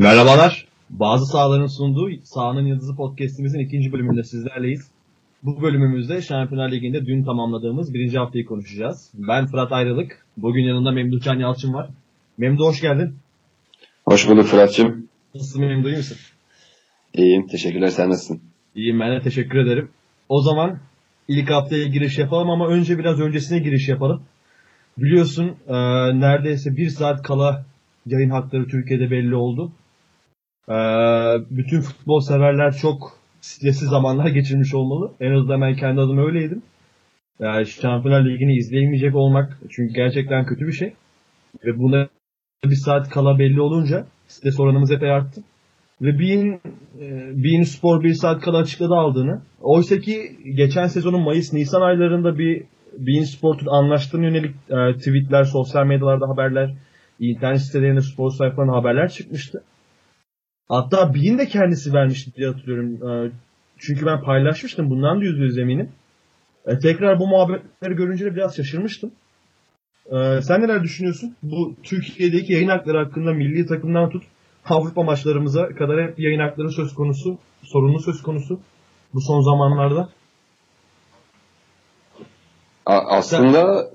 Merhabalar. Bazı sahaların sunduğu Sahanın Yıldızı podcastimizin ikinci bölümünde sizlerleyiz. Bu bölümümüzde Şampiyonlar Ligi'nde dün tamamladığımız birinci haftayı konuşacağız. Ben Fırat Ayrılık. Bugün yanında Memduh Can Yalçın var. Memduh hoş geldin. Hoş bulduk Fırat'cığım. Nasılsın Memduh iyi misin? İyiyim teşekkürler sen nasılsın? İyiyim ben de teşekkür ederim. O zaman ilk haftaya giriş yapalım ama önce biraz öncesine giriş yapalım. Biliyorsun e, neredeyse bir saat kala yayın hakları Türkiye'de belli oldu. E, bütün futbol severler çok stresli zamanlar geçirmiş olmalı. En azından ben kendi adıma öyleydim. Yani Şampiyonlar Ligi'ni izleyemeyecek olmak çünkü gerçekten kötü bir şey. Ve buna bir saat kala belli olunca stres oranımız epey arttı. Ve Bein, e, Bein Spor bir saat kala açıkladı aldığını. Oysa ki geçen sezonun Mayıs-Nisan aylarında bir Bein Sport'un anlaştığına yönelik e, tweetler, sosyal medyalarda haberler, internet sitelerinde spor sayfalarında haberler çıkmıştı. Hatta Bein de kendisi vermişti diye hatırlıyorum. E, çünkü ben paylaşmıştım. Bundan da yüzde yüz eminim. E, tekrar bu muhabbetleri görünce de biraz şaşırmıştım. E, sen neler düşünüyorsun? Bu Türkiye'deki yayın hakları hakkında milli takımdan tut Avrupa maçlarımıza kadar hep yayın hakları söz konusu, sorunlu söz konusu bu son zamanlarda. A- aslında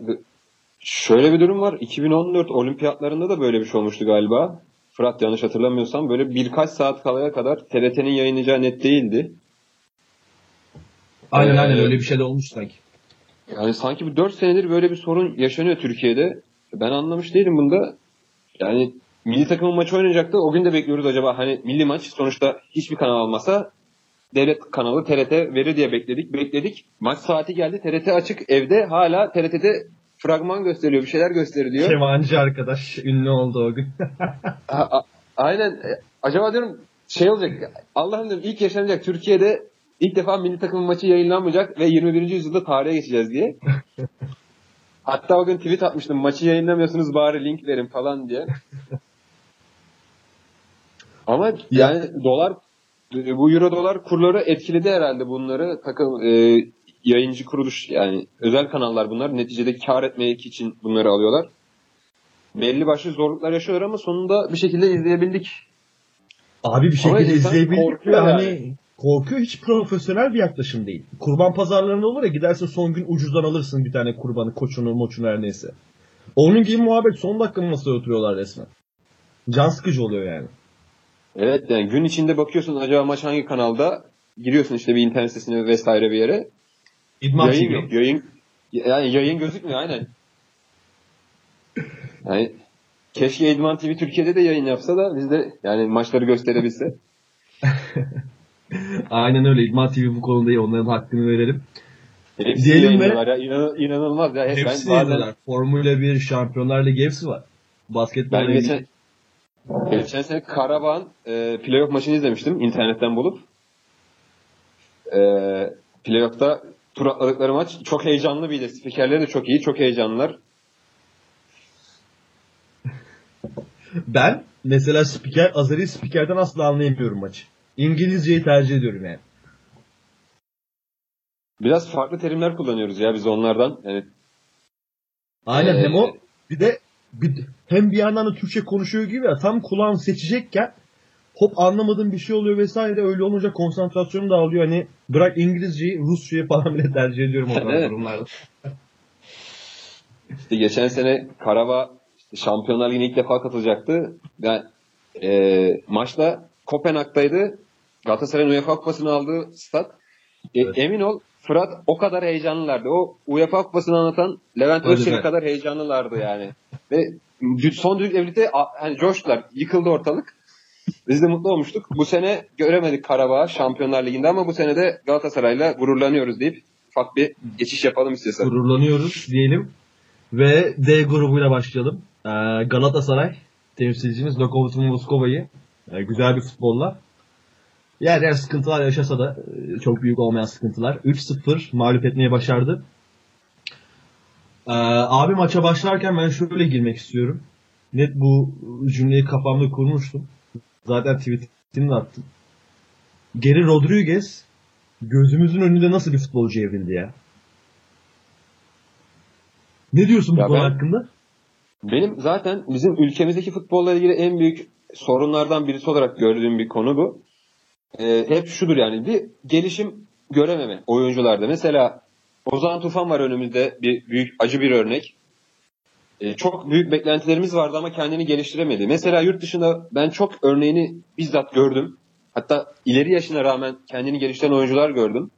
şöyle bir durum var. 2014 olimpiyatlarında da böyle bir şey olmuştu galiba. Fırat yanlış hatırlamıyorsam böyle birkaç saat kalaya kadar TRT'nin yayınlayacağı net değildi. Aynen Ee, aynen öyle bir şey de olmuş sanki. Yani sanki bu 4 senedir böyle bir sorun yaşanıyor Türkiye'de. Ben anlamış değilim bunda. Yani milli takımın maçı oynayacaktı. O gün de bekliyoruz acaba hani milli maç sonuçta hiçbir kanal almasa devlet kanalı TRT verir diye bekledik. Bekledik. Maç saati geldi. TRT açık evde hala TRT'de fragman gösteriyor. Bir şeyler gösteriliyor. Kevancı arkadaş ünlü oldu o gün. A- a- aynen. E, Acaba diyorum şey olacak. Allah'ım diyorum ilk yaşanacak Türkiye'de ilk defa milli takımın maçı yayınlanmayacak ve 21. yüzyılda tarihe geçeceğiz diye. Hatta o gün tweet atmıştım. Maçı yayınlamıyorsunuz bari link verin falan diye. Ama yani dolar bu euro dolar kurları etkiledi herhalde bunları. Takım e, yayıncı kuruluş yani özel kanallar bunlar neticede kar etmek için bunları alıyorlar. Belli başlı zorluklar yaşıyorlar ama sonunda bir şekilde izleyebildik. Abi bir şekilde izleyebildik ve hani yani. korkuyor hiç profesyonel bir yaklaşım değil. Kurban pazarlarında olur ya gidersin son gün ucuzdan alırsın bir tane kurbanı, koçunu, moçunu her neyse. Onun gibi muhabbet son dakika masaya oturuyorlar resmen. Can sıkıcı oluyor yani. Evet yani gün içinde bakıyorsun acaba maç hangi kanalda giriyorsun işte bir internet sitesine vesaire bir yere. İdman yayın yok. Yayın yani yayın gözükmüyor aynen. Yani keşke İdman TV Türkiye'de de yayın yapsa da biz de yani maçları gösterebilse. Aynen öyle. İdman TV bu konuda iyi. Onların hakkını verelim. Hepsi Diyelim yayınlıyorlar ya. İnan, inanılmaz ya. Hepsi ben bazen. Formula 1, Şampiyonlar Ligi hepsi var. Basketbol ben geçen geçen sene Karabağ'ın e, playoff maçını izlemiştim internetten bulup. E, playoff'ta tur atladıkları maç çok heyecanlı bir de. Spikerleri de çok iyi. Çok heyecanlılar. Ben mesela spiker, Azeri spikerden asla anlayamıyorum maçı. İngilizceyi tercih ediyorum yani. Biraz farklı terimler kullanıyoruz ya biz onlardan. Yani Aynen Ee, hem o bir de bir, hem bir yandan da Türkçe konuşuyor gibi ya tam kulağını seçecekken hop anlamadığım bir şey oluyor vesaire öyle olunca konsantrasyonum dağılıyor. Hani bırak İngilizceyi Rusçayı falan bile tercih ediyorum o Evet. durumlarda. İşte geçen sene Karabağ işte Şampiyonlar Ligi'ne ilk defa katılacaktı. Yani, e, maçta Kopenhag'daydı. Galatasaray'ın UEFA Kupası'nı aldığı stat. E, Evet. Emin ol Fırat o kadar heyecanlılardı. O UEFA Kupası'nı anlatan Levent Hadi Özçelik be. kadar heyecanlılardı yani. Ve son düdükle birlikte hani coştular. Yıkıldı ortalık. Biz de mutlu olmuştuk. Bu sene göremedik Karabağ Şampiyonlar Ligi'nde ama bu sene de Galatasaray'la gururlanıyoruz deyip ufak bir geçiş yapalım istiyorsan. Gururlanıyoruz diyelim. Ve D grubuyla başlayalım. Ee, Galatasaray temsilcimiz Lokomotiv Moskova'yı e, güzel bir futbolla yer yer sıkıntılar yaşasa da e, çok büyük olmayan sıkıntılar 3-0 mağlup etmeye başardı. Ee, abi maça başlarken ben şöyle girmek istiyorum. Net bu cümleyi kafamda kurmuştum. Zaten tweetini de attım. Geri Rodriguez gözümüzün önünde nasıl bir futbolcu evrildi ya? Ne diyorsun bu Ya konu ben- hakkında? Benim zaten bizim ülkemizdeki futbolla ilgili en büyük sorunlardan birisi olarak gördüğüm bir konu bu. E, hep şudur yani bir gelişim görememe oyuncularda. Mesela Ozan Tufan var önümüzde bir büyük acı bir örnek. E, çok büyük beklentilerimiz vardı ama kendini geliştiremedi. Mesela yurt dışında ben çok örneğini bizzat gördüm. Hatta ileri yaşına rağmen kendini geliştiren oyuncular gördüm.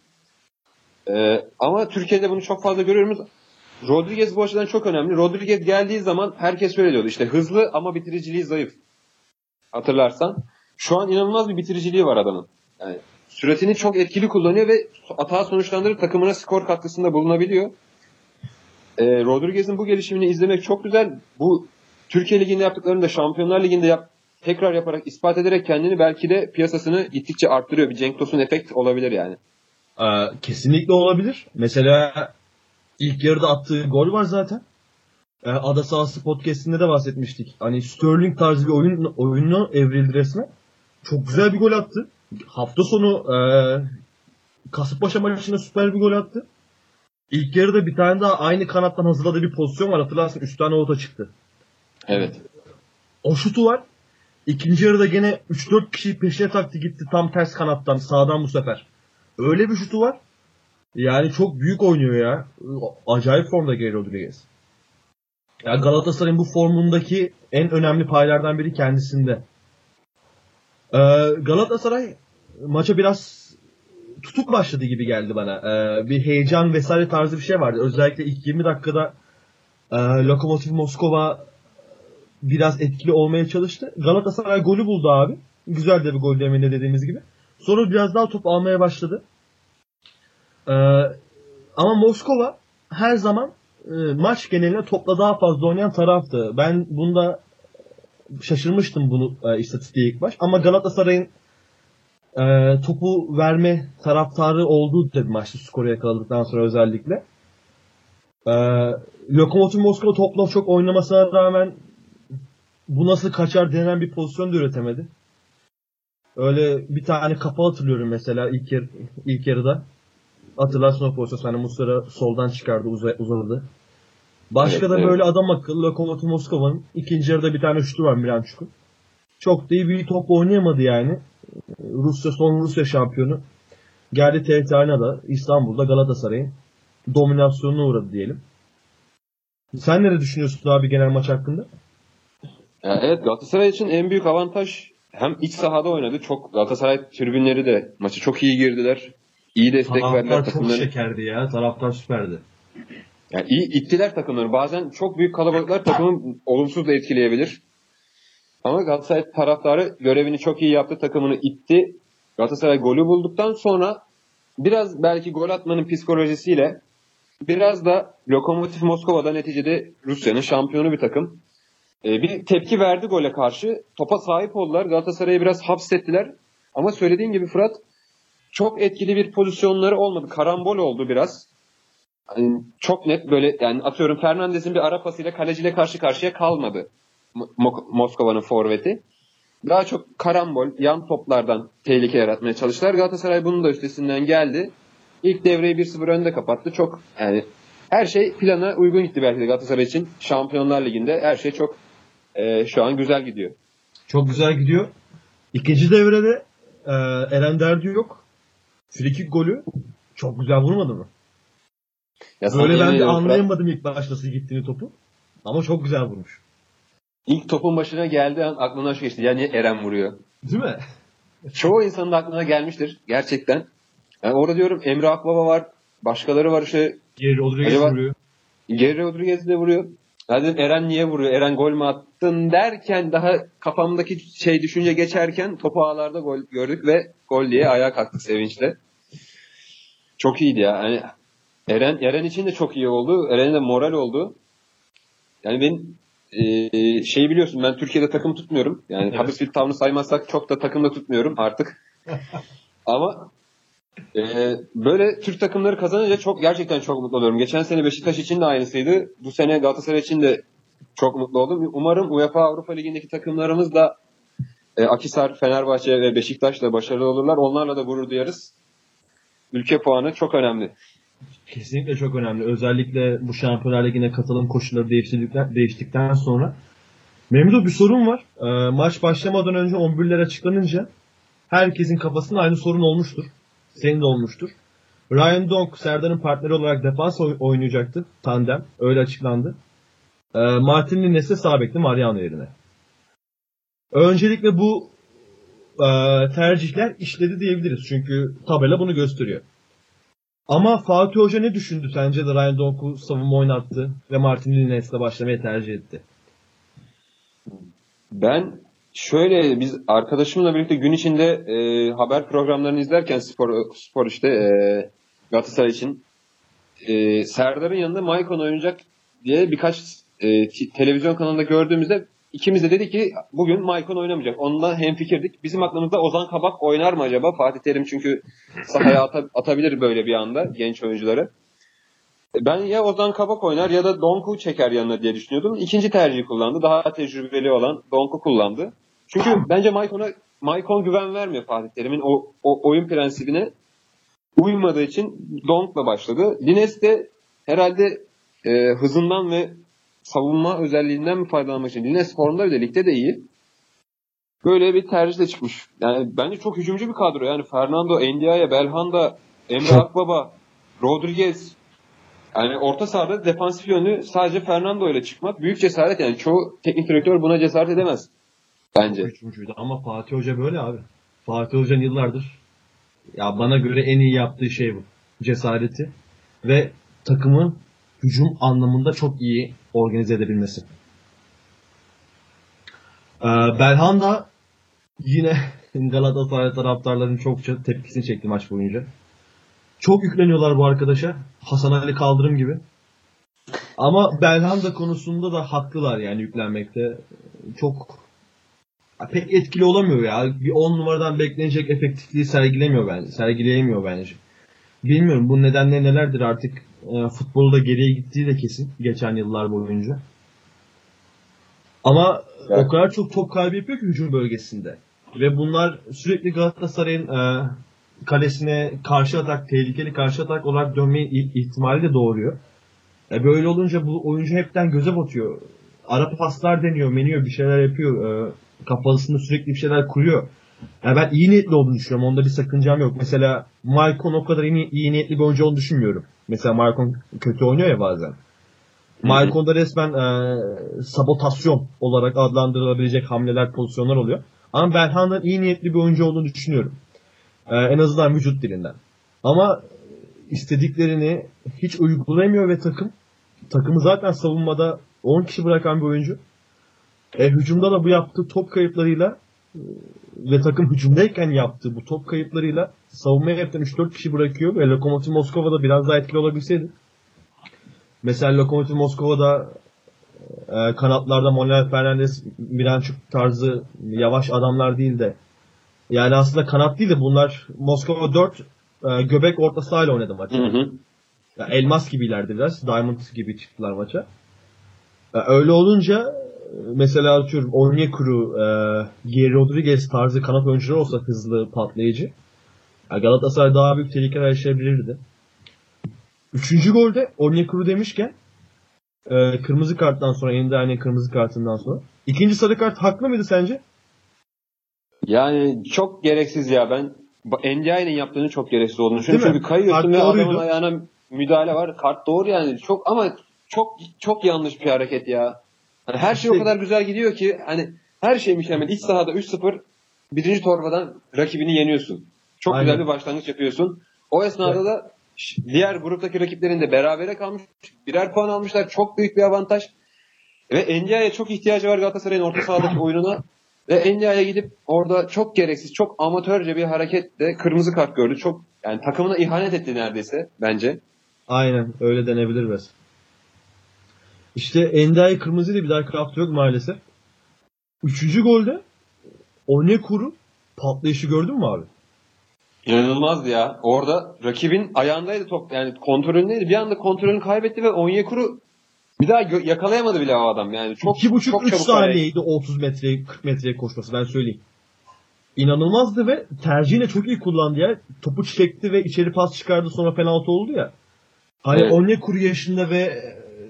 E, ama Türkiye'de bunu çok fazla görüyoruz. Rodriguez bu açıdan çok önemli. Rodriguez geldiği zaman herkes öyle diyordu. İşte hızlı ama bitiriciliği zayıf. Hatırlarsan. Şu an inanılmaz bir bitiriciliği var adamın. Yani süretini çok etkili kullanıyor ve hata sonuçlandırıp takımına skor katkısında bulunabiliyor. E, Rodriguez'in bu gelişimini izlemek çok güzel. Bu Türkiye Ligi'nde yaptıklarını da Şampiyonlar Ligi'nde yap, tekrar yaparak ispat ederek kendini belki de piyasasını gittikçe arttırıyor. Bir Cenk Tosun efekt olabilir yani. Ee, kesinlikle olabilir. Mesela ilk yarıda attığı gol var zaten. Ee, Ada Sahası podcastinde de bahsetmiştik. Hani Sterling tarzı bir oyun oyununa evrildi resmen. Çok güzel bir gol attı. Hafta sonu e, Kasımpaşa maçında süper bir gol attı. İlk yarıda bir tane daha aynı kanattan hazırladığı bir pozisyon var. Hatırlarsın 3 tane orta çıktı. Evet. O şutu var. İkinci yarıda gene 3-4 kişiyi peşine taktı gitti tam ters kanattan sağdan bu sefer. Öyle bir şutu var. Yani çok büyük oynuyor ya. Acayip formda Gary Rodriguez. Ya Galatasaray'ın bu formundaki en önemli paylardan biri kendisinde. Ee, Galatasaray maça biraz tutuk başladı gibi geldi bana. Ee, bir heyecan vesaire tarzı bir şey vardı. Özellikle ilk 20 dakikada e, Lokomotiv Moskova biraz etkili olmaya çalıştı. Galatasaray golü buldu abi. Güzel de bir gol demin de dediğimiz gibi. Sonra biraz daha top almaya başladı. Ee, ama Moskova her zaman e, maç genelinde topla daha fazla oynayan taraftı. Ben bunda şaşırmıştım bunu e, istatistiğe ilk baş. Ama Galatasaray'ın e, topu verme taraftarı olduğu tabii maçta skoru yakaladıktan sonra özellikle. E, Lokomotiv Moskova topla çok oynamasına rağmen bu nasıl kaçar denen bir pozisyon da üretemedi. Öyle bir tane kafa hatırlıyorum mesela ilk, yer, ilk yarıda. Hatırlarsın o pozisyon. Hani Muslera soldan çıkardı uza, uzadı. Başka evet, da evet. böyle adam akıllı Lokomotiv Moskova'nın ikinci yarıda bir tane şutu var Miranchuk'un. Çok da iyi bir top oynayamadı yani. Rusya son Rusya şampiyonu. Geldi TRT da İstanbul'da Galatasaray'ın dominasyonuna uğradı diyelim. Sen ne düşünüyorsun abi genel maç hakkında? Ya evet Galatasaray için en büyük avantaj hem iç sahada oynadı. Çok Galatasaray tribünleri de maçı çok iyi girdiler. İyi destek Taraftar verdiler takımları. çok şekerdi ya. Taraftar süperdi. Yani iyi ittiler takımları. Bazen çok büyük kalabalıklar takımı olumsuz da etkileyebilir. Ama Galatasaray taraftarı görevini çok iyi yaptı. Takımını itti. Galatasaray golü bulduktan sonra biraz belki gol atmanın psikolojisiyle biraz da Lokomotiv Moskova'da neticede Rusya'nın şampiyonu bir takım. Ee, bir tepki verdi gole karşı. Topa sahip oldular. Galatasaray'ı biraz hapsettiler. Ama söylediğin gibi Fırat çok etkili bir pozisyonları olmadı. Karambol oldu biraz. Yani çok net böyle yani atıyorum Fernandez'in bir ara pasıyla kaleciyle karşı karşıya kalmadı. Moskova'nın forveti. Daha çok karambol, yan toplardan tehlike yaratmaya çalıştılar. Galatasaray bunun da üstesinden geldi. İlk devreyi 1-0 önde kapattı. Çok yani her şey plana uygun gitti belki de Galatasaray için. Şampiyonlar Ligi'nde her şey çok e, şu an güzel gidiyor. Çok güzel gidiyor. İkinci devrede e, Eren Derdi yok. Frikik golü çok güzel vurmadı mı? Ya Böyle ben de anlayamadım ilk başta nasıl gittiğini topu. Ama çok güzel vurmuş. İlk topun başına geldiği an aklına şu geçti. Yani Eren vuruyor. Değil mi? Çoğu insanın aklına gelmiştir. Gerçekten. Yani orada diyorum Emre Akbaba var. Başkaları var işte. Geri Rodriguez acaba, vuruyor. Geri Rodriguez de vuruyor. Ya dedim Eren niye vuruyor? Eren gol mü attın derken daha kafamdaki şey düşünce geçerken topu ağlarda gol gördük ve gol diye ayağa kalktık sevinçle. Çok iyiydi ya. Yani Eren Eren için de çok iyi oldu. Eren'e de moral oldu. Yani ben e, şeyi biliyorsun ben Türkiye'de takım tutmuyorum. Yani evet. Huddersfield Town'u saymazsak çok da takımda tutmuyorum artık. Ama e, böyle Türk takımları kazanınca çok gerçekten çok mutlu oluyorum. Geçen sene Beşiktaş için de aynısıydı. Bu sene Galatasaray için de çok mutlu oldum. Umarım UEFA Avrupa Ligi'ndeki takımlarımız da e, Akisar, Fenerbahçe ve Beşiktaş'la başarılı olurlar. Onlarla da gurur duyarız. Ülke puanı çok önemli. Kesinlikle çok önemli. Özellikle bu Şampiyonlar Ligi'ne katılım koşulları değiştikten sonra Memduh bir sorun var. Ee, maç başlamadan önce 11'ler açıklanınca herkesin kafasında aynı sorun olmuştur. Senin de olmuştur. Ryan Donk Serdar'ın partneri olarak defans oynayacaktı. Tandem. Öyle açıklandı. Ee, Martin Lines de sağ Mariano yerine. Öncelikle bu e, tercihler işledi diyebiliriz. Çünkü tabela bunu gösteriyor. Ama Fatih Hoca ne düşündü sence de Ryan Donk'u savunma oynattı ve Martin Lines'le başlamayı tercih etti? Ben şöyle biz arkadaşımla birlikte gün içinde e, haber programlarını izlerken spor spor işte e, Galatasaray için e, Serdar'ın yanında Maicon oynayacak diye birkaç e, televizyon kanalında gördüğümüzde ikimiz de dedik ki bugün Maicon oynamayacak. Onunla hemfikirdik. Bizim aklımızda Ozan Kabak oynar mı acaba? Fatih Terim çünkü sahaya at- atabilir böyle bir anda genç oyuncuları. Ben ya Ozan Kabak oynar ya da Donku çeker yanına diye düşünüyordum. İkinci tercihi kullandı. Daha tecrübeli olan Donku kullandı. Çünkü bence Maicon'a Maicon güven vermiyor Fatih Terim'in o, o oyun prensibine uymadığı için Donk'la başladı. Lines de herhalde e, hızından ve savunma özelliğinden mi faydalanmak için? Lines formda bir de ligde de iyi. Böyle bir tercih de çıkmış. Yani bence çok hücumcu bir kadro. Yani Fernando, Endia'ya, Belhanda, Emre Akbaba, Rodriguez. Yani orta sahada defansif yönü sadece Fernando ile çıkmak büyük cesaret. Yani çoğu teknik direktör buna cesaret edemez. Bence. Ama Fatih Hoca böyle abi. Fatih Hoca'nın yıllardır ya bana göre en iyi yaptığı şey bu. Cesareti ve takımın hücum anlamında çok iyi organize edebilmesi. Ee, Belhanda yine Galatasaray taraftarlarının çokça tepkisini çekti maç boyunca. Çok yükleniyorlar bu arkadaşa. Hasan Ali Kaldırım gibi. Ama Belhanda konusunda da haklılar yani yüklenmekte. Çok pek etkili olamıyor ya. Bir 10 numaradan beklenecek efektifliği sergilemiyor bence. Sergileyemiyor bence. Bilmiyorum bu nedenler nelerdir artık e, futbolda geriye gittiği de kesin geçen yıllar boyunca. Ama evet. o kadar çok top kaybı yapıyor ki hücum bölgesinde. Ve bunlar sürekli Galatasaray'ın e, kalesine karşı atak, tehlikeli karşı atak olarak dönme ihtimali de doğuruyor. E, böyle olunca bu oyuncu hepten göze batıyor. Ara paslar deniyor, meniyor, bir şeyler yapıyor. E, kafasında sürekli bir şeyler kuruyor. Yani ben iyi niyetli olduğunu düşünüyorum. Onda bir sakıncam yok. Mesela Malcolm o kadar iyi, iyi niyetli bir oyuncu olduğunu düşünmüyorum. Mesela Malcolm kötü oynuyor ya bazen. Malcolm'da resmen e, sabotasyon olarak adlandırılabilecek hamleler, pozisyonlar oluyor. Ama Belhanda'nın iyi niyetli bir oyuncu olduğunu düşünüyorum. E, en azından vücut dilinden. Ama istediklerini hiç uygulayamıyor ve takım takımı zaten savunmada 10 kişi bırakan bir oyuncu. E, hücumda da bu yaptığı top kayıplarıyla ve takım hücumdayken yaptığı bu top kayıplarıyla savunmaya hepten 3-4 kişi bırakıyor ve Lokomotiv Moskova'da biraz daha etkili olabilseydi. Mesela Lokomotiv Moskova'da e, kanatlarda Manuel Fernandez, Miranchuk tarzı yavaş adamlar değil de yani aslında kanat değil de bunlar Moskova 4 e, göbek orta sahayla oynadı maçı. Hı hı. Ya, elmas gibilerdi biraz. Diamond gibi çıktılar maça. Ya, öyle olunca mesela atıyorum Onyekuru, e, Geri Rodriguez tarzı kanat oyuncuları olsa hızlı, patlayıcı. Yani Galatasaray daha büyük tehlikeler yaşayabilirdi. Üçüncü golde Onyekuru demişken e, kırmızı karttan sonra Endia'nın kırmızı kartından sonra. İkinci sarı kart haklı mıydı sence? Yani çok gereksiz ya. Ben Endia'nın yaptığını çok gereksiz olduğunu düşünüyorum. Çünkü kayıyorsun ve adamın ayağına müdahale var. Kart doğru yani. Çok ama çok çok yanlış bir hareket ya. Hani her şey o kadar güzel gidiyor ki hani her şey mükemmel. İç sahada 3-0 birinci torbadan rakibini yeniyorsun. Çok Aynen. güzel bir başlangıç yapıyorsun. O esnada da diğer gruptaki rakiplerin de berabere kalmış. Birer puan almışlar. Çok büyük bir avantaj. Ve NDI'ye çok ihtiyacı var Galatasaray'ın orta sahadaki oyununa. Ve NDI'ye gidip orada çok gereksiz, çok amatörce bir hareketle kırmızı kart gördü. Çok yani takımına ihanet etti neredeyse bence. Aynen öyle denebilir biraz. İşte Endai kırmızıydı bir daha kraft yok maalesef. Üçüncü golde Onyekuru patlayışı gördün mü abi? İnanılmazdı ya. Orada rakibin ayağındaydı top. Yani kontrolündeydi. Bir anda kontrolünü kaybetti ve Onyekuru bir daha yakalayamadı bile o adam. Yani çok İki buçuk, çok üç saniyeydi 30 metreye 40 metreye koşması ben söyleyeyim. İnanılmazdı ve tercihini çok iyi kullandı ya. Topu çekti ve içeri pas çıkardı sonra penaltı oldu ya. Hani evet. Onyekuru yaşında ve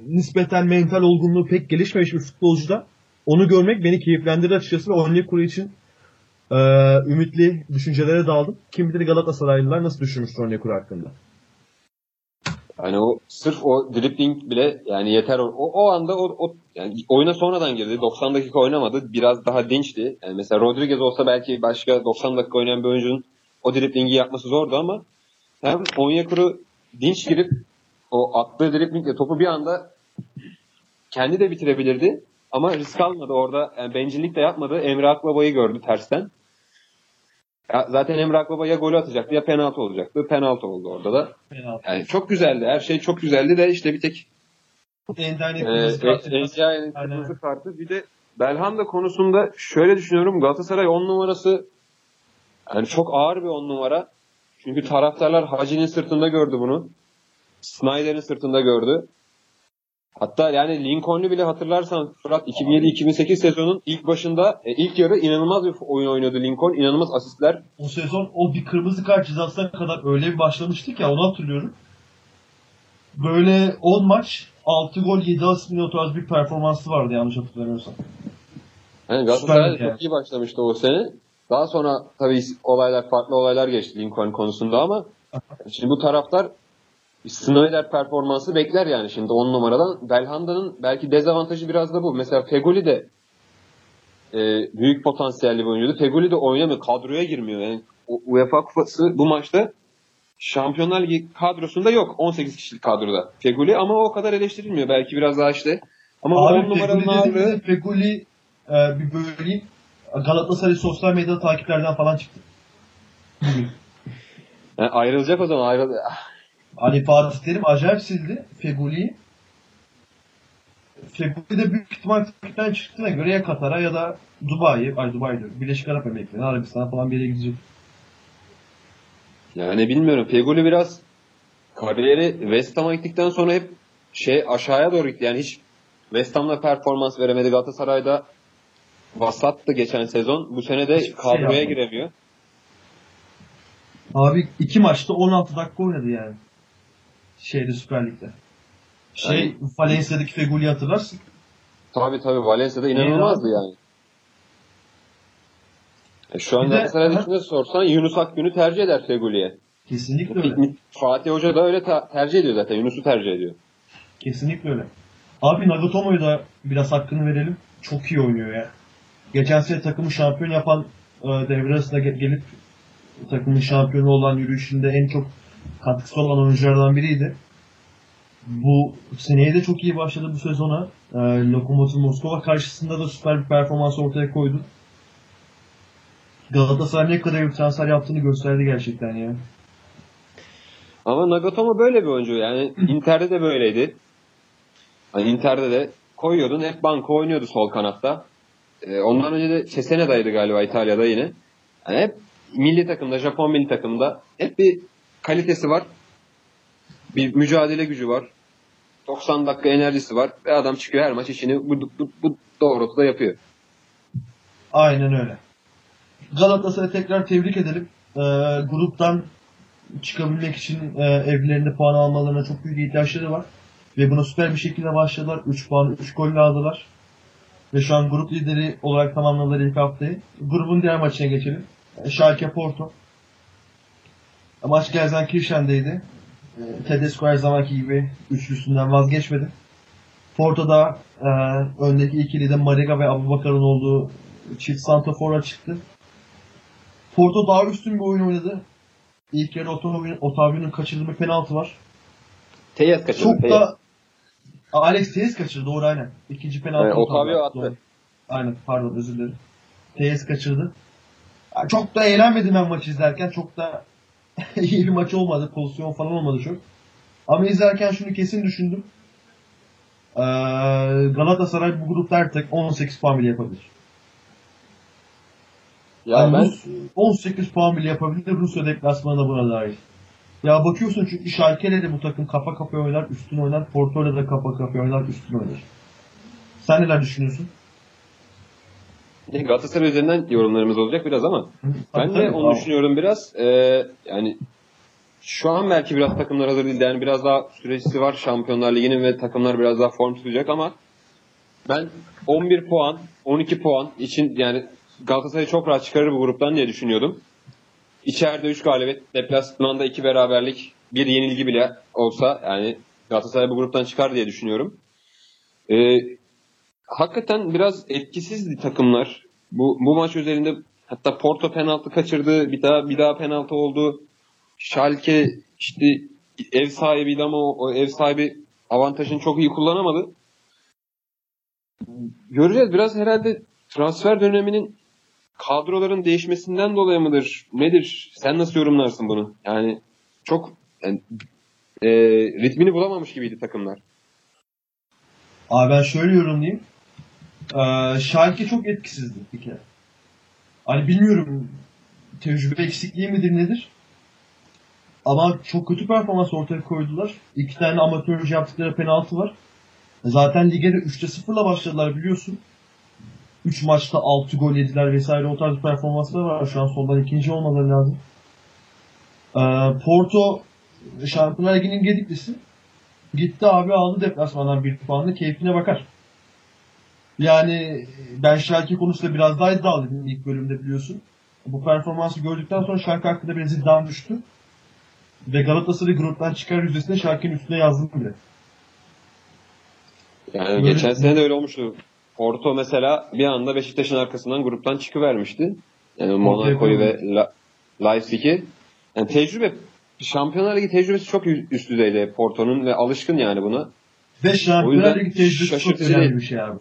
nispeten mental olgunluğu pek gelişmemiş bir futbolcuda onu görmek beni keyiflendirdi açıkçası ve Onyekuru için e, ümitli düşüncelere daldım. Kim bilir Galatasaraylılar nasıl düşünmüştür Onyekuru hakkında. Yani o sırf o dribbling bile yani yeter. O, o anda o, o yani oyuna sonradan girdi. 90 dakika oynamadı. Biraz daha dinçti. Yani mesela Rodriguez olsa belki başka 90 dakika oynayan bir oyuncunun o driblingi yapması zordu ama hem Onyekuru dinç girip o attığı driblingle topu bir anda kendi de bitirebilirdi. Ama risk almadı orada. Yani bencillik de yapmadı. Emre Akbaba'yı gördü tersten. Ya zaten Emre Akbaba ya golü atacaktı ya penaltı olacaktı. Penaltı oldu orada da. Penaltı. Yani çok güzeldi. Her şey çok güzeldi de işte bir tek Endia'nın e, Aynen. kırmızı kartı. Bir de Belhanda konusunda şöyle düşünüyorum. Galatasaray 10 numarası yani çok ağır bir 10 numara. Çünkü taraftarlar Hacı'nin sırtında gördü bunu. Snyder'in sırtında gördü. Hatta yani Lincoln'u bile hatırlarsan Fırat 2007-2008 sezonun ilk başında e, ilk yarı inanılmaz bir oyun oynadı Lincoln. İnanılmaz asistler. O sezon o bir kırmızı kart cezasına kadar öyle bir başlamıştık ya onu hatırlıyorum. Böyle 10 maç 6 gol 7 asist mi o tarz bir performansı vardı yanlış hatırlamıyorsam. Yani Galatasaray Süper çok iyi başlamıştı o sene. Daha sonra tabii olaylar farklı olaylar geçti Lincoln konusunda ama şimdi bu taraftar Snyder performansı bekler yani şimdi 10 numaradan. Belhanda'nın belki dezavantajı biraz da bu. Mesela Fegoli de e, büyük potansiyelli bir oyuncuydu. Fegoli de oynamıyor. Kadroya girmiyor. Yani UEFA kupası bu maçta Şampiyonlar Ligi kadrosunda yok. 18 kişilik kadroda. Fegoli ama o kadar eleştirilmiyor. Belki biraz daha işte. Ama bu 10 Abi numaranın Feguli ağırlığı Feguli e, bir böleyim. Galatasaray sosyal medyada takiplerden falan çıktı. Yani ayrılacak o zaman. Ayrıl Ali Fatih Terim acayip sildi Feguli'yi. Feguli de büyük ihtimal takipten çıktığına göre ya Katar'a ya da Dubai'ye, ay Dubai diyorum, Birleşik Arap Emirlikleri'ne, Arabistan'a falan bir yere gidecek. Yani bilmiyorum. Feguli biraz kariyeri West Ham'a gittikten sonra hep şey aşağıya doğru gitti. Yani hiç West Ham'la performans veremedi. Galatasaray'da vasattı geçen sezon. Bu sene de şey kadroya yapmadı. giremiyor. Abi iki maçta 16 dakika oynadı yani. Şeyde Süper Lig'de. Şey Yani- Valencia'daki Feguli'yi hatırlarsın. Tabii tabii Valencia'da inanılmazdı yani. E şu an Galatasaray'dakine sorsan Yunus Akgün'ü tercih eder Feguli'ye. Kesinlikle öyle. Fatih Hoca da öyle ta- tercih ediyor zaten. Yunus'u tercih ediyor. Kesinlikle öyle. Abi Nagatomo'yu da biraz hakkını verelim. Çok iyi oynuyor ya. Geçen sene takımı şampiyon yapan e, devre arasında ge- gelip takımın şampiyonu olan yürüyüşünde en çok katkısı olan oyunculardan biriydi. Bu seneye de çok iyi başladı bu sezona. E, Lokomotiv Moskova karşısında da süper bir performans ortaya koydu. Galatasaray ne kadar bir transfer yaptığını gösterdi gerçekten ya. Ama Nagatomo böyle bir oyuncu. Yani Inter'de de böyleydi. Hani Inter'de de koyuyordun hep banko oynuyordu sol kanatta. Ee, ondan önce de Cesena'daydı galiba İtalya'da yine. Yani hep milli takımda, Japon milli takımda hep bir kalitesi var. Bir mücadele gücü var. 90 dakika enerjisi var. Ve adam çıkıyor her maç işini bu, bu, bu doğrultuda yapıyor. Aynen öyle. Galatasaray'ı tekrar tebrik edelim. Ee, gruptan çıkabilmek için e, evlerinde puan almalarına çok büyük ihtiyaçları var. Ve buna süper bir şekilde başladılar. 3 puan, 3 golle aldılar. Ve şu an grup lideri olarak tamamladılar ilk haftayı. Grubun diğer maçına geçelim. E, Schalke Porto. Maç Gelsenkirchen'deydi. E, Tedesco her zamanki gibi üçlüsünden vazgeçmedi. Porto'da e, öndeki ikili de Mariga ve Abubakar'ın olduğu çift santrafor'a çıktı. Porto daha üstün bir oyun oynadı. İlk yarı Otavio'nun kaçırdığı bir penaltı var. Teyes kaçırdı. Çok Teyes. da Alex Teyes kaçırdı doğru aynen. İkinci penaltı. Evet, Otavio attı. attı. Aynen pardon özür dilerim. Teyes kaçırdı. Çok da eğlenmedim ben maçı izlerken. Çok da iyi bir maç olmadı. Pozisyon falan olmadı çok. Ama izlerken şunu kesin düşündüm. Ee, Galatasaray bu grupta artık 18 puan bile yapabilir. Ya Yani ben Rus- 18 puan bile yapabilir. Rusya deplasmanı da buna dahil. Ya bakıyorsun çünkü Schalke'yle de bu takım kafa kafaya oynar, üstün oynar. Porto'yla da kafa kafaya oynar, üstün oynar. Sen neler düşünüyorsun? Galatasaray üzerinden yorumlarımız olacak biraz ama Ben de onu düşünüyorum biraz. Ee, yani şu an belki biraz takımlar hazır değil. Yani biraz daha süresi var Şampiyonlar Ligi'nin ve takımlar biraz daha form tutacak ama Ben 11 puan, 12 puan için yani Galatasaray çok rahat çıkarır bu gruptan diye düşünüyordum. İçeride 3 galibiyet, deplasmanda 2 beraberlik, bir yenilgi bile olsa yani Galatasaray bu gruptan çıkar diye düşünüyorum. Ee, hakikaten biraz etkisizdi takımlar. Bu, bu maç üzerinde hatta Porto penaltı kaçırdı, bir daha bir daha penaltı oldu. Schalke işte ev sahibiydi ama o, o ev sahibi avantajını çok iyi kullanamadı. Göreceğiz biraz herhalde transfer döneminin kadroların değişmesinden dolayı mıdır? Nedir? Sen nasıl yorumlarsın bunu? Yani çok yani, e, ritmini bulamamış gibiydi takımlar. Abi ben şöyle yorumlayayım. Ee, Schalke çok etkisizdi bir kere. Hani bilmiyorum tecrübe eksikliği midir nedir? Ama çok kötü performans ortaya koydular. İki tane amatörce yaptıkları penaltı var. Zaten lige de 3'te 0'la başladılar biliyorsun. 3 maçta 6 gol yediler vesaire o tarz performanslar var. Şu an sondan ikinci olmaları lazım. Ee, Porto Şampiyonlar Ligi'nin gediklisi. Gitti abi aldı deplasmandan bir puanla keyfine bakar. Yani ben Schalke konusunda biraz daha iddialıydım ilk bölümde biliyorsun. Bu performansı gördükten sonra Schalke hakkında biraz iddiam düştü. Ve Galatasaray'ı gruptan çıkar yüzdesinde Schalke'nin üstüne yazdım bile. Yani Böyle... geçen sene de öyle olmuştu. Porto mesela bir anda Beşiktaş'ın arkasından gruptan çıkıvermişti. Yani Monaco'yu ve La Leipzig'i. Yani tecrübe Şampiyonlar Ligi tecrübesi çok üst düzeyde Porto'nun ve alışkın yani buna. Ve Şampiyonlar Ligi tecrübesi çok önemli bir şey abi.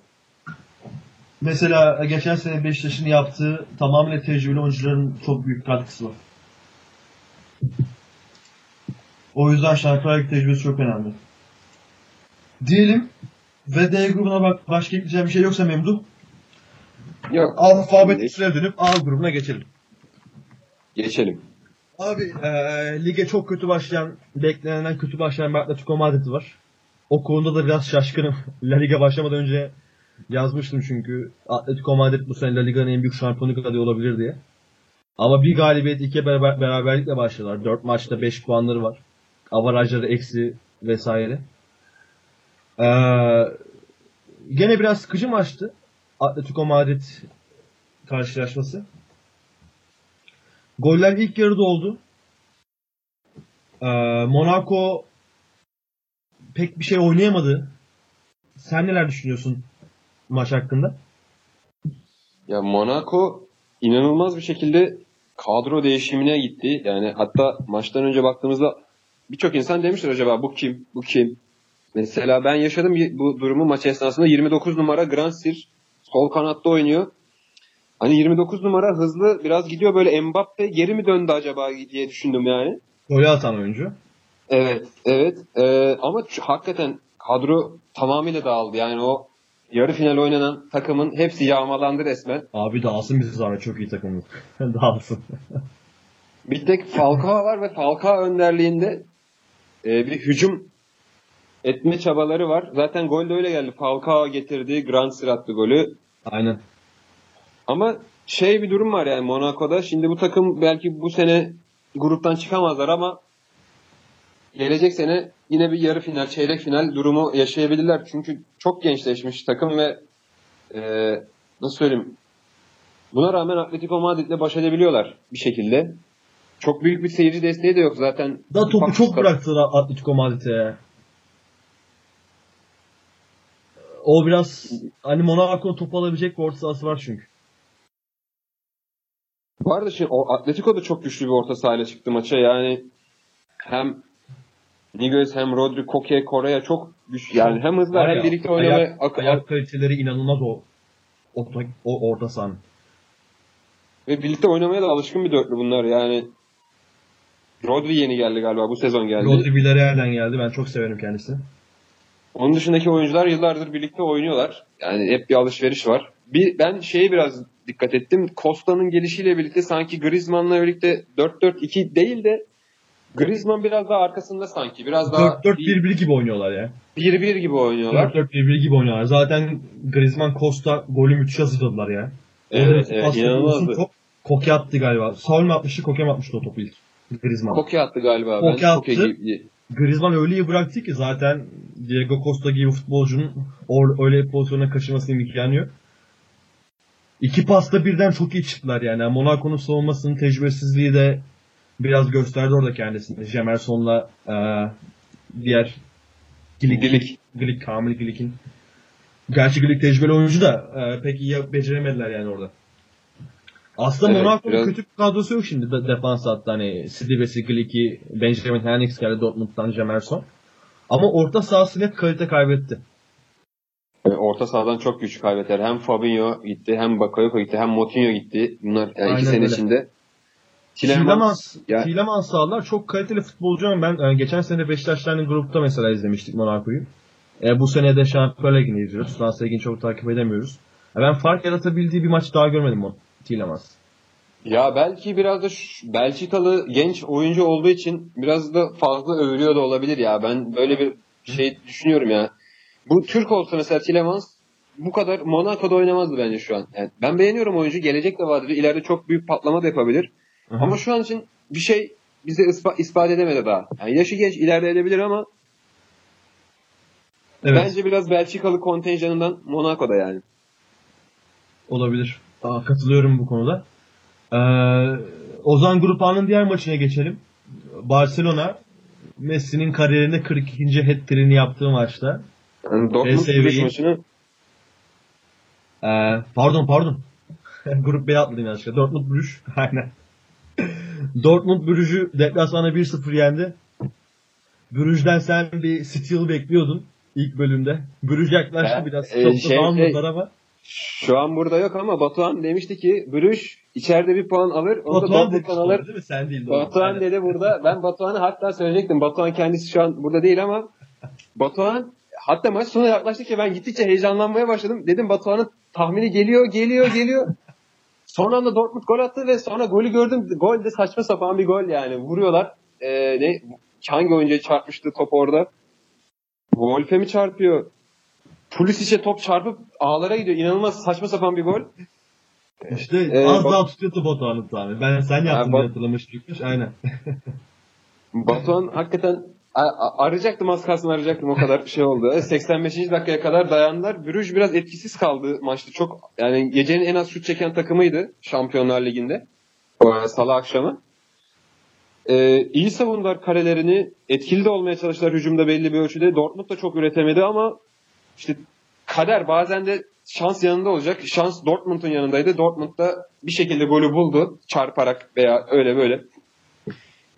Mesela geçen sene Beşiktaş'ın yaptığı tamamen tecrübeli oyuncuların çok büyük katkısı var. O yüzden Şampiyonlar Ligi tecrübesi çok önemli. Diyelim ve D grubuna bak başka ekleyeceğim bir şey yoksa Memduh. Yok. Alfabetik sıraya dönüp A grubuna geçelim. Geçelim. Abi e, lige çok kötü başlayan, beklenenden kötü başlayan bir Atletico Madrid var. O konuda da biraz şaşkınım. La Liga başlamadan önce yazmıştım çünkü Atletico Madrid bu sene La Liga'nın en büyük şampiyonluk adayı olabilir diye. Ama bir galibiyet, iki beraber, beraberlikle başladılar. Dört maçta beş puanları var. Avarajları eksi vesaire. Ee, gene biraz sıkıcı maçtı. Atletico Madrid karşılaşması. Goller ilk yarıda oldu. Ee, Monaco pek bir şey oynayamadı. Sen neler düşünüyorsun maç hakkında? Ya Monaco inanılmaz bir şekilde kadro değişimine gitti. Yani hatta maçtan önce baktığımızda birçok insan demiştir acaba bu kim, bu kim? Mesela ben yaşadım bu durumu maç esnasında 29 numara Gransir sol kanatta oynuyor. Hani 29 numara hızlı biraz gidiyor böyle Mbappe geri mi döndü acaba diye düşündüm yani. Golü atan oyuncu. Evet, evet. Ee, ama hakikaten kadro tamamıyla dağıldı. Yani o yarı final oynanan takımın hepsi yağmalandı resmen. Abi dağılsın bizi zahmet çok iyi takımız. dağılsın. bir tek Falcao var ve Falcao önderliğinde e, bir hücum etme çabaları var. Zaten gol de öyle geldi. Falcao getirdi. Grand Sir golü. Aynen. Ama şey bir durum var yani Monaco'da. Şimdi bu takım belki bu sene gruptan çıkamazlar ama gelecek sene yine bir yarı final, çeyrek final durumu yaşayabilirler. Çünkü çok gençleşmiş takım ve e, nasıl söyleyeyim buna rağmen Atletico Madrid'le baş edebiliyorlar bir şekilde. Çok büyük bir seyirci desteği de yok zaten. Da topu çok bıraktılar Atletico Madrid'e. O biraz hani Monaco top alabilecek bir orta sahası var çünkü. Bu arada şimdi o Atletico da çok güçlü bir orta sahayla çıktı maça. Yani hem Niguez hem Rodri, Koke, Korea çok güçlü. Yani hem hızlı hem birlikte oynamaya ayak, ak- ayak kaliteleri inanılmaz o o, o orta sahan. Ve birlikte oynamaya da alışkın bir dörtlü bunlar. Yani Rodri yeni geldi galiba. Bu sezon geldi. Rodri Villarreal'den geldi. Ben çok severim kendisini. Onun dışındaki oyuncular yıllardır birlikte oynuyorlar. Yani hep bir alışveriş var. Bir, ben şeyi biraz dikkat ettim. Costa'nın gelişiyle birlikte sanki Griezmann'la birlikte 4-4-2 değil de Griezmann biraz daha arkasında sanki. Biraz daha 4-4-1-1 gibi oynuyorlar ya. 1-1 gibi oynuyorlar. 4-4-1-1 gibi oynuyorlar. Zaten Griezmann Costa golü müthiş hazırladılar ya. Evet, evet inanılmazdı. Top, Koke attı galiba. Saul mi atmıştı, Koke mi atmıştı o topu ilk? Griezmann. Koke attı galiba. Koke ben attı. Koke Griezmann öyle iyi bıraktı ki zaten Diego Costa gibi futbolcunun or, öyle pozisyona kaçırmasının imkanı yok. İki pasta birden çok iyi çıktılar yani. Monaco'nun savunmasının tecrübesizliği de biraz gösterdi orada kendisini. Jemerson'la e, diğer Glick, Glick. Glick, Kamil Glick'in. Gerçi Glick tecrübeli oyuncu da e, pek iyi beceremediler yani orada. Aslında Evet, Monaco'nun biraz- kötü bir kadrosu yok şimdi de, defans hatta hani Sidibesi, Glick'i, Benjamin Henriks geldi Dortmund'dan Jemerson. Ama orta sahası net kalite kaybetti. Yani orta sahadan çok güç kaybettiler. Hem Fabinho gitti, hem Bakayoko gitti, hem Moutinho gitti. Bunlar yani Aynen iki sene öyle. içinde. Tielemans, ya- Tielemans sağlar çok kaliteli futbolcu ama ben e, geçen sene Beşiktaş'tan grupta mesela izlemiştik Monaco'yu. E, bu sene de Şampiyonlar Ligi'ni izliyoruz. Fransa Ligi'ni çok takip edemiyoruz. E, ben fark yaratabildiği bir maç daha görmedim o Tielemans. Ya belki biraz da şu- Belçikalı genç oyuncu olduğu için biraz da fazla övülüyor da olabilir ya. Ben böyle bir şey düşünüyorum ya. Bu Türk olsa mesela Tilemans bu kadar Monaco'da oynamazdı bence şu an. Yani ben beğeniyorum oyuncu. Gelecek de vardır. İleride çok büyük patlama da yapabilir. Ama şu an için bir şey bize ispa- ispat edemedi daha. Yani yaşı genç ileride edebilir ama evet bence biraz Belçikalı kontenjanından Monaco'da yani. olabilir. Aa, katılıyorum bu konuda. E, o zaman Grup A'nın diğer maçına geçelim. Barcelona Messi'nin kariyerinde 42. hat-trick'ini yaptığı maçta Yani Dortmund maçını Ee, pardon pardon. Grup B'ye atladım yanlışlıkla. Dortmund Brüj. Aynen. Dortmund Brüj'ü deplasmanda 1-0 yendi. Brüj'den sen bir steal bekliyordun ilk bölümde. Brüj yaklaştı Ben, biraz. e, Çok da şey- almadılar ama. Şu an burada yok ama Batuhan demişti ki Brüş içeride bir puan alır. Onu da Batuhan Dortmund'dan demişti alır. değil mi? Sen değil. Batuhan dedi burada. Ben Batuhan'ı hatta söyleyecektim. Batuhan kendisi şu an burada değil ama Batuhan hatta maç sona yaklaştıkça ben gittikçe heyecanlanmaya başladım. Dedim Batuhan'ın tahmini geliyor, geliyor, geliyor. Son anda Dortmund gol attı ve sonra golü gördüm. Gol de saçma sapan bir gol yani. Vuruyorlar. Ee, ne hangi oyuncuya çarpmıştı top orada? Wolf'e mi çarpıyor? Pulisic'e top çarpıp ağlara gidiyor. İnanılmaz saçma sapan bir gol. İşte Ee, az Bat- daha tutuyordu Batuhan'ın tahmini. Ben sen yaptın diye Bat- hatırlamıştım. Aynen. Batuhan hakikaten arayacaktım az kalsın arayacaktım o kadar şey oldu. 85. dakikaya kadar dayandılar. Brüj biraz etkisiz kaldı maçta. Çok yani gecenin en az şut çeken takımıydı Şampiyonlar Ligi'nde. Salı akşamı. Ee, iyi savundular karelerini. Etkili de olmaya çalıştılar hücumda belli bir ölçüde. Dortmund da çok üretemedi ama işte kader bazen de şans yanında olacak. Şans Dortmund'un yanındaydı. Dortmund da bir şekilde golü buldu. Çarparak veya öyle böyle.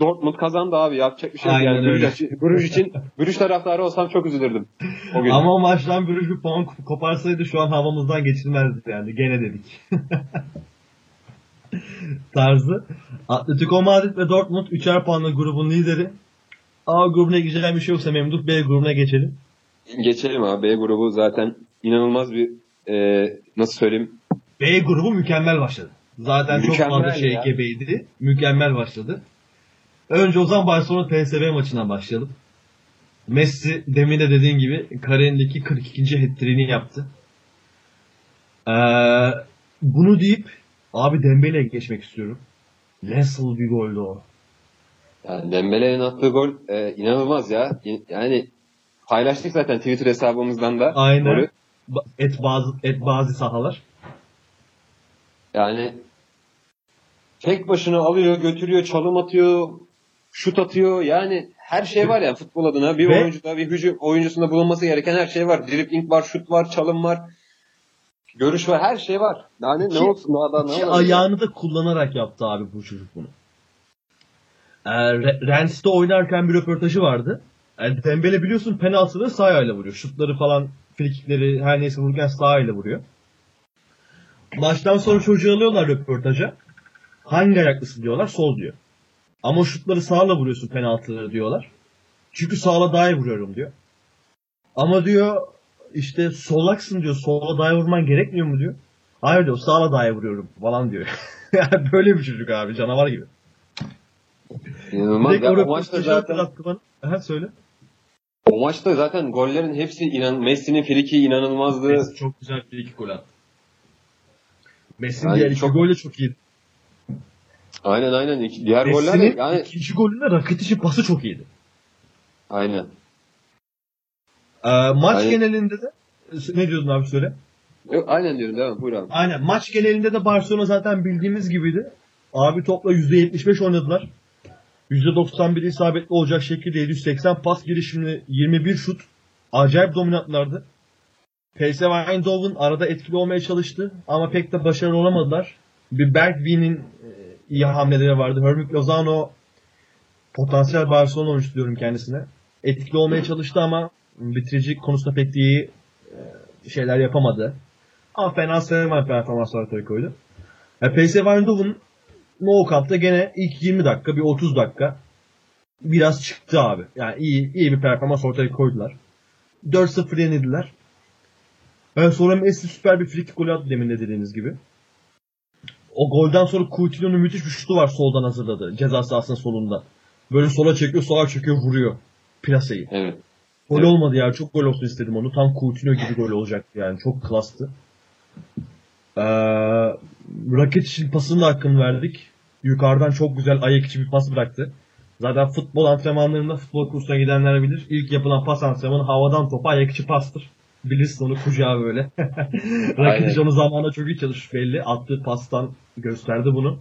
Dortmund kazandı abi. Yapacak bir şey yok. Aynen Yani. Brüj, Brüj için Brüj taraftarı olsam çok üzülürdüm. O gün. Ama o maçtan Brüj bir puan koparsaydı şu an havamızdan geçilmezdi yani. Gene dedik. Tarzı. Atletico Madrid ve Dortmund 3'er puanla grubun lideri. A grubuna gireceğim bir şey yoksa Memduh B grubuna geçelim. Geçelim abi. B grubu zaten inanılmaz bir e, nasıl söyleyeyim B grubu mükemmel başladı. Zaten çok Mükemmel fazla şey ya. gebeydi. Mükemmel başladı. Önce o zaman Barcelona PSV maçından başlayalım. Messi demin de dediğin gibi kariyerindeki 42. hat-trick'ini yaptı. Ee, bunu deyip abi Dembele'ye geçmek istiyorum. Nasıl bir goldü o? Yani Dembele'nin attığı gol e, inanılmaz ya. Yani paylaştık zaten Twitter hesabımızdan da Aynen. golü. Et bazı et bazı sahalar. Yani tek başına alıyor, götürüyor, çalım atıyor, şut atıyor. Yani her şey var ya futbol adına. Bir Ve- oyuncuda, bir hücum oyuncusunda bulunması gereken her şey var. Dribbling var, şut var, çalım var. Görüş var, her şey var. Yani İki- ne olsun daha da ne olabilir? ayağını da kullanarak yaptı abi bu çocuk bunu. Ee, Re- Rennes'te oynarken bir röportajı vardı. Yani Dembele biliyorsun penaltıları sağ ayağıyla vuruyor. Şutları falan, frikikleri her neyse vururken sağ ayağıyla vuruyor. Maçtan sonra çocuğu alıyorlar röportaja. Hangi ayaklısın diyorlar, sol diyor. Ama şutları sağla vuruyorsun penaltıları diyorlar. Çünkü sağla daha iyi vuruyorum diyor. Ama diyor işte solaksın diyor. Sola daha iyi vurman gerekmiyor mu diyor. Hayır diyor sağla daha iyi vuruyorum falan diyor. böyle bir çocuk abi canavar gibi. İnanılmaz. Direkt Ya, o o maçta röportajı zaten hatırlattı bana. Aha söyle. o maçta zaten gollerin hepsi inan Messi'nin friki inanılmazdı. Messi çok güzel bir iki gol attı. Messi'nin Yani diğer iki çok- gol de çok iyi. Aynen aynen. Diğer goller de Messi'nin yani ikinci golünde Rakitic'in pası çok iyiydi. aynen. Ee, maç Aynen. genelinde de ne diyordun abi söyle? Yok, aynen diyorum devam buyur abi. Aynen maç genelinde de Barcelona zaten bildiğimiz gibiydi. Abi topla %75 oynadılar. %91 isabetli olacak şekilde 780 pas girişimli 21 şut. Acayip dominantlardı. PSV Eindhoven arada etkili olmaya çalıştı ama pek de başarılı olamadılar. Bir Bergwijn'in iyi hamleleri vardı. Hermik Lozano potansiyel Barcelona oyuncusu diyorum kendisine. Etkili olmaya çalıştı ama bitirici konusunda pek iyi e, şeyler yapamadı. Ama fena sayılmayan performans ortaya koydu. E, PSV Eindhoven No Camp'ta gene ilk 20 dakika, bir 30 dakika biraz çıktı abi. Yani iyi iyi bir performans ortaya koydular. 4-0 yenildiler. E, sonra Messi süper bir frikik golü attı demin de dediğiniz gibi. O golden sonra Coutinho'nun müthiş bir şutu var soldan hazırladı. Ceza sahasının solunda. Böyle sola çekiyor, sola çekiyor, vuruyor. Plaseyi. Evet. Gol Evet. olmadı ya. Çok gol olsun istedim onu. Tam Coutinho gibi gol olacaktı yani. Çok klastı. Ee, Rakic için pasını da hakkını verdik. Yukarıdan çok güzel ayak içi bir pas bıraktı. Zaten futbol antrenmanlarında futbol kursuna gidenler bilir. İlk yapılan pas antrenmanı havadan topa ayak içi pastır. Bilirsin onu kucağı böyle. Aynen. onu zamanında çok iyi çalışmış belli. Attığı pastan gösterdi bunu.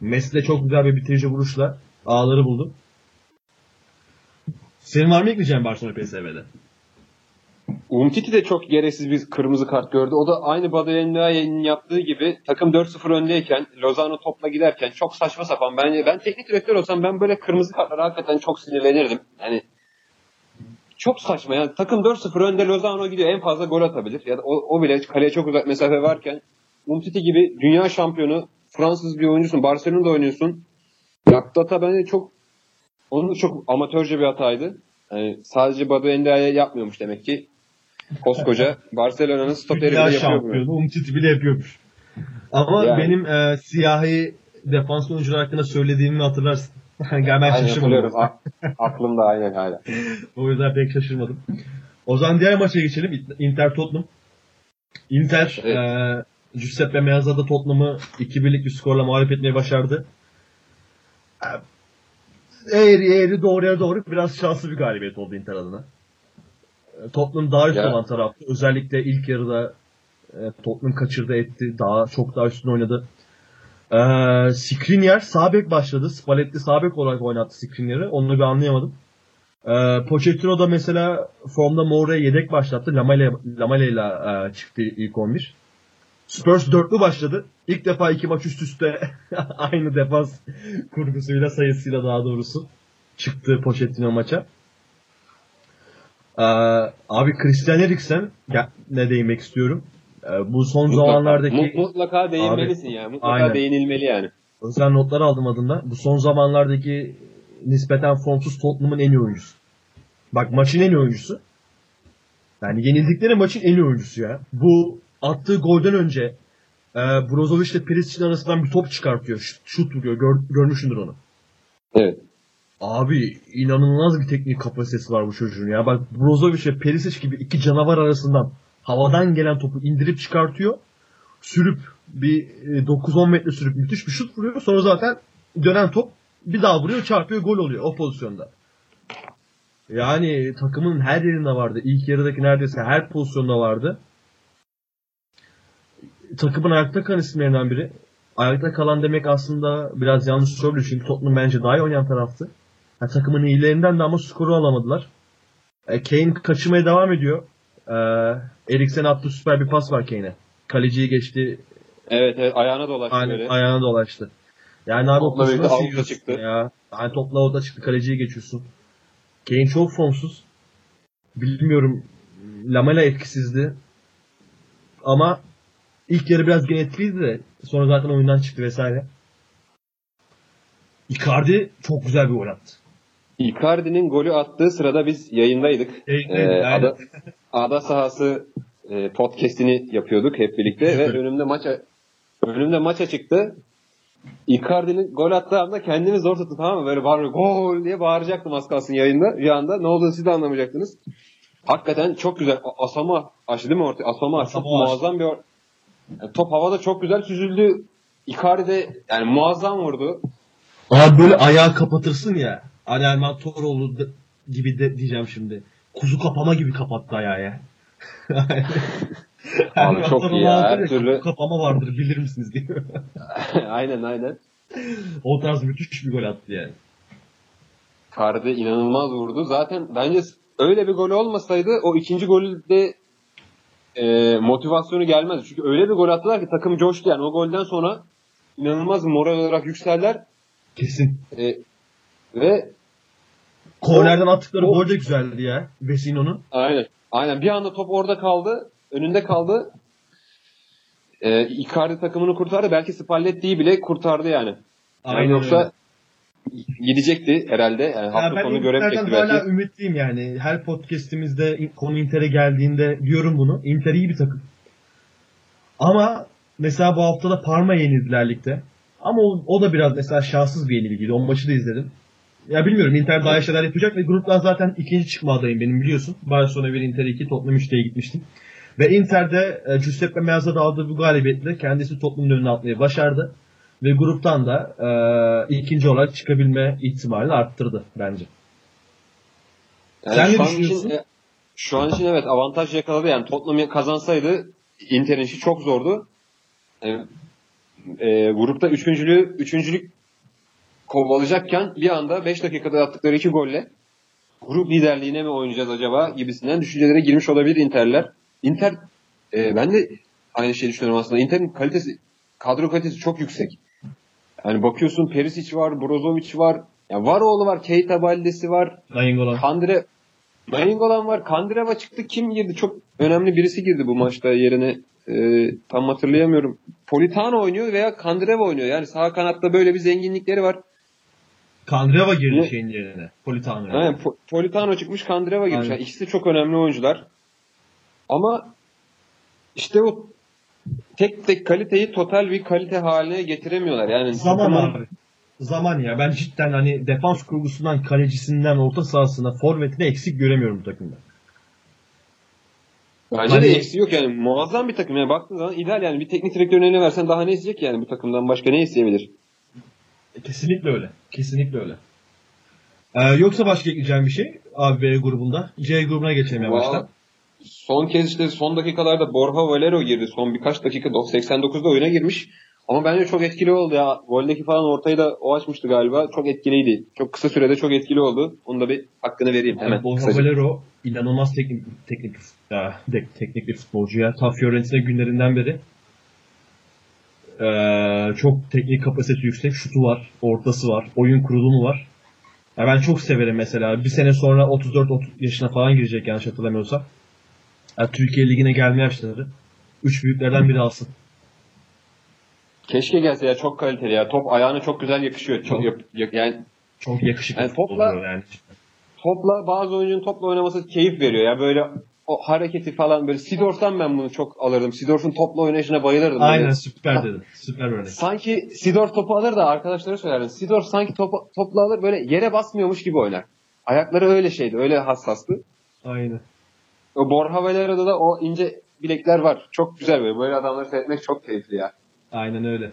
Messi de çok güzel bir bitirici vuruşla ağları buldu. Senin var mı ekleyeceğin Barcelona PSV'de? Umtiti de çok gereksiz bir kırmızı kart gördü. O da aynı Badelenlia'nın yaptığı gibi takım 4-0 öndeyken Lozano topla giderken çok saçma sapan. Bence ben teknik direktör olsam ben böyle kırmızı kartlara hakikaten çok sinirlenirdim. Yani çok saçma yani takım 4-0 önde Lozano gidiyor en fazla gol atabilir. Ya da o, o bile kaleye çok uzak mesafe varken Umtiti gibi dünya şampiyonu Fransız bir oyuncusun. Barcelona'da oynuyorsun. Yaptığı hata bence çok onun da çok amatörce bir hataydı. Yani sadece Badu Endia'ya yapmıyormuş demek ki. Koskoca Barcelona'nın stoperi bile yapıyor Umtiti bile yapıyormuş. Ama Yani. benim e, siyahi defans oyuncular hakkında söylediğimi hatırlarsın. ben Aynen şaşırmadım. aklımda aynen hala. O yüzden pek şaşırmadım. O zaman diğer maça geçelim. Inter Tottenham. Inter Evet. e, Giuseppe Meazza'da Tottenham'ı 2-1'lik bir skorla mağlup etmeyi başardı. E, Eğri eğri doğruya doğru biraz şanslı bir galibiyet oldu Inter adına. E, Tottenham daha üst Ya. olan taraftı. Özellikle ilk yarıda e, Tottenham kaçırdı etti. Daha çok daha üstün oynadı. E, Skriniar sağ başladı. Spalletti sağ bek olarak oynattı Skriniar'ı. Onu bir anlayamadım. E, Pochettino da mesela formda Mourinho'ya yedek başlattı. Lamela Lamela ile e, çıktı ilk 11. Spurs dörtlü başladı. İlk defa iki maç üst üste aynı defans kurgusuyla sayısıyla daha doğrusu çıktı Pochettino maça. Ee, abi Christian Eriksen ya, ne değinmek istiyorum. Ee, bu son Mutlaka, zamanlardaki Mu- mutlaka değinmelisin yani. Mutlaka Aynen. değinilmeli yani. özel notlar aldım adında. Bu son zamanlardaki nispeten formsuz Tottenham'ın en iyi oyuncusu. Bak maçın en iyi oyuncusu. Yani yenildikleri maçın en iyi oyuncusu ya. Bu attığı golden önce e, Brozovic ile Perisic'in arasından bir top çıkartıyor. Şut, şut vuruyor. Gör, görmüşsündür onu. Evet. Abi inanılmaz bir teknik kapasitesi var bu çocuğun ya. Bak Brozovic ve Perisic gibi iki canavar arasından havadan gelen topu indirip çıkartıyor. Sürüp bir e, 9-10 metre sürüp müthiş bir şut vuruyor. Sonra zaten dönen top bir daha vuruyor çarpıyor gol oluyor o pozisyonda. Yani takımın her yerinde vardı. İlk yarıdaki neredeyse her pozisyonda vardı. Takımın ayakta kalan isimlerinden biri. Ayakta kalan demek aslında biraz yanlış söylüyor. Çünkü Tottenham bence daha iyi oynayan taraftı. Ha, takımın iyilerinden de ama skoru alamadılar. E, Kane kaçırmaya devam ediyor. E, Eriksen attı süper bir pas var Kane'e. Kaleciyi geçti. Evet evet ayağına dolaştı Aynen, böyle. ayağına dolaştı. Yani abi o Topla birlikte nasıl yiyorsun çıktı. Ya. Yani topla avuta çıktı. Kaleciyi geçiyorsun. Kane çok formsuz. Bilmiyorum. Lamela etkisizdi. Ama ilk yarı biraz gene etkiliydi de sonra zaten oyundan çıktı vesaire. Icardi çok güzel bir gol attı. Icardi'nin golü attığı sırada biz yayındaydık. Yayındaydık, Ee, aynen. ada, ada sahası e, podcast'ini yapıyorduk hep birlikte ve önümde maça önümde maça çıktı. Icardi'nin gol attığı anda kendimi zor tuttum tamam mı? Böyle bağırıyor gol diye bağıracaktım az kalsın yayında. Bir anda ne olduğunu siz de anlamayacaktınız. Hakikaten çok güzel. Asama açtı değil mi ortaya? Asama, Asama çok muazzam bir Yani top havada çok güzel süzüldü. Icardi de yani muazzam vurdu. Abi böyle ayağı kapatırsın ya. Ali Erman Toroğlu gibi de diyeceğim şimdi. Kuzu kapama gibi kapattı ayağı ya. Abi çok iyi ya, her türlü- kapama vardır bilir misiniz diye. aynen aynen. o tarz müthiş bir gol attı yani. Icardi inanılmaz vurdu. Zaten bence öyle bir gol olmasaydı o ikinci golde e, motivasyonu gelmez. Çünkü öyle bir gol attılar ki takım coştu yani. O golden sonra inanılmaz moral olarak yükseldiler. Kesin. E, ve Kornerden attıkları o- gol de güzeldi ya. Vesino'nun. Aynen. Aynen. Bir anda top orada kaldı. Önünde kaldı. Ee, Icardi takımını kurtardı. Belki Spalletti'yi bile kurtardı yani. Yani Aynen yoksa öyle. gidecekti herhalde. Yani Ya hafta sonu göremeyecekti hala belki. ümitliyim yani. Her podcastimizde konu Inter'e geldiğinde diyorum bunu. Inter iyi bir takım. Ama mesela bu hafta da Parma yenildiler ligde. Ama o, o da biraz mesela şanssız bir yenilgiydi. O maçı da izledim. Ya bilmiyorum Inter daha şeyler yapacak ve gruptan zaten ikinci çıkma adayım benim biliyorsun. Barcelona 1 Inter 2 Tottenham 3 diye gitmiştim. Ve Inter'de e, Giuseppe Meazza aldığı bu galibiyetle kendisi Tottenham'ın önüne atmayı başardı. Ve gruptan da e, ikinci olarak çıkabilme ihtimalini arttırdı bence. Yani Sen ne düşünüyorsun? Için, e, şu an için evet avantaj yakaladı. Yani Tottenham kazansaydı Inter'in işi çok zordu. Yani, e, grupta üçüncülüğü, üçüncülük kovalayacakken bir anda 5 dakikada attıkları iki golle grup liderliğine mi oynayacağız acaba gibisinden düşüncelere girmiş olabilir Inter'ler. Inter e, ben de aynı şeyi düşünüyorum aslında. Inter'in kalitesi kadro kalitesi çok yüksek. Yani bakıyorsun Perisic var, Brozovic var, ya Varoğlu var, Keita Baldesi var, Nainggolan. Kandire Nainggolan var. Kandireva çıktı. Kim girdi? Çok önemli birisi girdi bu maçta yerine. Ee, tam hatırlayamıyorum. Politano oynuyor veya Kandireva oynuyor. Yani sağ kanatta böyle bir zenginlikleri var. Kandreva girdi Ne? şeyin yerine. Politano'ya. Yani Po- Politano çıkmış, Kandireva girmiş. Aynen. Yani ikisi çok önemli oyuncular. Ama işte o tek tek kaliteyi total bir kalite haline getiremiyorlar. Yani Zaman takımın- abi. Zaman ya. Ben cidden hani defans kurgusundan, kalecisinden, orta sahasına, forvetine eksik göremiyorum bu takımda. Bence Hani- de eksiği yok yani. Muazzam bir takım. Yani baktığın zaman ideal yani. Bir teknik direktörün eline versen daha ne isteyecek yani bu takımdan başka ne isteyebilir? E, Kesinlikle öyle. Kesinlikle öyle. Ee, yoksa başka ekleyeceğim bir şey abi B grubunda. C grubuna geçelim yavaştan. Son kez işte son dakikalarda Borja Valero girdi. Son birkaç dakika 89'da oyuna girmiş. Ama bence çok etkili oldu ya. Goldeki falan ortayı da o açmıştı galiba. Çok etkiliydi. Çok kısa sürede çok etkili oldu. Onu da bir hakkını vereyim hemen. Yani Borja kısaca. Valero inanılmaz teknik teknik ya, teknik bir futbolcu ya. Ta Fiorentina günlerinden beri ee, çok teknik kapasitesi yüksek. Şutu var, ortası var, oyun kurulumu var. Ya ben çok severim mesela. Bir sene sonra 34-30 yaşına falan girecek yanlış hatırlamıyorsam. Ya Türkiye Ligi'ne gelme yaşları. Üç büyüklerden biri alsın. Keşke gelse ya çok kaliteli ya. Top ayağına çok güzel yakışıyor. Çok Çok. yani Çok yakışıklı Yani topla- yani. topla bazı oyuncunun topla oynaması keyif veriyor ya. Böyle o hareketi falan böyle Sidorf'tan ben bunu çok alırdım. Sidorf'un topla oynayışına bayılırdım. Aynen Böyle süper dedin. Süper örnek. Sanki Sidorf topu alır da arkadaşlara söylerdim. Sidorf sanki topu, topla alır böyle yere basmıyormuş gibi oynar. Ayakları öyle şeydi, öyle hassastı. Aynen. O Borja Valero'da da o ince bilekler var. Çok güzel böyle. Böyle adamları seyretmek çok keyifli ya. Aynen öyle.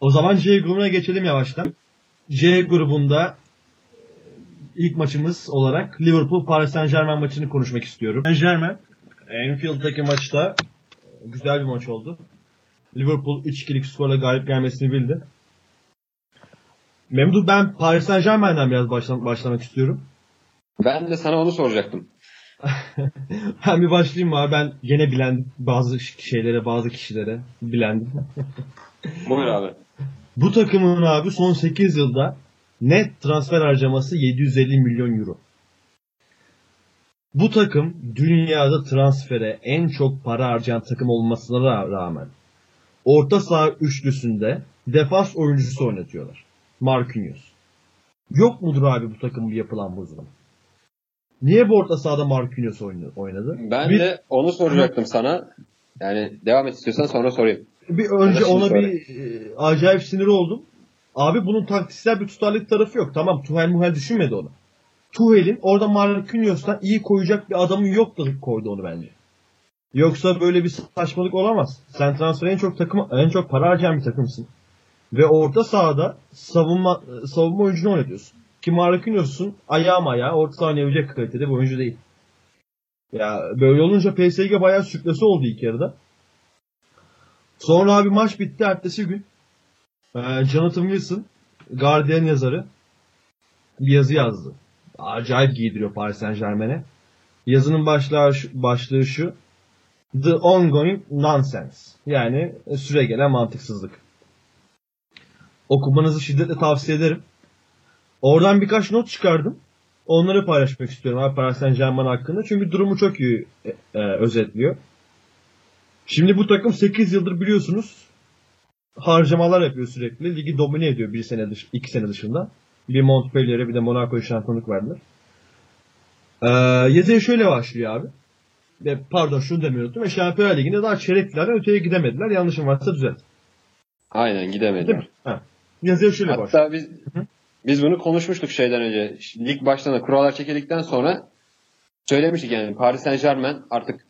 O zaman C grubuna geçelim yavaştan. C grubunda ilk maçımız olarak Liverpool Paris Saint Germain maçını konuşmak istiyorum. Saint Germain Anfield'daki maçta güzel bir maç oldu. Liverpool 3-2'lik skorla galip gelmesini bildi. Memduh ben Paris Saint Germain'den biraz başlam- başlamak istiyorum. Ben de sana onu soracaktım. ben bir başlayayım mı abi? Ben gene bilen bazı şeylere, bazı kişilere bilendim. Buyur abi. Bu takımın abi son 8 yılda net transfer harcaması 750 milyon euro. Bu takım dünyada transfere en çok para harcayan takım olmasına ra- rağmen orta saha üçlüsünde defans oyuncusu oynatıyorlar. Marquinhos. Yok mudur abi bu takımın bir yapılan bozulma? Niye bu orta sahada Marquinhos oyna- oynadı? Ben Bir- de onu soracaktım sana. Yani devam et istiyorsan sonra sorayım. Bir önce ona söyle. bir e, acayip sinir oldum. Abi bunun taktiksel bir tutarlılık tarafı yok. Tamam Tuhel Muhel düşünmedi onu. Tuhel'in orada Marquinhos'tan iyi koyacak bir adamı yok da koydu onu bence. Yoksa böyle bir saçmalık olamaz. Sen transfere en çok takım en çok para harcayan bir takımsın. Ve orta sahada savunma savunma oyuncunu oynatıyorsun. Ki Marquinhos'un ayağı ayağı orta saha oynayabilecek kalitede bir oyuncu değil. Ya böyle olunca PSG bayağı sürklesi oldu ilk yarıda. Sonra abi maç bitti ertesi gün. Ee, Jonathan Wilson Guardian yazarı bir yazı yazdı. Acayip giydiriyor Paris Saint Germain'e. Yazının başlığı, başlığı şu. The ongoing nonsense. Yani süre gelen mantıksızlık. Okumanızı şiddetle tavsiye ederim. Oradan birkaç not çıkardım. Onları paylaşmak istiyorum abi Paris Saint Germain hakkında. Çünkü durumu çok iyi e, e, özetliyor. Şimdi bu takım 8 yıldır biliyorsunuz harcamalar yapıyor sürekli. Ligi domine ediyor bir sene dış, iki sene dışında. Bir Montpellier'e bir de Monaco'ya şampiyonluk verdiler. Ee, yazıya şöyle başlıyor abi. Ve pardon şunu demiyordum. Ve Şampiyonlar Ligi'nde daha çeyrek finalden öteye gidemediler. Yanlışım varsa düzelt. Aynen gidemediler. Ha. Yazıya şöyle Hatta başlıyor. biz biz bunu konuşmuştuk şeyden önce. Lig başlarında kurallar çekildikten sonra söylemiştik yani Paris Saint Germain artık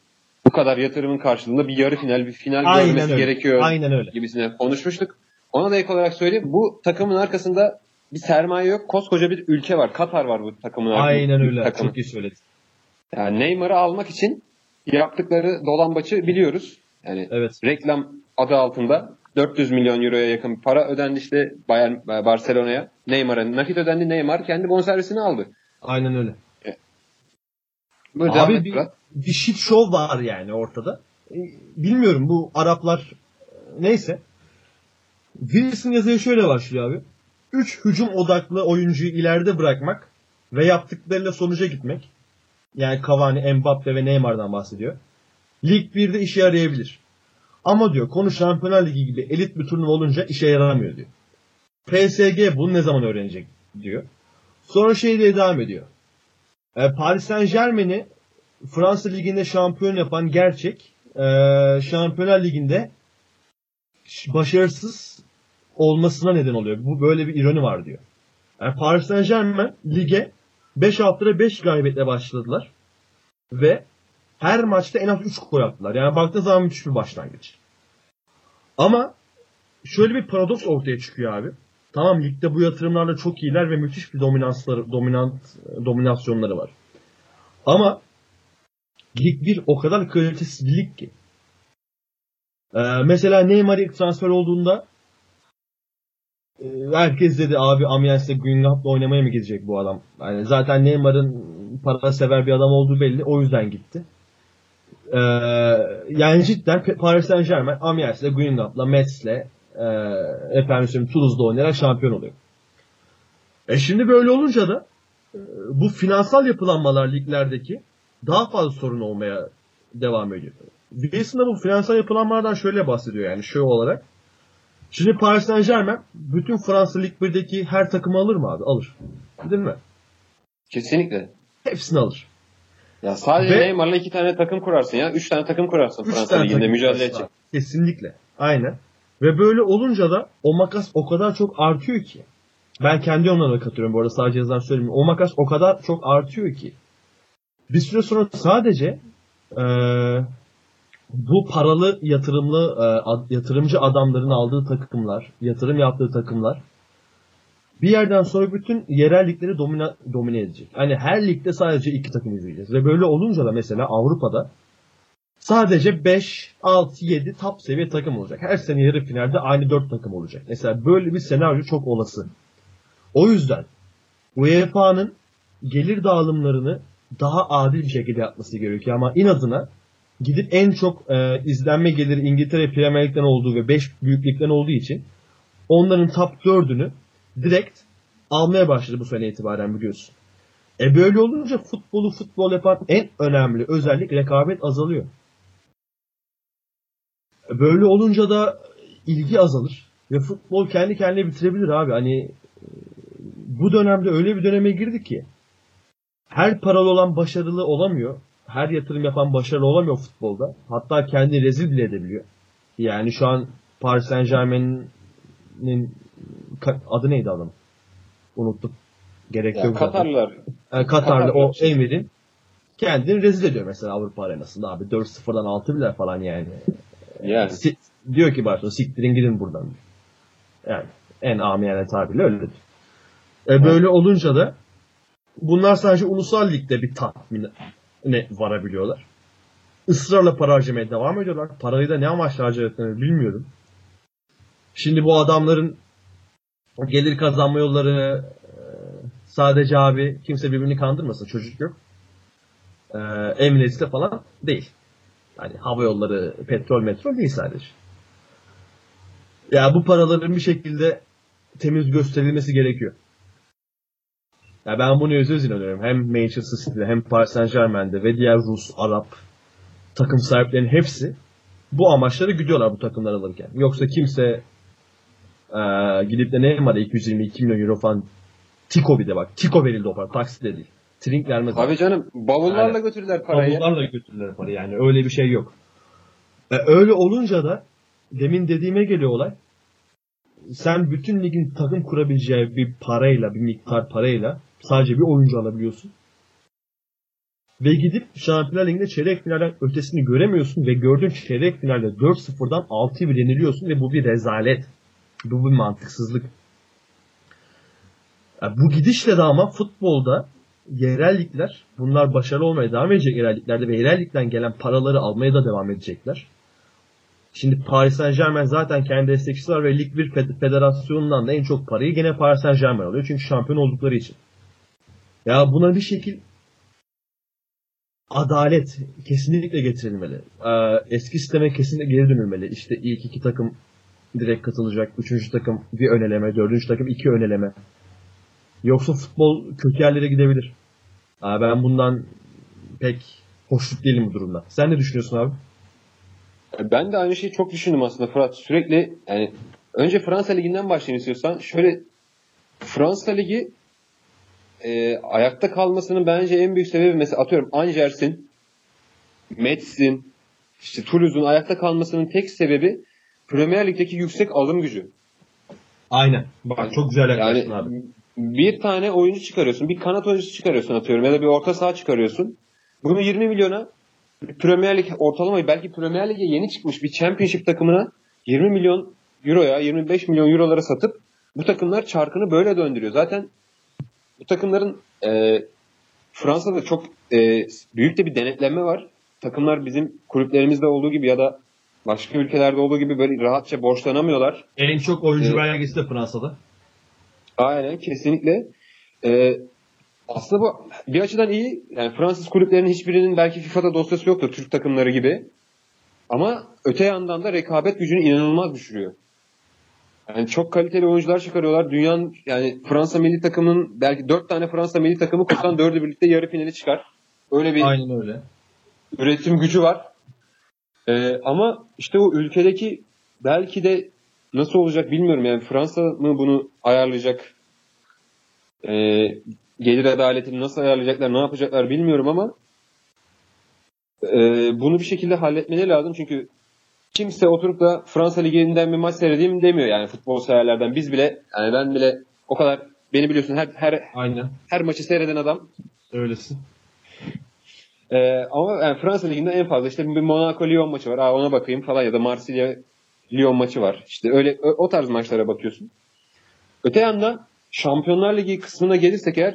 bu kadar yatırımın karşılığında bir yarı final, bir final Aynen görmesi öyle. gerekiyor Aynen öyle. gibisine konuşmuştuk. Ona da ek olarak söyleyeyim. Bu takımın arkasında bir sermaye yok. Koskoca bir ülke var. Katar var bu takımın arkasında. Aynen öyle. Takımın. Çok iyi söyledin. Yani Neymar'ı almak için yaptıkları dolambaçı biliyoruz. Yani Evet. reklam adı altında 400 milyon euroya yakın para ödendi işte Bayern Barcelona'ya. Neymar'a nakit ödendi. Neymar kendi bonservisini aldı. Aynen öyle. Böyle Abi devam et bir-. Bir shit show var yani ortada. E, Bilmiyorum bu Araplar e, neyse. Wilson yazıya şöyle başlıyor abi. 3 hücum odaklı oyuncuyu ileride bırakmak ve yaptıklarıyla sonuca gitmek. Yani Cavani, Mbappe ve Neymar'dan bahsediyor. Lig 1'de işe yarayabilir. Ama diyor konu Şampiyonlar Ligi gibi elit bir turnuva olunca işe yaramıyor diyor. PSG bunu ne zaman öğrenecek diyor. Sonra şey diye devam ediyor. E, Paris Saint Germain'i Fransa Ligi'nde şampiyon yapan gerçek e, Şampiyonlar Ligi'nde başarısız olmasına neden oluyor. Bu böyle bir ironi var diyor. Yani Paris Saint Germain lige 5 haftada 5 galibiyetle başladılar. Ve her maçta en az 3 gol attılar. Yani baktığın zaman müthiş bir başlangıç. Ama şöyle bir paradoks ortaya çıkıyor abi. Tamam ligde bu yatırımlarla çok iyiler ve müthiş bir dominansları, dominant dominasyonları var. Ama Lig 1 o kadar kalitesiz bir lig ki. Ee, mesela Neymar ilk transfer olduğunda e, herkes dedi abi Amiens'le Guingamp'la oynamaya mı gidecek bu adam? Yani zaten Neymar'ın para sever bir adam olduğu belli. O yüzden gitti. Ee, yani cidden Paris Saint Germain Amiens'le Guingamp'la Metz'le e, efendim Toulouse'da oynayarak şampiyon oluyor. E şimdi böyle olunca da e, bu finansal yapılanmalar liglerdeki daha fazla sorun olmaya devam ediyor. Wilson da bu finansal yapılanmalardan şöyle bahsediyor yani şöyle olarak. Şimdi Paris Saint Germain bütün Fransa Lig 1'deki her takımı alır mı abi? Alır. Değil mi? Kesinlikle. Hepsini alır. Ya sadece Ve- Neymar'la iki tane takım kurarsın ya. Üç tane takım kurarsın Üç Fransa Ligi'nde mücadele edecek. Kesinlikle. Aynen. Ve böyle olunca da o makas o kadar çok artıyor ki. Ben kendi yorumlarıma katılıyorum bu arada sadece yazılar söylemiyorum. O makas o kadar çok artıyor ki. Bir süre sonra sadece eee, bu paralı yatırımlı ad- yatırımcı adamların aldığı takımlar, yatırım yaptığı takımlar bir yerden sonra bütün yerel ligleri domine, domine edecek. Hani her ligde sadece iki takım izleyeceğiz. Ve böyle olunca da mesela Avrupa'da sadece 5, 6, 7 top seviye takım olacak. Her sene yarı finalde aynı 4 takım olacak. Mesela böyle bir senaryo çok olası. O yüzden UEFA'nın gelir dağılımlarını daha adil bir şekilde yapması gerekiyor. Ama inadına gidip en çok e, izlenme geliri İngiltere Premier Lig'den olduğu ve 5 büyük ligden olduğu için onların top 4'ünü direkt almaya başladı bu sene itibaren biliyorsun. E böyle olunca futbolu futbol yapan en önemli özellik rekabet azalıyor. E Böyle olunca da ilgi azalır ve futbol kendi kendine bitirebilir abi. Hani e, bu dönemde öyle bir döneme girdik ki her paralı olan başarılı olamıyor. Her yatırım yapan başarılı olamıyor futbolda. Hatta kendi rezil bile edebiliyor. Yani şu an Paris Saint Germain'in adı neydi adam? Unuttum. Gerek yok zaten. Katarlılar. Yani Katar'da o Katarlar. Emir'in kendini rezil ediyor mesela Avrupa arenasında abi. 4-0'dan 6 bile falan yani. Yani. Si- diyor ki başta siktirin gidin buradan. Yani en amiyane tabirle öyledir. E, böyle olunca da bunlar sadece ulusal ligde bir tatmine varabiliyorlar. Israrla para harcamaya devam ediyorlar. Parayı da ne amaçla harcadıklarını bilmiyorum. Şimdi bu adamların gelir kazanma yolları e, sadece abi kimse birbirini kandırmasın çocuk yok. Ee, falan değil. Yani hava yolları, petrol, metrol değil sadece. Ya bu paraların bir şekilde temiz gösterilmesi gerekiyor. Ya ben bunu öz inanıyorum. Hem Manchester City'de hem Paris Saint Germain'de ve diğer Rus, Arap takım sahiplerinin hepsi bu amaçları gidiyorlar bu takımlar alırken. Yoksa kimse e, gidip de Neymar'a 222 milyon euro falan Tiko bir de bak. Tiko verildi o para. Taksit de değil. Trink vermez. Abi canım bavullarla Aynen. götürdüler parayı. Bavullarla götürdüler parayı yani. Öyle bir şey yok. E, öyle olunca da demin dediğime geliyor olay. Sen bütün ligin takım kurabileceği bir parayla, bir miktar parayla sadece bir oyuncu alabiliyorsun. Ve gidip Şampiyonlar Ligi'nde çeyrek finalden ötesini göremiyorsun ve gördüğün çeyrek finalde 4-0'dan 6'yı bir yeniliyorsun ve bu bir rezalet. Bu bir mantıksızlık. Yani bu gidişle de ama futbolda yerel ligler bunlar başarılı olmaya devam edecek yerel liglerde ve yerel ligden gelen paraları almaya da devam edecekler. Şimdi Paris Saint Germain zaten kendi destekçisi var ve Lig 1 federasyonundan da en çok parayı gene Paris Saint Germain alıyor. Çünkü şampiyon oldukları için. Ya buna bir şekil adalet kesinlikle getirilmeli. Ee, eski sisteme kesinlikle geri dönülmeli. İşte ilk iki takım direkt katılacak. Üçüncü takım bir öneleme. Dördüncü takım iki öneleme. Yoksa futbol kötü yerlere gidebilir. Ben bundan pek hoşnut değilim bu durumda. Sen ne düşünüyorsun abi? Ben de aynı şeyi çok düşündüm aslında Fırat. Sürekli yani önce Fransa Ligi'nden başlayayım istiyorsan. Şöyle Fransa Ligi e, ayakta kalmasının bence en büyük sebebi mesela atıyorum Angers'in, Metz'in, işte Toulouse'un ayakta kalmasının tek sebebi Premier Lig'deki yüksek alım gücü. Aynen. Bak çok güzel yaklaştın yani, abi bir tane oyuncu çıkarıyorsun. Bir kanat oyuncusu çıkarıyorsun atıyorum. Ya da bir orta saha çıkarıyorsun. Bunu 20 milyona Premier Lig ortalamayı belki Premier Lig'e yeni çıkmış bir Championship takımına 20 milyon euroya 25 milyon eurolara satıp bu takımlar çarkını böyle döndürüyor. Zaten bu takımların e, Fransa'da çok e, büyük de bir denetlenme var. Takımlar bizim kulüplerimizde olduğu gibi ya da başka ülkelerde olduğu gibi böyle rahatça borçlanamıyorlar. En çok oyuncu ee, belgesi de Fransa'da. Aynen kesinlikle. Ee, aslında bu bir açıdan iyi. Yani Fransız kulüplerinin hiçbirinin belki FIFA'da dosyası yoktur Türk takımları gibi. Ama öte yandan da rekabet gücünü inanılmaz düşürüyor. Yani çok kaliteli oyuncular çıkarıyorlar. Dünyanın yani Fransa milli takımının belki dört tane Fransa milli takımı kursan dördü birlikte yarı finali çıkar. Öyle bir Aynen öyle. üretim gücü var. Ee, ama işte o ülkedeki belki de Nasıl olacak bilmiyorum. Yani Fransa mı bunu ayarlayacak? E, gelir adaletini nasıl ayarlayacaklar, ne yapacaklar bilmiyorum ama e, bunu bir şekilde halletmeleri lazım. Çünkü kimse oturup da Fransa Ligi'nden bir maç seyredeyim demiyor yani futbol severlerden. Biz bile yani ben bile o kadar beni biliyorsun her her Aynen. her maçı seyreden adam. Öylesin. Ee, ama yani Fransa Ligi'nde en fazla işte bir Monaco Lyon maçı var. Aa ona bakayım falan ya da Marsilya Lyon maçı var. İşte öyle o tarz maçlara bakıyorsun. Öte yandan Şampiyonlar Ligi kısmına gelirsek eğer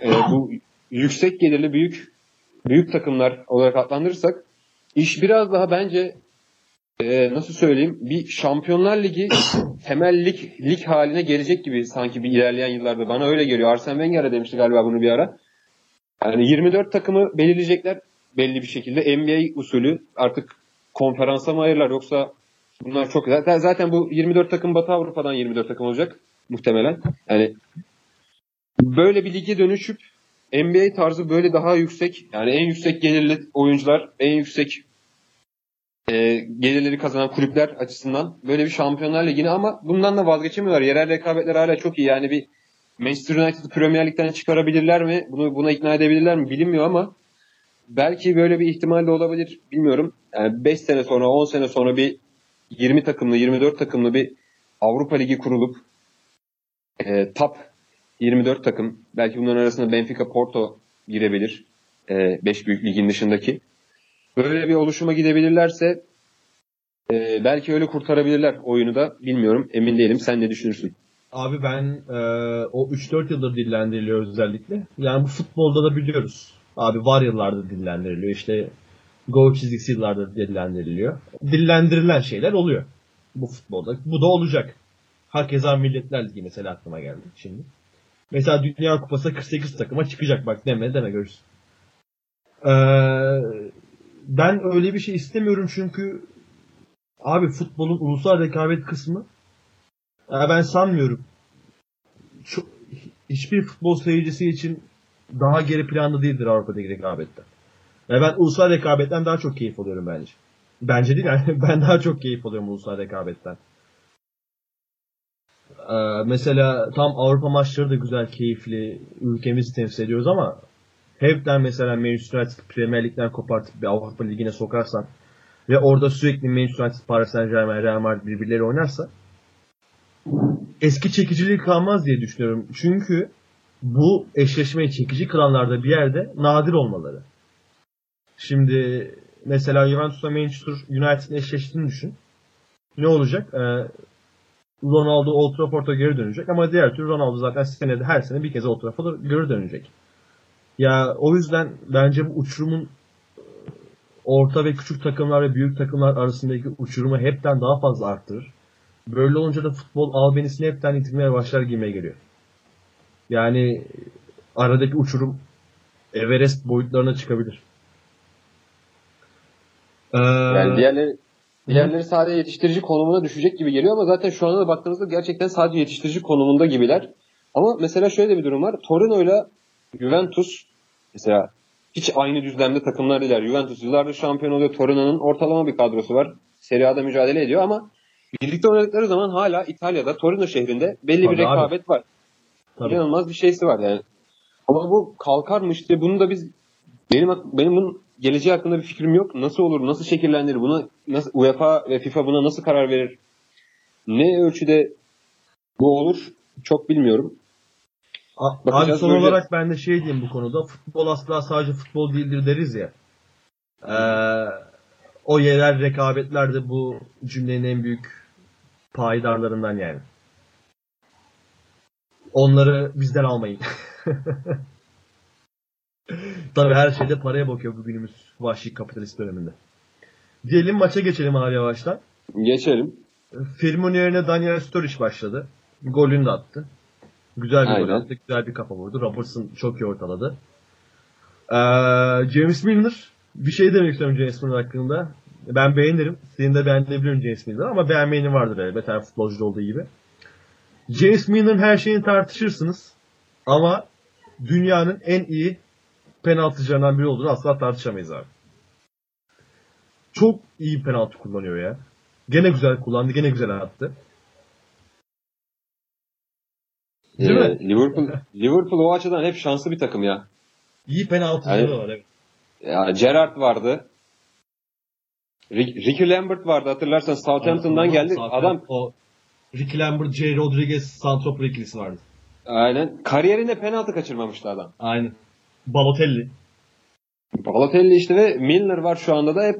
e, bu yüksek gelirli büyük büyük takımlar olarak adlandırırsak iş biraz daha bence e, nasıl söyleyeyim bir Şampiyonlar Ligi temel lig, lig haline gelecek gibi sanki bir ilerleyen yıllarda bana öyle geliyor. Arsene Wenger'e demişti galiba bunu bir ara. Yani 24 takımı belirleyecekler belli bir şekilde NBA usulü artık konferansa mı ayırırlar yoksa Bunlar çok güzel. Zaten bu 24 takım Batı Avrupa'dan 24 takım olacak muhtemelen. Yani böyle bir lige dönüşüp NBA tarzı böyle daha yüksek yani en yüksek gelirli oyuncular, en yüksek e, gelirleri kazanan kulüpler açısından böyle bir Şampiyonlar Ligi'ni ama bundan da vazgeçemiyorlar. Yerel rekabetler hala çok iyi. Yani bir Manchester United'ı Premier Lig'den çıkarabilirler mi? Bunu buna ikna edebilirler mi? Bilinmiyor ama belki böyle bir ihtimal de olabilir. Bilmiyorum. Yani 5 sene sonra, 10 sene sonra bir 20 takımlı 24 takımlı bir Avrupa Ligi kurulup e, top 24 takım belki bunların arasında Benfica Porto girebilir. 5 e, büyük ligin dışındaki. Böyle bir oluşuma gidebilirlerse e, belki öyle kurtarabilirler oyunu da bilmiyorum. Emin değilim. Sen ne düşünürsün? Abi ben e, o 3-4 yıldır dillendiriliyor özellikle. Yani bu futbolda da biliyoruz. Abi var yıllardır dillendiriliyor. İşte gol çizgisi yıllardır dillendiriliyor. Dillendirilen şeyler oluyor bu futbolda. Bu da olacak. Hakeza Milletler Ligi mesela aklıma geldi şimdi. Mesela Dünya Kupası 48 takıma çıkacak bak deme deme görürsün. Ee, ben öyle bir şey istemiyorum çünkü abi futbolun ulusal rekabet kısmı ya ben sanmıyorum. Çok, hiçbir futbol seyircisi için daha geri planda değildir Avrupa'daki rekabetten. Ya ben ulusal rekabetten daha çok keyif alıyorum bence. Bence değil yani ben daha çok keyif alıyorum ulusal rekabetten. Ee, mesela tam Avrupa maçları da güzel, keyifli. Ülkemizi temsil ediyoruz ama hepten mesela Manchester United Premier Lig'den kopartıp bir Avrupa Ligi'ne sokarsan ve orada sürekli Manchester United, Paris Saint Germain, Real Madrid birbirleri oynarsa eski çekiciliği kalmaz diye düşünüyorum. Çünkü bu eşleşmeyi çekici kılanlarda bir yerde nadir olmaları. Şimdi mesela Juventus'la Manchester United'ın eşleştiğini düşün. Ne olacak? Ee, Ronaldo Old Trafford'a geri dönecek ama diğer türlü Ronaldo zaten senede her sene bir kez Old Trafford'a geri dönecek. Ya o yüzden bence bu uçurumun orta ve küçük takımlar ve büyük takımlar arasındaki uçurumu hepten daha fazla arttırır. Böyle olunca da futbol albenisini hepten yitirmeye başlar gibime geliyor. Yani aradaki uçurum Everest boyutlarına çıkabilir. Ee, yani diğerleri diğerleri sadece yetiştirici konumuna düşecek gibi geliyor ama zaten şu anda da baktığımızda gerçekten sadece yetiştirici konumunda gibiler. Ama mesela şöyle bir durum var. Torino ile Juventus mesela hiç aynı düzlemde takımlar değiller. Juventus yıllardır şampiyon oluyor. Torino'nun ortalama bir kadrosu var. Serie A'da mücadele ediyor ama birlikte oynadıkları zaman hala İtalya'da Torino şehrinde belli Tabii bir rekabet abi. var. Tabii. İnanılmaz bir şeysi var yani. Ama bu kalkarmış diye bunu da biz benim benim bunun geleceği hakkında bir fikrim yok. Nasıl olur? Nasıl şekillendirir? Buna nasıl UEFA ve FIFA buna nasıl karar verir? Ne ölçüde bu olur? Çok bilmiyorum. Abi son böyle... olarak ben de şey diyeyim bu konuda. Futbol asla sadece futbol değildir deriz ya. Ee, o yerel rekabetler de bu cümlenin en büyük payidarlarından yani. Onları bizden almayın. Tabii her şeyde paraya bakıyor bugünümüz vahşi kapitalist döneminde. Diyelim maça geçelim abi yavaştan. Geçelim. Firmino yerine Daniel Sturridge başladı. Golünü de attı. Güzel bir gol attı. Güzel bir kafa vurdu. Robertson çok iyi ortaladı. Ee, James Milner bir şey demek istiyorum James Milner hakkında. Ben beğenirim. Senin de beğenebilirim James Milner ama beğenmeyenin vardır elbette her futbolcu olduğu gibi. James Milner'ın her şeyini tartışırsınız. Ama dünyanın en iyi penaltıcılarından biri olduğunu asla tartışamayız abi. Çok iyi penaltı kullanıyor ya. Gene güzel kullandı, gene güzel attı. Değil ee, mi? Liverpool, Liverpool o açıdan hep şanslı bir takım ya. İyi penaltıcıları yani, var evet. Ya Gerrard vardı. Ricky Lambert vardı hatırlarsan Southampton'dan geldi. Southampton, Adam o Ricky Lambert, J. Rodriguez, Santrop ikilisi vardı. Aynen. Kariyerinde penaltı kaçırmamıştı adam. Aynen. Balotelli. Balotelli işte ve Milner var şu anda da hep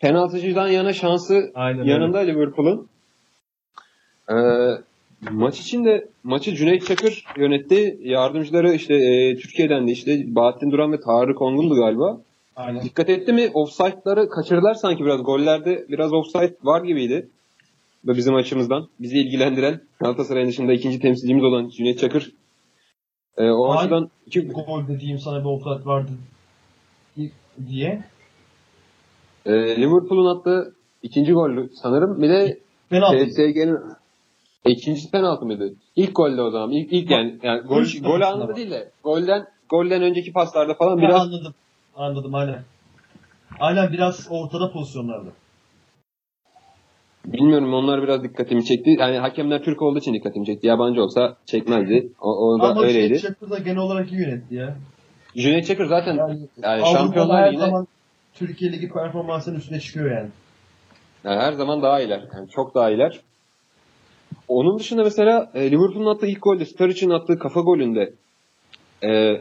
penaltıcıdan yana şansı Aynen yanında. Liverpool'un. Ee, maç için de maçı Cüneyt Çakır yönetti. Yardımcıları işte e, Türkiye'den de işte Bahattin Duran ve Tarık Ongun'du galiba. Aynen. Dikkat etti mi? Offside'ları kaçırdılar sanki biraz. Gollerde biraz offside var gibiydi. Ve bizim açımızdan. Bizi ilgilendiren Galatasaray'ın dışında ikinci temsilcimiz olan Cüneyt Çakır. E, o Ay, açıdan iki gol dediğim sana bir offside vardı diye. E, Liverpool'un attığı ikinci gol sanırım. Bir de PSG'nin ikinci penaltı mıydı? İlk golde o zaman. İlk, ilk yani, yani gol, gol anında değil de golden golden önceki paslarda falan ha, biraz anladım. Anladım aynen. Aynen biraz ortada pozisyonlarda. Bilmiyorum onlar biraz dikkatimi çekti. Yani hakemler Türk olduğu için dikkatimi çekti. Yabancı olsa çekmezdi. O, o da Ama öyleydi. Ama Çakır da genel olarak iyi yönetti ya. Cüneyt Çakır zaten yani, yani Şampiyonlar zaman Türkiye Ligi performansının üstüne çıkıyor yani. yani. Her zaman daha iyiler. Yani çok daha iyiler. Onun dışında mesela e, Liverpool'un attığı ilk golde, Sturridge'in attığı kafa golünde e,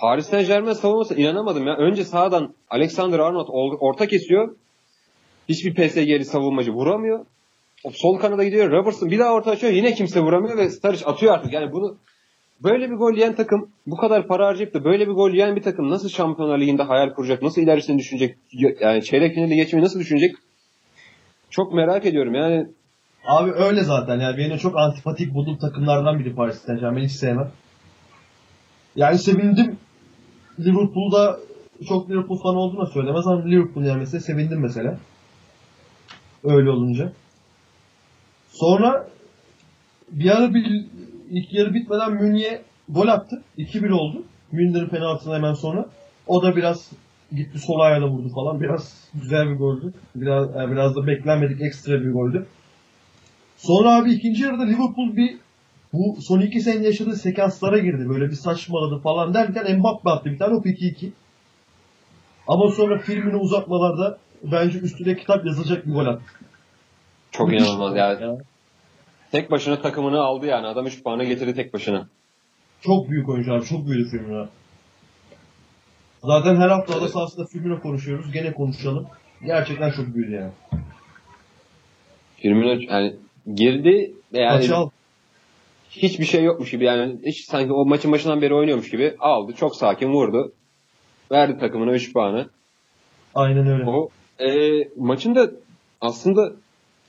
Paris Saint Germain savunması inanamadım ya. Önce sağdan Alexander Arnold orta kesiyor. Hiçbir PSG'li savunmacı vuramıyor. Sol kanada gidiyor. Robertson bir daha orta açıyor. Yine kimse vuramıyor ve Sturridge atıyor artık. Yani bunu böyle bir gol yiyen takım bu kadar para harcayıp da böyle bir gol yiyen bir takım nasıl Şampiyonlar Ligi'nde hayal kuracak? Nasıl ilerisini düşünecek? Yani çeyrek finali geçmeyi nasıl düşünecek? Çok merak ediyorum. Yani Abi öyle zaten yani benim çok antipatik bulduğum takımlardan biri Paris Saint Germain hiç sevmem. Yani sevindim. Liverpool'da çok Liverpool fanı olduğunu söylemez ama Liverpool yenmesine sevindim mesela. Öyle olunca. Sonra bir ara bir ilk yarı bitmeden Münye gol attı. 2-1 oldu. Münder'in penaltısından hemen sonra. O da biraz gitti sol ayağıyla vurdu falan. Biraz güzel bir goldü. Biraz yani biraz da beklenmedik ekstra bir goldü. Sonra abi ikinci yarıda Liverpool bir bu son iki sene yaşadığı sekanslara girdi. Böyle bir saçmaladı falan derken Mbappe attı bir tane o 2-2. Ama sonra filmini uzatmalarda bence üstüne kitap yazılacak bir gol attı. çok Müthiş inanılmaz yani. ya. Tek başına takımını aldı yani. Adam 3 puanı getirdi tek başına. Çok büyük oyuncu abi. Çok büyüdü Firmino. Zaten her hafta ada sahasında Firmino konuşuyoruz. Gene konuşalım. Gerçekten çok büyüdü yani. Firmino yani girdi yani Maçı al. hiçbir şey yokmuş gibi yani hiç sanki o maçın başından beri oynuyormuş gibi aldı. Çok sakin vurdu. Verdi takımına 3 puanı. Aynen öyle. O e, maçın da aslında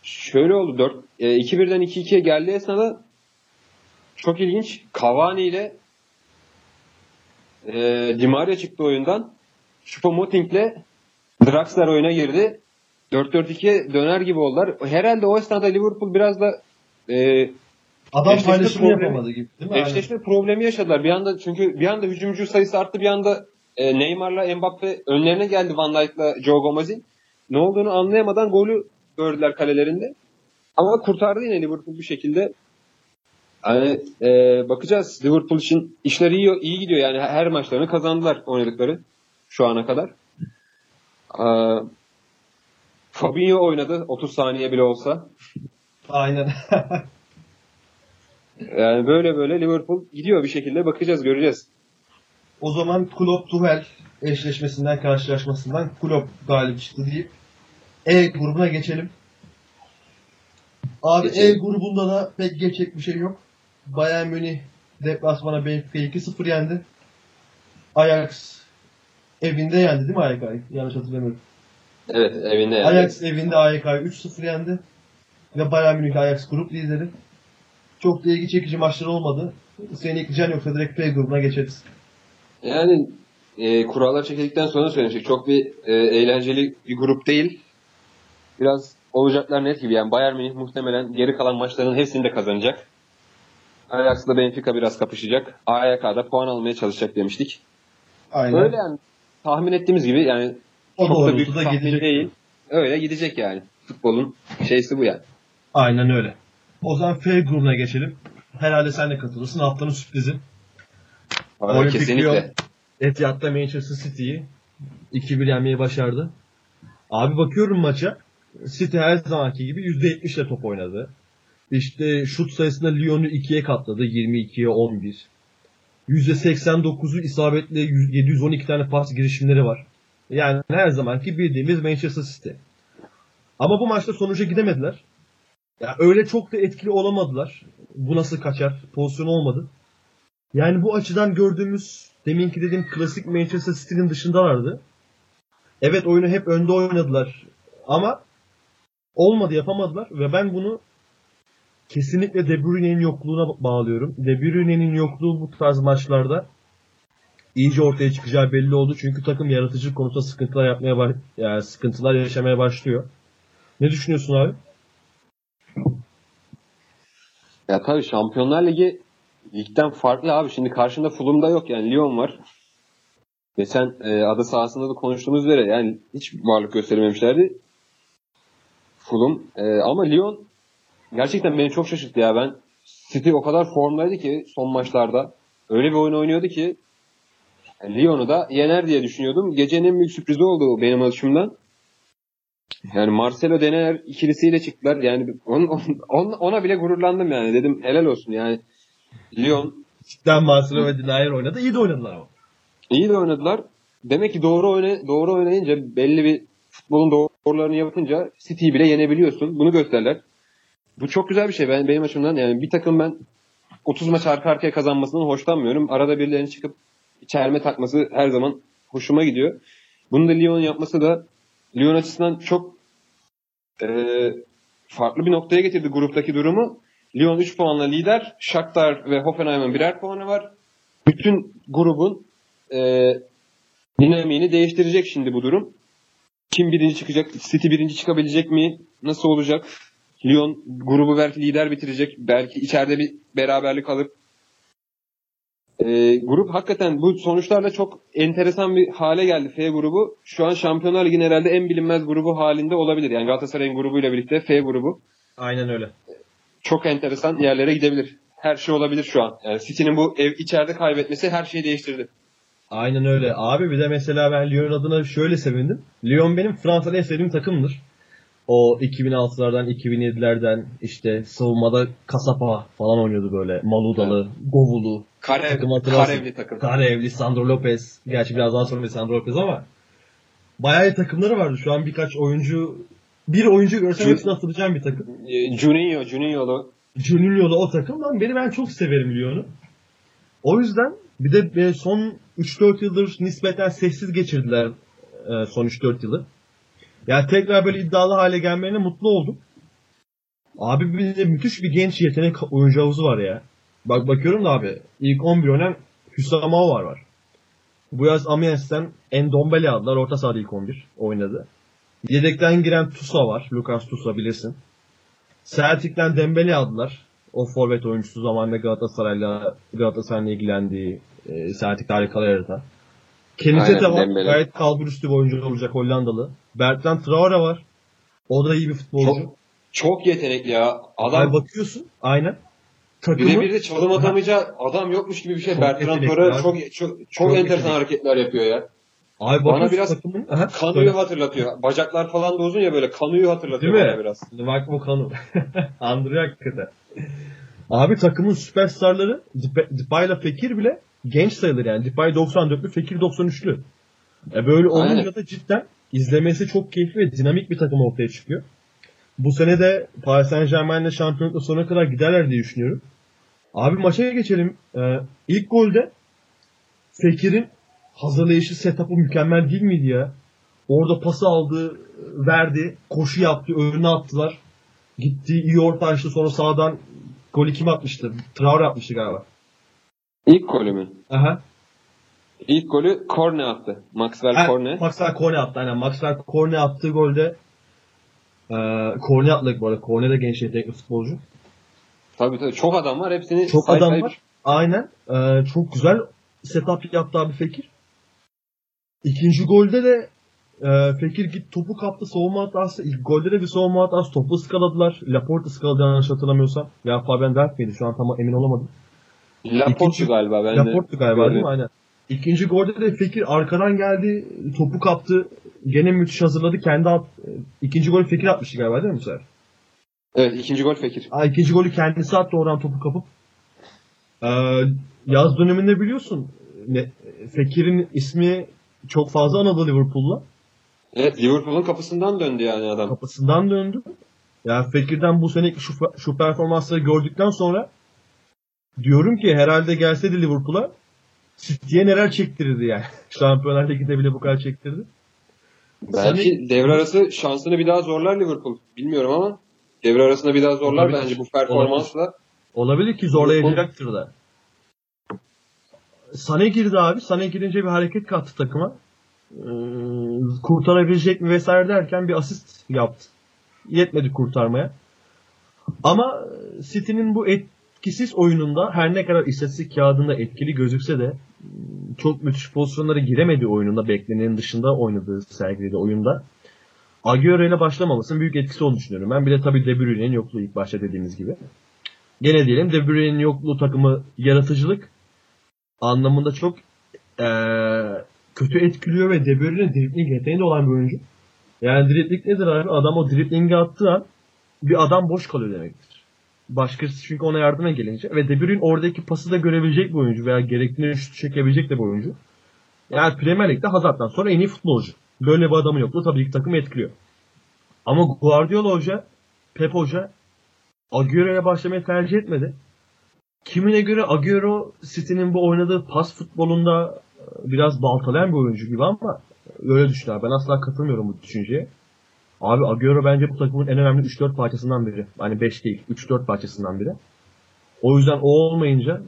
şöyle oldu. 4 e, 2-1'den 2-2'ye geldiği esnada çok ilginç. Cavani ile e, Di Maria çıktı oyundan. Choupo-Moting ile Draxler oyuna girdi. 4-4-2'ye döner gibi oldular. Herhalde o esnada Liverpool biraz da e, Adam paylaşımı yapamadı gibi değil mi? Aynen. Eşleşme problemi yaşadılar. Bir anda çünkü bir anda hücumcu sayısı arttı. Bir anda e, Neymar'la Mbappe önlerine geldi Van Dijk'la Joe Gomez'in. Ne olduğunu anlayamadan golü gördüler kalelerinde. Ama kurtardı yine Liverpool bir şekilde. Yani e, bakacağız. Liverpool için işler iyi, iyi gidiyor. Yani her maçlarını kazandılar oynadıkları şu ana kadar. Aa, Fabinho oynadı 30 saniye bile olsa. Aynen. Yani böyle böyle Liverpool gidiyor bir şekilde bakacağız göreceğiz. o zaman Klopp Tuchel eşleşmesinden karşılaşmasından Klopp galip çıktı deyip E grubuna geçelim. Abi Geçelim. E grubunda da pek geçecek bir şey yok. Bayern Münih deplasmana Benfica'yı 2-0 yendi. Ajax evinde yendi değil mi AYK'yı? Yanlış hatırlamıyorum. Evet evinde. Ajax evinde AYK'yı 3-0 yendi. Ve Bayern Münih Ajax grup lideri. Çok da ilgi çekici maçlar olmadı. Seni ekleyeceksin yoksa direkt P grubuna geçeriz. Yani e, kurallar çekildikten sonra söylemiştik. Çok bir e, eğlenceli bir grup değil. Biraz olacaklar net gibi. Yani Bayern Münih muhtemelen geri kalan maçların hepsini de kazanacak. Ajax'la Benfica biraz kapışacak. AYK'da puan almaya çalışacak demiştik. Aynen. Öyle yani tahmin ettiğimiz gibi yani O çok da büyük tahmin gidecek. değil. Öyle gidecek yani. Futbolun şeysi bu yani. Aynen öyle. O zaman F grubuna geçelim. Herhalde sen de katılırsın. Haftanın sürprizi. Vallahi Olimpik kesinlikle. Lyon Etihad'da Manchester City'yi 2-1 yenmeyi başardı. Abi bakıyorum maça. City her zamanki gibi %70 ile top oynadı. İşte şut sayısında Lyon'u 2'ye katladı. 22'ye 11. %89'u isabetli 712 tane pas girişimleri var. Yani her zamanki bildiğimiz Manchester City. Ama bu maçta sonuca gidemediler. Ya öyle çok da etkili olamadılar. Bu nasıl kaçar? Pozisyon olmadı. Yani bu açıdan gördüğümüz deminki dediğim klasik Manchester City'nin dışındalardı. Evet oyunu hep önde oynadılar ama olmadı yapamadılar ve ben bunu kesinlikle De Bruyne'nin yokluğuna bağlıyorum. De Bruyne'nin yokluğu bu tarz maçlarda iyice ortaya çıkacağı belli oldu. Çünkü takım yaratıcı konusunda sıkıntılar yapmaya yani sıkıntılar yaşamaya başlıyor. Ne düşünüyorsun abi? Ya tabii Şampiyonlar Ligi ligden farklı abi. Şimdi karşında Fulham'da yok yani Lyon var. Geçen e, ada sahasında da konuştuğumuz üzere yani hiç varlık göstermemişlerdi. Fulham. E, ama Lyon gerçekten beni çok şaşırttı ya. Ben City o kadar formdaydı ki son maçlarda. Öyle bir oyun oynuyordu ki Lyon'u da yener diye düşünüyordum. Gecenin en büyük sürprizi oldu benim açımdan. Yani Marcelo Dener ikilisiyle çıktılar. Yani on, on, ona bile gururlandım yani. Dedim helal olsun yani. Lyon Cidden Marcelo ve Denier oynadı. İyi de oynadılar ama. iyi de oynadılar. Demek ki doğru oyna, doğru oynayınca belli bir futbolun doğru sporlarını yapınca City'yi bile yenebiliyorsun. Bunu gösterler. Bu çok güzel bir şey ben benim açımdan. Yani bir takım ben 30 maç arka arkaya kazanmasından hoşlanmıyorum. Arada birilerinin çıkıp çelme takması her zaman hoşuma gidiyor. Bunu da Lyon'un yapması da Lyon açısından çok e, farklı bir noktaya getirdi gruptaki durumu. Lyon 3 puanla lider. Shakhtar ve Hoffenheim'in birer puanı var. Bütün grubun e, dinamiğini değiştirecek şimdi bu durum. Kim birinci çıkacak? City birinci çıkabilecek mi? Nasıl olacak? Lyon grubu belki lider bitirecek. Belki içeride bir beraberlik alıp e, grup hakikaten bu sonuçlarla çok enteresan bir hale geldi F grubu. Şu an Şampiyonlar Ligi'nin herhalde en bilinmez grubu halinde olabilir. Yani Galatasaray'ın grubuyla birlikte F grubu. Aynen öyle. Çok enteresan yerlere gidebilir. Her şey olabilir şu an. Yani City'nin bu ev içeride kaybetmesi her şeyi değiştirdi. Aynen öyle. Abi bir de mesela ben Lyon adına şöyle sevindim. Lyon benim Fransa'da en sevdiğim takımdır. O 2006'lardan 2007'lerden işte savunmada Kasapa falan oynuyordu böyle. Maludalı, Govulu. Karev, Takım. Karevli takım. Karevli, Sandro Lopez. Gerçi biraz daha sonra Sandro Lopez ama bayağı iyi takımları vardı. Şu an birkaç oyuncu bir oyuncu görsem Şu- hepsini hatırlayacağım bir takım. Juninho, Juninho'lu. Juninho'da o takım lan beni ben çok severim Lyon'u. O yüzden bir de son 3-4 yıldır nispeten sessiz geçirdiler e, son 3-4 yılı. Yani tekrar böyle iddialı hale gelmelerine mutlu oldum. Abi bir de müthiş bir genç yetenek oyuncu havuzu var ya. Bak bakıyorum da abi ilk 11 oynayan Hüsam var var. Bu yaz Amiens'ten Endombele aldılar. Orta sahada ilk 11 oynadı. Yedekten giren Tusa var. Lucas Tusa bilirsin. Celtic'ten Dembele aldılar. O forvet oyuncusu zamanında Galatasaray'la Galatasaray'la ilgilendiği e, Celtic harikalar Kenitete Aynen, var. Dembele. Gayet kalburüstü bir oyuncu olacak Hollandalı. Bertrand Traore var. O da iyi bir futbolcu. Çok, çok yetenekli ya. Adam Adam bakıyorsun. Aynen. Takımı birebir de çalım atamayacağı adam yokmuş gibi bir şey. Çok Bertrand Traore çok, çok, çok, Çok enteresan yetenekli. hareketler yapıyor ya. Abi Bana biraz takımın. Aha, Kanu'yu söyle. hatırlatıyor. Bacaklar falan da uzun ya böyle Kanu'yu hatırlatıyor Değil mi? bana biraz. Bak bu konu. Andırıyor hakikaten. Abi takımın süperstarları Dep- Depay'la Fekir bile genç sayılır yani. Depay 94'lü, Fekir 93'lü. E böyle olunca Aynen. da cidden izlemesi çok keyifli ve dinamik bir takım ortaya çıkıyor. Bu sene de Paris Saint Germain'le şampiyonlukla sonuna kadar giderler diye düşünüyorum. Abi maça geçelim. Ee, ilk golde Fekir'in hazırlayışı, setup'ı mükemmel değil miydi ya? Orada pası aldı, verdi, koşu yaptı, önüne attılar. Gitti, iyi orta açtı, sonra sağdan golü kim atmıştı? Traore atmıştı galiba. İlk golü mü? Aha. İlk golü Korne attı. Maxwell Ha, Korne. Maxwell Korne attı. Aynen. Maxwell Korne attığı golde e, Korne attık bu arada. Korne de genç yetenekli futbolcu. Tabii tabii. Çok adam var. Hepsini Çok say adam say- var. Aynen. E, çok güzel setup yaptı abi Fekir. İkinci golde de e, Fekir git topu kaptı savunma hatası. İlk golde de bir savunma hatası. Topu ıskaladılar. Laporte ıskaladı yanlış hatırlamıyorsam. Ya Fabian Delph miydi? Şu an tam emin olamadım. Laporte galiba. Ben Laporte de galiba değil mi? Aynen. İkinci golde de Fekir arkadan geldi. Topu kaptı. Gene müthiş hazırladı. Kendi at. İkinci golü Fekir atmıştı galiba değil mi bu sefer? Evet ikinci gol Fekir. Aa, ikinci golü kendisi attı oradan topu kapıp. Ee, yaz döneminde biliyorsun ne, Fekir'in ismi çok fazla anıldı Liverpool'la. Evet Liverpool'un kapısından döndü yani adam. Kapısından döndü. Yani Fekir'den bu seneki şu, şu performansları gördükten sonra diyorum ki herhalde gelseydi Liverpool'a City'ye neler çektirirdi yani. Şampiyonlar Ligi'nde bile bu kadar çektirdi. Belki Sane- devre arası şansını bir daha zorlar Liverpool. Bilmiyorum ama devre arasında bir daha zorlar Olabilir. bence bu performansla. Olabilir ki zorlayacaktır da. Sane girdi abi. Sane girince bir hareket kattı takıma. Ee, kurtarabilecek mi vesaire derken bir asist yaptı. Yetmedi kurtarmaya. Ama City'nin bu etkisiz oyununda her ne kadar istatistik kağıdında etkili gözükse de çok müthiş pozisyonlara giremediği oyununda beklenenin dışında oynadığı sergilediği oyunda Agüero ile başlamamasının büyük etkisi olduğunu düşünüyorum. Ben bir de tabii De Bruyne'nin yokluğu ilk başta dediğimiz gibi. Gene diyelim De Bruyne'nin yokluğu takımı yaratıcılık anlamında çok eee, kötü etkiliyor ve De Bruyne dribling yeteneği de olan bir oyuncu. Yani dribling nedir abi? Adam o driblingi attığı an bir adam boş kalıyor demektir. Başkası çünkü ona yardıma gelince ve De Bruyne oradaki pası da görebilecek bir oyuncu veya gerektiğinde şut çekebilecek de bir oyuncu. Yani Premier Lig'de Hazard'dan sonra en iyi futbolcu. Böyle bir adamın yokluğu tabii ki takımı etkiliyor. Ama Guardiola Hoca, Pep Hoca Agüero'ya başlamayı tercih etmedi. Kimine göre Agüero City'nin bu oynadığı pas futbolunda e, biraz baltalayan bir oyuncu gibi ama öyle düşünüyor. Ben asla katılmıyorum bu düşünceye. Abi Agüero bence bu takımın en önemli 3-4 parçasından biri. Hani 5 değil, 3-4 parçasından biri. O yüzden o olmayınca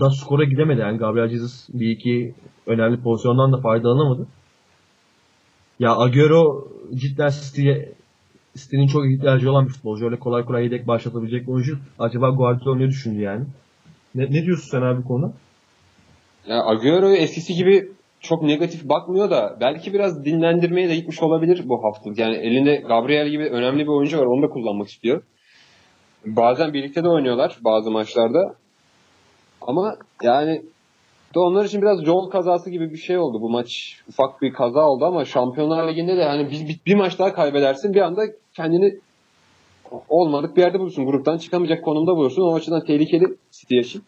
da skora gidemedi. Yani Gabriel Jesus bir iki önemli pozisyondan da faydalanamadı. Ya Agüero cidden City'ye City'nin çok ihtiyacı olan bir futbolcu. Öyle kolay kolay yedek başlatabilecek oyuncu. Acaba Guardiola ne düşündü yani? Ne, ne diyorsun sen abi konuda? Ya Agüero'yu eskisi gibi çok negatif bakmıyor da belki biraz dinlendirmeye de gitmiş olabilir bu haftalık. Yani elinde Gabriel gibi önemli bir oyuncu var. Onu da kullanmak istiyor. Bazen birlikte de oynuyorlar bazı maçlarda. Ama yani de onlar için biraz yol kazası gibi bir şey oldu. Bu maç ufak bir kaza oldu ama Şampiyonlar Ligi'nde de hani bir, bir, bir maç daha kaybedersin bir anda kendini olmadık bir yerde bulursun. Gruptan çıkamayacak konumda bulursun. O açıdan tehlikeli City için.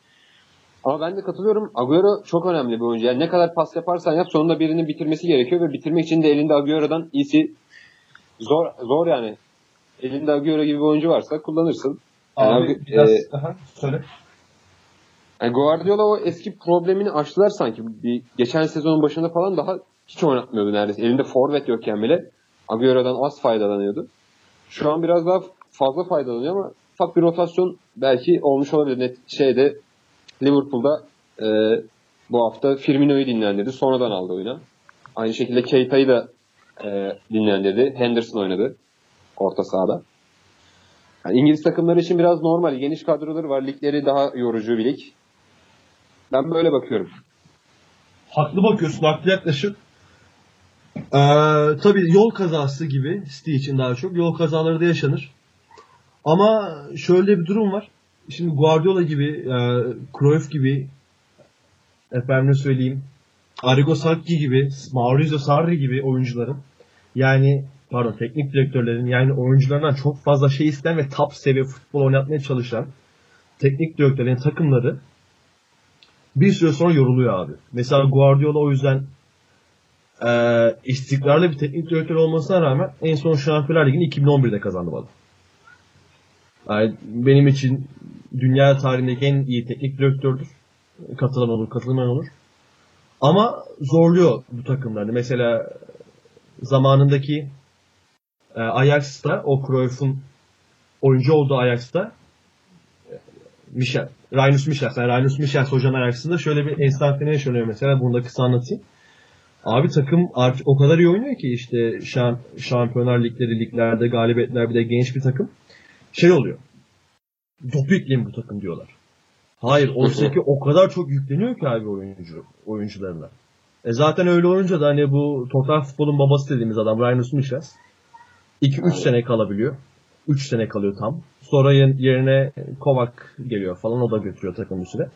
Ama ben de katılıyorum. Agüero çok önemli bir oyuncu. Yani ne kadar pas yaparsan yap sonunda birinin bitirmesi gerekiyor ve bitirmek için de elinde Agüero'dan iyisi zor zor yani. Elinde Agüero gibi bir oyuncu varsa kullanırsın. Yani Abi biraz e, aha, söyle. Yani Guardiola o eski problemini aştılar sanki. Bir, geçen sezonun başında falan daha hiç oynatmıyordu neredeyse. Elinde forvet yokken bile Agüero'dan az faydalanıyordu. Şu an biraz daha fazla faydalanıyor ama ufak bir rotasyon belki olmuş olabilir. Net şeyde Liverpool'da e, bu hafta Firmino'yu dinlendirdi. Sonradan aldı oyuna. Aynı şekilde Keita'yı da e, dinlendirdi. Henderson oynadı orta sahada. Yani İngiliz takımları için biraz normal. Geniş kadroları var. Ligleri daha yorucu bir lig. Ben böyle bakıyorum. Haklı bakıyorsun. Haklı yaklaşık. Ee, tabii yol kazası gibi City için daha çok. Yol kazaları da yaşanır. Ama şöyle bir durum var. Şimdi Guardiola gibi, e, Cruyff gibi, efendim söyleyeyim, Arrigo Sacchi gibi, Maurizio Sarri gibi oyuncuların yani pardon teknik direktörlerin yani oyuncularından çok fazla şey isteyen ve top seviye futbol oynatmaya çalışan teknik direktörlerin takımları bir süre sonra yoruluyor abi. Mesela Guardiola o yüzden e, istikrarlı bir teknik direktör olmasına rağmen en son Şampiyonlar Ligi'ni 2011'de kazandı bana. Yani benim için dünya tarihindeki en iyi teknik direktördür. Katılan olur, katılmayan olur. Ama zorluyor bu takımlarını. Mesela zamanındaki e, Ajax'ta o Cruyff'un oyuncu olduğu Ajax'ta Michel, Rhinus Michels. Yani Rhinus Michels hocanın Ajax'ında şöyle bir enstantane yaşanıyor mesela. Bunu da kısa anlatayım. Abi takım artık o kadar iyi oynuyor ki işte şamp şampiyonlar ligleri, liglerde galibiyetler bir de genç bir takım. Şey oluyor. Dopingli bu takım diyorlar. Hayır, oysa ki o kadar çok yükleniyor ki abi oyuncu oyuncularına. E zaten öyle olunca da hani bu total futbolun babası dediğimiz adam Rhinus Michels 2-3 sene kalabiliyor. 3 sene kalıyor tam. Sonra yerine Kovac geliyor falan o da götürüyor takım bir süre.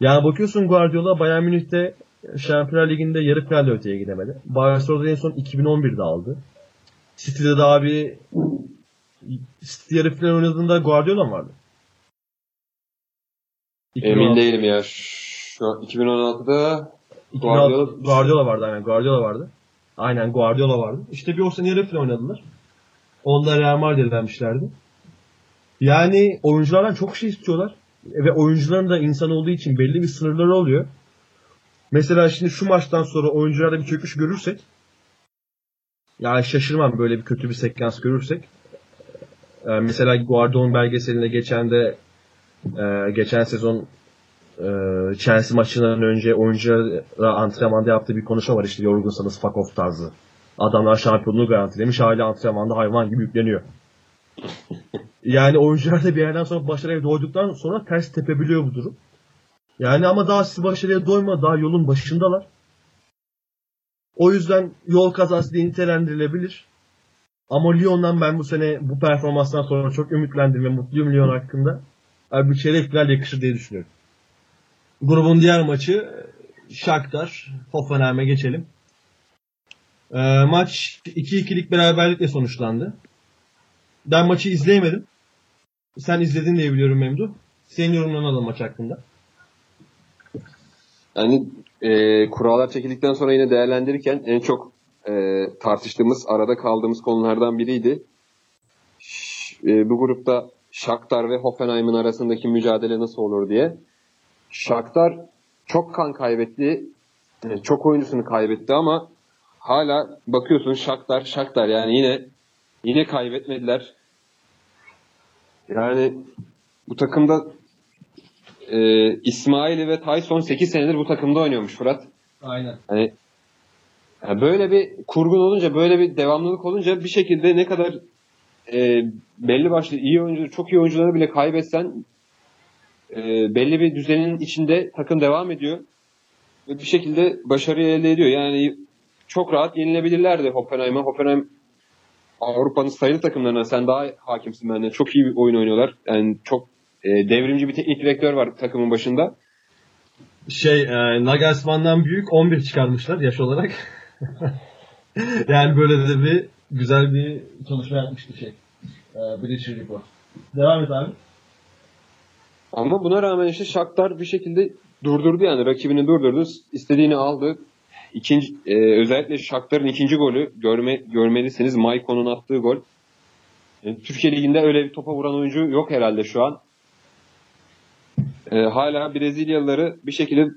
Yani bakıyorsun Guardiola Bayern Münih'te Şampiyonlar Ligi'nde yarı finalde öteye gidemedi. Barcelona'da en son 2011'de aldı. City'de de abi City final oynadığında Guardiola mı vardı? Emin değilim ya. Şu 2016'da Guardiola, Guardiola vardı aynen. Guardiola vardı. Aynen Guardiola vardı. İşte bir o sene final oynadılar. Onda Real Madrid'e vermişlerdi. Yani oyunculardan çok şey istiyorlar. Ve oyuncuların da insan olduğu için belli bir sınırları oluyor. Mesela şimdi şu maçtan sonra oyuncularda bir çöküş görürsek yani şaşırmam böyle bir kötü bir sekans görürsek. Ee, mesela Guardiola'nın belgeselinde geçen de e, geçen sezon e, Chelsea maçından önce oyunculara antrenmanda yaptığı bir konuşma var işte yorgunsanız fuck off tarzı. Adamlar şampiyonluğu garantilemiş hala antrenmanda hayvan gibi yükleniyor. Yani oyuncular da bir yerden sonra başarıya doyduktan sonra ters tepebiliyor bu durum. Yani ama daha siz başarıya doyma daha yolun başındalar. O yüzden yol kazası diye nitelendirilebilir. Ama Lyon'dan ben bu sene bu performanstan sonra çok ümitlendim ve mutluyum Lyon hakkında. Abi bir çeyrek final yakışır diye düşünüyorum. Grubun diğer maçı Shakhtar. Hoffenheim'e geçelim. Ee, maç 2-2'lik beraberlikle sonuçlandı. Ben maçı izleyemedim. Sen izledin diye biliyorum Memduh. Senin yorumlarını alalım maç hakkında. Yani e, kurallar çekildikten sonra yine değerlendirirken en çok e, tartıştığımız, arada kaldığımız konulardan biriydi. Ş- e, bu grupta Shakhtar ve Hoffenheim'in arasındaki mücadele nasıl olur diye. Shakhtar çok kan kaybetti. e, Çok oyuncusunu kaybetti ama hala bakıyorsun Shakhtar, Shakhtar yani yine yine kaybetmediler. Yani bu takımda e, İsmail'i ve Tyson 8 senedir bu takımda oynuyormuş Fırat. Aynen. Hani ya böyle bir kurgun olunca, böyle bir devamlılık olunca bir şekilde ne kadar e, belli başlı iyi oyuncu, çok iyi oyuncuları bile kaybetsen e, belli bir düzenin içinde takım devam ediyor ve bir şekilde başarıyı elde ediyor. Yani çok rahat yenilebilirlerdi Hoffenheim'e. Hoffenheim Avrupa'nın sayılı takımlarına sen daha hakimsin benden. Çok iyi bir oyun oynuyorlar. Yani çok e, devrimci bir teknik direktör var takımın başında. Şey e, Nagelsmann'dan büyük 11 çıkarmışlar yaş olarak. yani böyle de bir güzel bir çalışma yapmıştı şey. E, British Report. Devam et abi. Ama buna rağmen işte Shakhtar bir şekilde durdurdu yani rakibini durdurdu. istediğini aldı. İkinci, e, özellikle Shakhtar'ın ikinci golü görme, görmelisiniz. Maiko'nun attığı gol. E, Türkiye Ligi'nde öyle bir topa vuran oyuncu yok herhalde şu an. E, hala Brezilyalıları bir şekilde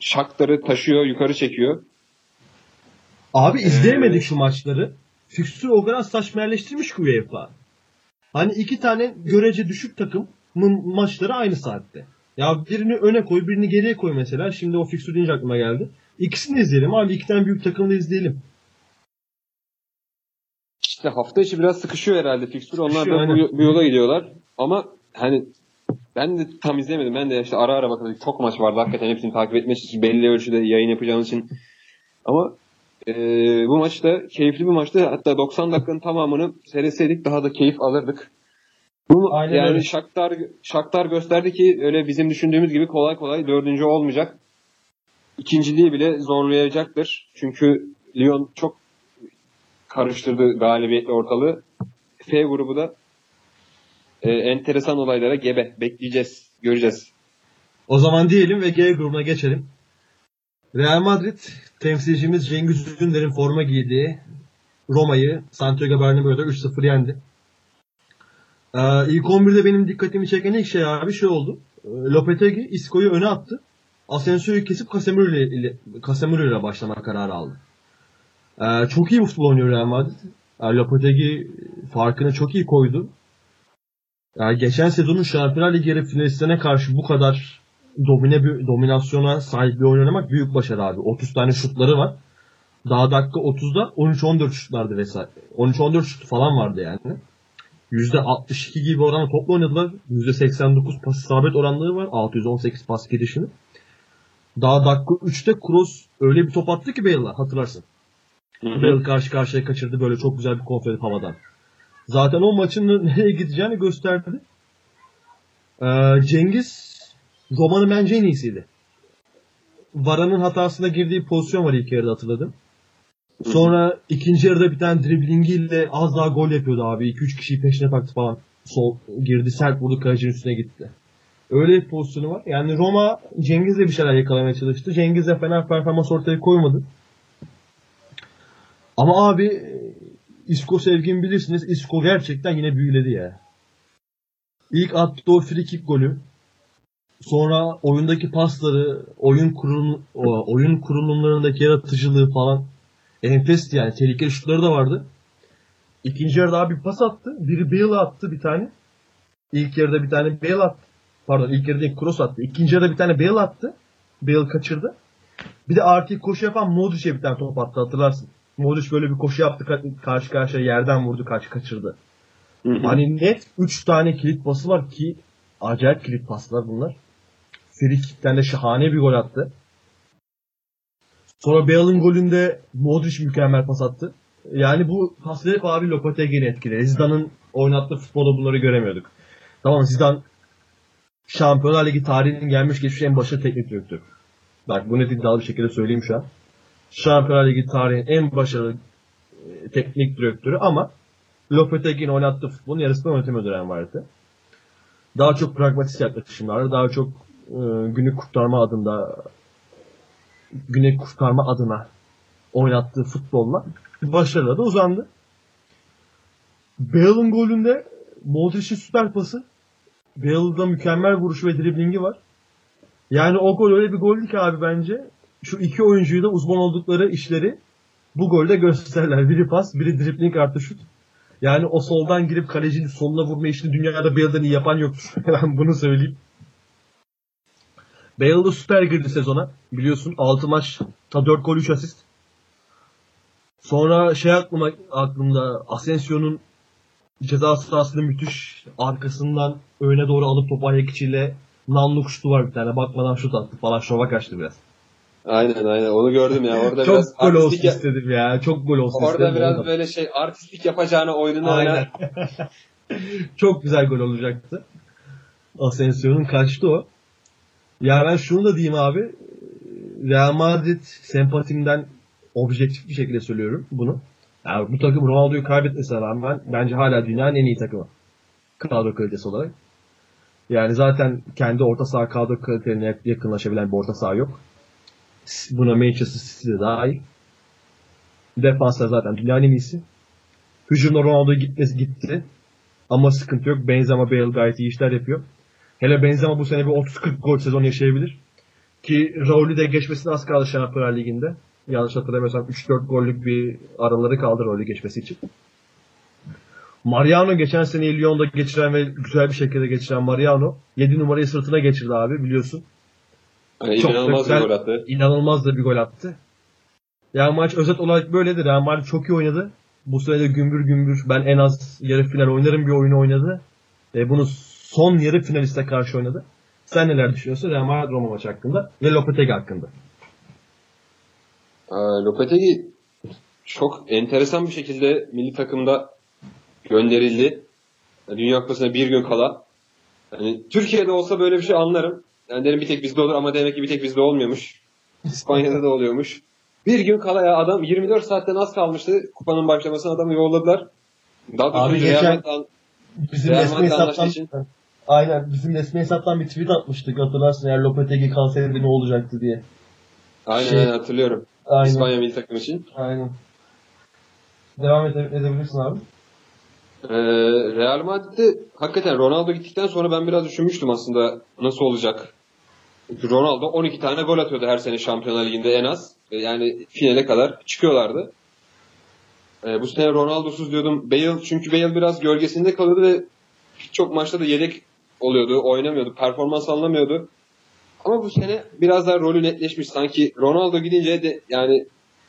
Shakhtar'ı taşıyor, yukarı çekiyor. Abi izleyemedik şu maçları. Fikstür o kadar saçma yerleştirmiş ki UEFA. Hani iki tane görece düşük takımın maçları aynı saatte. Ya birini öne koy, birini geriye koy mesela. Şimdi o fikstür deyince aklıma geldi. İkisini izleyelim abi. iki tane büyük takımı da izleyelim. İşte hafta içi biraz sıkışıyor herhalde fikstür. Onlar da bu, bu yola gidiyorlar. Ama hani ben de tam izleyemedim. Ben de işte ara ara bakalım. Çok maç vardı. Hakikaten hepsini takip etmek için belli ölçüde yayın yapacağımız için. Ama e, bu maçta keyifli bir maçtı. Hatta 90 dakikanın tamamını seyretseydik daha da keyif alırdık. Bu, Aynen yani öyle. Shakhtar, Shakhtar gösterdi ki öyle bizim düşündüğümüz gibi kolay kolay dördüncü olmayacak. İkinciliği bile zorlayacaktır. Çünkü Lyon çok karıştırdı galibiyetle ortalığı. F grubu da e, enteresan olaylara gebe. Bekleyeceğiz. Göreceğiz. O zaman diyelim ve G grubuna geçelim. Real Madrid temsilcimiz Cengiz Ünder'in forma giydiği Roma'yı Santiago Bernabeu'da 3-0 yendi. Ee, ilk 11'de benim dikkatimi çeken ilk şey abi şey oldu. Ee, Lopetegui Isco'yu öne attı. Asensio'yu kesip Casemiro ile, Casemiro ile başlama kararı aldı. Ee, çok iyi futbol oynuyor Real Madrid. Yani Lopetegui farkını çok iyi koydu. Yani geçen sezonun Şampiyonlar Ligi yarı finalistlerine karşı bu kadar domine bir dominasyona sahip bir oyun oynamak büyük başarı abi. 30 tane şutları var. Daha dakika 30'da 13-14 şutlardı vesaire. 13-14 şut falan vardı yani. %62 gibi oranla topla oynadılar. %89 pas isabet oranları var. 618 pas girişini. Daha dakika 3'te Kroos öyle bir top attı ki Bale'a hatırlarsın. Bale karşı karşıya kaçırdı böyle çok güzel bir konfer havadan. Zaten o maçın nereye gideceğini gösterdi. Ee, Cengiz Roma'nın bence en iyisiydi. Vara'nın hatasına girdiği pozisyon var ilk yarıda hatırladım. Sonra ikinci yarıda bir tane driblingiyle az daha gol yapıyordu abi. 2-3 kişiyi peşine taktı falan. Sol girdi sert vurdu kalecinin üstüne gitti. Öyle bir pozisyonu var. Yani Roma Cengiz'le bir şeyler yakalamaya çalıştı. Cengiz'le fena performans ortaya koymadı. Ama abi Isco sevgimi bilirsiniz. Isco gerçekten yine büyüledi ya. İlk attığı o free kick golü. Sonra oyundaki pasları, oyun kurulum, oyun kurulumlarındaki yaratıcılığı falan enfesti yani. Tehlikeli şutları da vardı. İkinci yarıda abi bir pas attı. Biri Bale attı bir tane. İlk yarıda bir tane Bale attı. Pardon ilk yarıda ilk cross attı. İkinci yarıda bir tane Bale attı. Bale kaçırdı. Bir de artı koşu yapan Modric'e bir tane top attı hatırlarsın. Modric böyle bir koşu yaptı ka- karşı karşıya yerden vurdu kaç kaçırdı. Hani net 3 tane kilit pası var ki acayip kilit paslar bunlar. Frikik'ten de şahane bir gol attı. Sonra Bale'ın golünde Modric mükemmel pas attı. Yani bu pasları hep abi Lopetegui'ni etkiledi. Zidane'ın oynattığı futbolda bunları göremiyorduk. Tamam Zidane Şampiyonlar Ligi tarihinin gelmiş geçmiş en başarılı teknik direktör. Bak bu net iddialı bir şekilde söyleyeyim şu an. Şampiyonlar Ligi tarihinin en başarılı e, teknik direktörü ama Lopetegui'nin oynattığı futbolun yarısını oynatamadı Real Madrid'de. Daha çok pragmatist yaklaşımlarla, daha çok günü kurtarma adında günü kurtarma adına oynattığı futbolla başarılı da uzandı. Bale'ın golünde Modric'in süper pası. Bale'da mükemmel vuruşu ve driblingi var. Yani o gol öyle bir goldü ki abi bence. Şu iki oyuncuyu da uzman oldukları işleri bu golde gösterler. Biri pas, biri dribling artı şut. Yani o soldan girip kalecinin soluna vurma işini dünyada Bale'den iyi yapan yoktur. ben bunu söyleyeyim. Bale da süper girdi sezona. Biliyorsun 6 maç ta 4 gol 3 asist. Sonra şey aklıma aklımda Asensio'nun ceza sahasında müthiş arkasından öne doğru alıp topu ayak içiyle nanluk şutu var bir tane. Bakmadan şut attı falan şova kaçtı biraz. Aynen aynen onu gördüm ya. Orada Çok biraz gol olsun ya- istedim ya. Çok gol olsun Orada istedim. biraz Orada. böyle şey artistlik yapacağına oyununu. Aynen. Çok güzel gol olacaktı. Asensio'nun kaçtı o. Ya ben şunu da diyeyim abi. Real Madrid sempatimden objektif bir şekilde söylüyorum bunu. Yani bu takım Ronaldo'yu kaybetmesine rağmen bence hala dünyanın en iyi takımı. Kadro kalitesi olarak. Yani zaten kendi orta saha kadro kalitelerine yakınlaşabilen bir orta saha yok. Buna Manchester City de dahil. Defanslar zaten dünyanın en iyisi. Hücumda Ronaldo gitmesi gitti. Ama sıkıntı yok. Benzema Bale gayet iyi işler yapıyor. Hele Benzema bu sene bir 30-40 gol sezon yaşayabilir. Ki Raul'i de geçmesine az kaldı Şampiyonlar Ligi'nde. Yanlış hatırlamıyorsam 3-4 gollük bir araları kaldı Raul'i geçmesi için. Mariano geçen sene Lyon'da geçiren ve güzel bir şekilde geçiren Mariano 7 numarayı sırtına geçirdi abi biliyorsun. Yani Çok inanılmaz bir güzel. gol attı. İnanılmaz da bir gol attı. Yani maç özet olarak böyledir. Real Madrid çok iyi oynadı. Bu sene de gümbür gümbür ben en az yarı final oynarım bir oyunu oynadı. E, bunu son yarı finaliste karşı oynadı. Sen neler düşünüyorsun Real Madrid Roma maçı hakkında ve Lopetegui hakkında? Ee, Lopetegui çok enteresan bir şekilde milli takımda gönderildi. Dünya Kupası'na bir gün kala. Yani Türkiye'de olsa böyle bir şey anlarım. Yani derim bir tek bizde olur ama demek ki bir tek bizde olmuyormuş. İspanya'da da oluyormuş. Bir gün kala ya adam 24 saatten az kalmıştı kupanın başlamasına adamı yolladılar. Daha Abi geçen- Real Madrid'den- Bizim resmi Madrid hesaptan için. Aynen bizim resmi hesaptan bir tweet atmıştık hatırlarsın eğer Lopetegui kalsaydı ne olacaktı diye. Aynen Şey- aynen hatırlıyorum. Aynen. İspanya milli takım için. Aynen. Devam ede- edebilirsin abi. Ee, Real Madrid'de hakikaten Ronaldo gittikten sonra ben biraz düşünmüştüm aslında nasıl olacak. Ronaldo 12 tane gol atıyordu her sene Şampiyonlar Ligi'nde en az. Ee, Yani finale kadar çıkıyorlardı. Ee, bu sene Ronaldo'suz diyordum. Bale çünkü Bale biraz gölgesinde kalıyordu ve çok maçta da yedek oluyordu, oynamıyordu, performans anlamıyordu. Ama bu sene biraz daha rolü netleşmiş. Sanki Ronaldo gidince de yani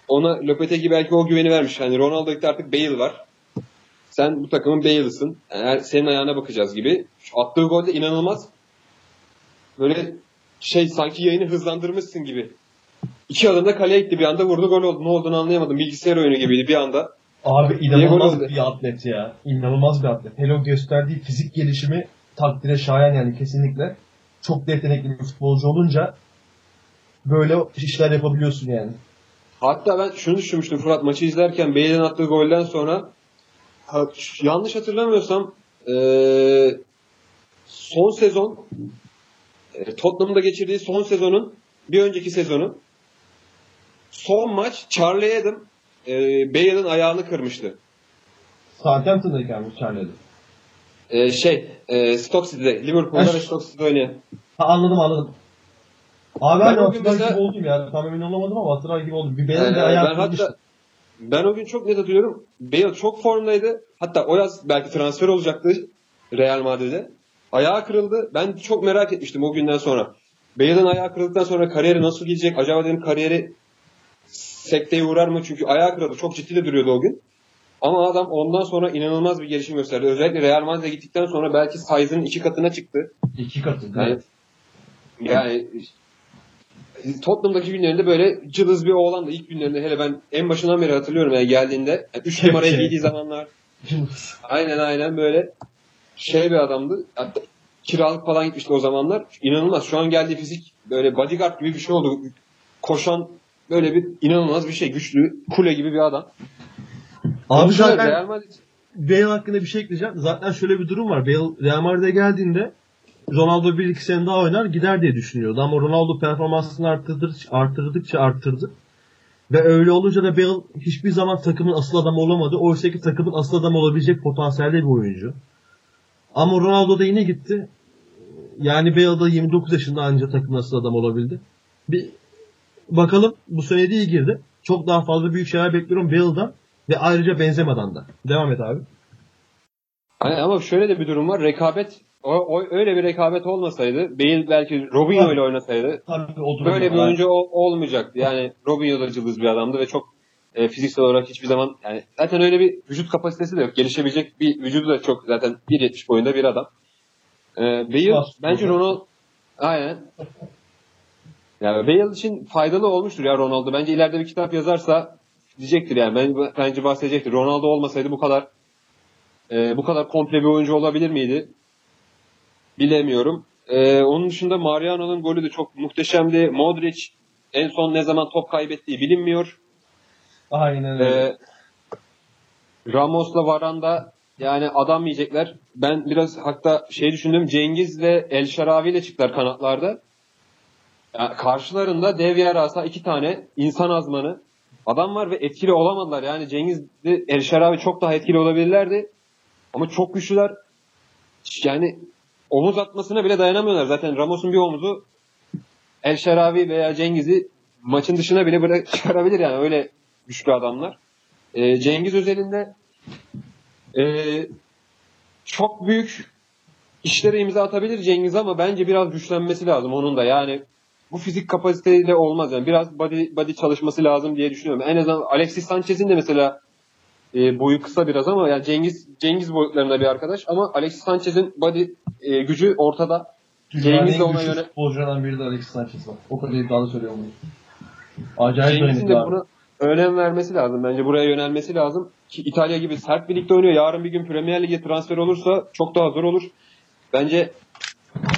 ona Lopetegui belki o güveni vermiş. Yani Ronaldo gitti artık Bale var. Sen bu takımın Bale'ısın. Yani senin ayağına bakacağız gibi. Şu attığı gol de inanılmaz. Böyle şey sanki yayını hızlandırmışsın gibi. İki adımda kaleye gitti bir anda vurdu gol oldu. Ne olduğunu anlayamadım. Bilgisayar oyunu gibiydi bir anda. Abi inanılmaz bir atlet ya. İnanılmaz bir atlet. Hele o gösterdiği fizik gelişimi takdire şayan yani kesinlikle. Çok da yetenekli bir futbolcu olunca böyle işler yapabiliyorsun yani. Hatta ben şunu düşünmüştüm Fırat maçı izlerken Bale'in attığı golden sonra ha, yanlış hatırlamıyorsam eee, son sezon e, Tottenham'da geçirdiği son sezonun bir önceki sezonu son maç Charlie Adam e, Bale'in ayağını kırmıştı. Southampton'dayken mi Charlie'de? E, şey e, Stoke City'de Liverpool'da Ha, ve Stoke City'de oynayan. Ha anladım anladım. Abi Ben ben, o gün hatırlar mesela- gibi oldum ya. Tam emin olamadım ama hatırlar gibi oldum. Bir benim Ee, de ayağı ben hatta ben o gün çok net hatırlıyorum. Bale çok formdaydı. Hatta o yaz belki transfer olacaktı Real Madrid'e. Ayağı kırıldı. Ben çok merak etmiştim o günden sonra. Bale'ın ayağı kırıldıktan sonra kariyeri nasıl gidecek? Acaba dedim kariyeri sekteye uğrar mı? Çünkü ayağı kırıldı. Çok ciddi de duruyordu o gün. Ama adam ondan sonra inanılmaz bir gelişim gösterdi. Özellikle Real Madrid'e gittikten sonra belki size'ın iki katına çıktı. İki katı. Yani, Evet. yani Tottenham'daki günlerinde böyle cılız bir oğlan da ilk günlerinde hele ben en başından beri hatırlıyorum yani geldiğinde 3 numarayı Şey. giydiği zamanlar aynen aynen böyle şey bir adamdı. Hatta kiralık falan gitmişti o zamanlar. İnanılmaz. Şu an geldiği fizik böyle bodyguard gibi bir şey oldu. Koşan böyle bir inanılmaz bir şey. Güçlü, kule gibi bir adam. Abi zaten Real Madrid Bale hakkında bir şey ekleyeceğim. Zaten şöyle bir durum var. Bale Real Madrid'e geldiğinde Ronaldo 1-2 sene daha oynar gider diye düşünüyordu. Ama Ronaldo performansını arttırdıkça, arttırdıkça arttırdı. Ve öyle olunca da Bale hiçbir zaman takımın asıl adamı olamadı. Oysa ki takımın asıl adamı olabilecek potansiyelde bir oyuncu. Ama Ronaldo da yine gitti. Yani Bale da 29 yaşında ancak takımın asıl adam olabildi. Bir bakalım bu sene de iyi girdi. Çok daha fazla büyük şeyler bekliyorum Bale'dan ve ayrıca Benzema'dan da. Devam et abi. Hani ama şöyle de bir durum var. Rekabet o, o öyle bir rekabet olmasaydı, Bale belki Robinho ile oynasaydı Tabii, o böyle bir oyuncu ol, olmayacaktı. Yani Robinho da cılız bir adamdı ve çok e, fiziksel olarak hiçbir zaman yani zaten öyle bir vücut kapasitesi de yok. Gelişebilecek bir vücudu da çok zaten 1.70 boyunda bir adam. E, Bale Bas- bence Ronaldo aynen. Yani Bale için faydalı olmuştur ya Ronaldo. Bence ileride bir kitap yazarsa diyecektir yani. Ben, bence bahsedecektir. Ronaldo olmasaydı bu kadar e, bu kadar komple bir oyuncu olabilir miydi? Bilemiyorum. E, onun dışında Mariano'nun golü de çok muhteşemdi. Modric en son ne zaman top kaybettiği bilinmiyor. Aynen öyle. E, Ramos'la Varanda yani adam yiyecekler. Ben biraz hatta şey düşündüm. Cengiz'le El Şaravi ile çıktılar kanatlarda. Yani karşılarında dev yarasa iki tane insan azmanı adam var ve etkili olamadılar. Yani Cengiz de El Şaravi çok daha etkili olabilirlerdi. Ama çok güçlüler. Yani omuz atmasına bile dayanamıyorlar. Zaten Ramos'un bir omuzu El Şaravi veya Cengiz'i maçın dışına bile bırak çıkarabilir yani öyle güçlü adamlar. Ee, Cengiz özelinde ee, çok büyük işlere imza atabilir Cengiz ama bence biraz güçlenmesi lazım onun da. Yani bu fizik kapasiteyle olmaz yani. Biraz body, body çalışması lazım diye düşünüyorum. En azından Alexis Sanchez'in de mesela e, boyu kısa biraz ama yani Cengiz Cengiz boyutlarında bir arkadaş ama Alexis Sanchez'in body e, gücü ortada. Cengiz de ona yöne futbolculardan biri de Alexis Sanchez var. O kadar iddialı söylüyorum bunu. Acayip Cengiz'in de buna önem vermesi lazım. Bence buraya yönelmesi lazım. Ki İtalya gibi sert bir ligde oynuyor. Yarın bir gün Premier Lig'e transfer olursa çok daha zor olur. Bence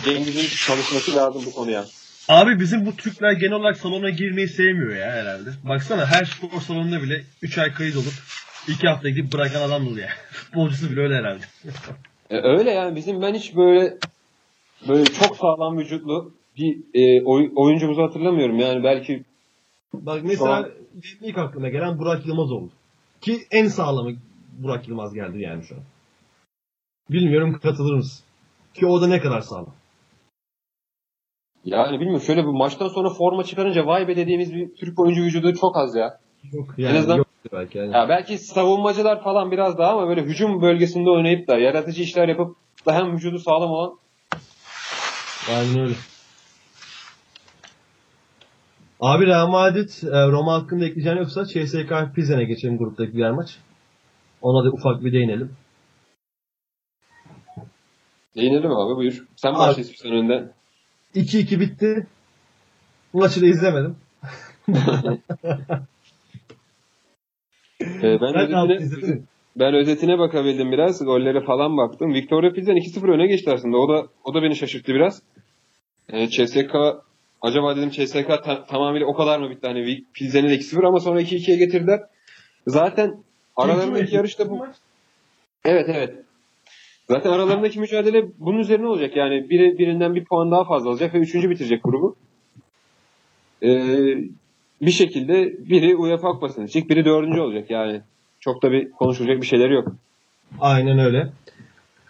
Cengiz'in çalışması lazım bu konuya. Abi bizim bu Türkler genel olarak salona girmeyi sevmiyor ya herhalde. Baksana her spor salonunda bile 3 ay kayıt olup 2 hafta gidip bırakan adam oluyor. Futbolcusu bile öyle herhalde. E, öyle yani bizim ben hiç böyle böyle çok sağlam vücutlu bir e, oy- oyuncumuzu hatırlamıyorum. Yani belki Bak mesela an- ilk aklıma gelen Burak Yılmaz oldu. Ki en sağlamı Burak Yılmaz geldi yani şu an. Bilmiyorum katılır mısın? Ki o da ne kadar sağlam. Yani bilmiyorum şöyle bir maçtan sonra forma çıkarınca vay be dediğimiz bir Türk oyuncu vücudu çok az ya. Yok En yani azından- yok belki yani. Ya belki savunmacılar falan biraz daha ama böyle hücum bölgesinde oynayıp da yaratıcı işler yapıp da hem vücudu sağlam olan Aynen öyle. Abi Real Madrid e, Roma hakkında ekleyeceğin yoksa CSKA Pilsen'e geçelim gruptaki diğer maç. Ona da ufak bir değinelim. Değinelim abi buyur. Sen başla istiyorsan önden. 2-2 bitti. Bu maçı da izlemedim. Ee, ben, özetine, ben özetine bakabildim biraz. Gollere falan baktım. Victoria Pilsen 2-0 öne geçti aslında. O da o da beni şaşırttı biraz. Ee, CSK acaba dedim CSK ta- tamamıyla o kadar mı bitti? Hani Vi- Pilsen'i de 2-0 ama sonra 2-2'ye getirdiler. Zaten aralarındaki yarışta bu Evet evet. Zaten aralarındaki mücadele bunun üzerine olacak. Yani biri birinden bir puan daha fazla alacak ve üçüncü bitirecek grubu. Ee, bir şekilde biri UEFA Kupası'na gidecek, biri dördüncü olacak. Yani çok da bir konuşulacak bir şeyler yok. Aynen öyle.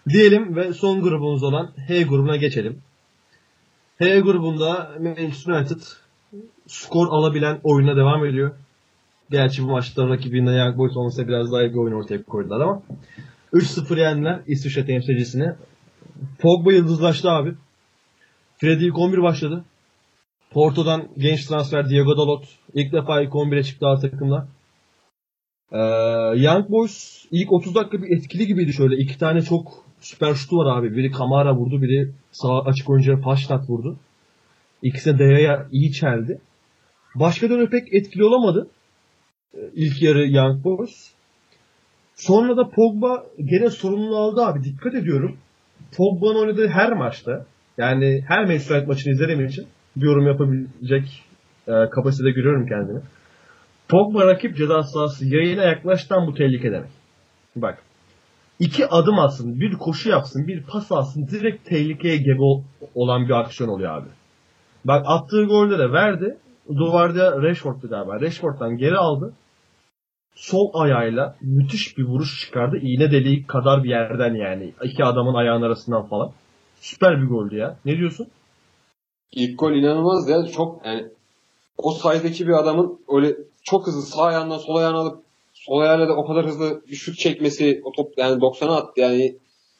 Diyelim ve son grubumuz olan H grubuna geçelim. H grubunda Manchester United skor alabilen oyuna devam ediyor. Gerçi bu maçta rakibinden Young Boys olmasa biraz daha iyi bir oyun ortaya koydular ama 3-0 yendiler İsviçre temsilcisini. Pogba yıldızlaştı abi. Freddy ilk 11 başladı. Porto'dan genç transfer Diego Dalot ilk defa ilk 11'e çıktı A takımda. Ee, Young Boys ilk 30 dakika bir etkili gibiydi şöyle. İki tane çok süper şutu var abi. Biri Kamara vurdu, biri sağ açık oyuncuya Paştat vurdu. İkisi de Deya'ya iyi çeldi. Başka dönem pek etkili olamadı. Ee, İlk yarı Young Boys. Sonra da Pogba gene sorumluluğu aldı abi. Dikkat ediyorum. Pogba'nın oynadığı her maçta yani her Manchester United maçını izlediğim için yorum yapabilecek e, kapasitede görüyorum kendimi. Pogba rakip ceza sahası yayına yaklaştan bu tehlike demek. Bak. iki adım atsın, bir koşu yapsın, bir pas alsın direkt tehlikeye gebe ol- olan bir aksiyon oluyor abi. Bak attığı golde de verdi. duvarda Rashford'du galiba. Rashford'dan geri aldı. Sol ayağıyla müthiş bir vuruş çıkardı. İğne deliği kadar bir yerden yani. iki adamın ayağın arasından falan. Süper bir goldü ya. Ne diyorsun? İlk gol inanılmaz ya. Çok yani o saydaki bir adamın öyle çok hızlı sağ ayağından sol ayağını alıp sol ayağıyla da o kadar hızlı bir şut çekmesi o top yani 90'a attı yani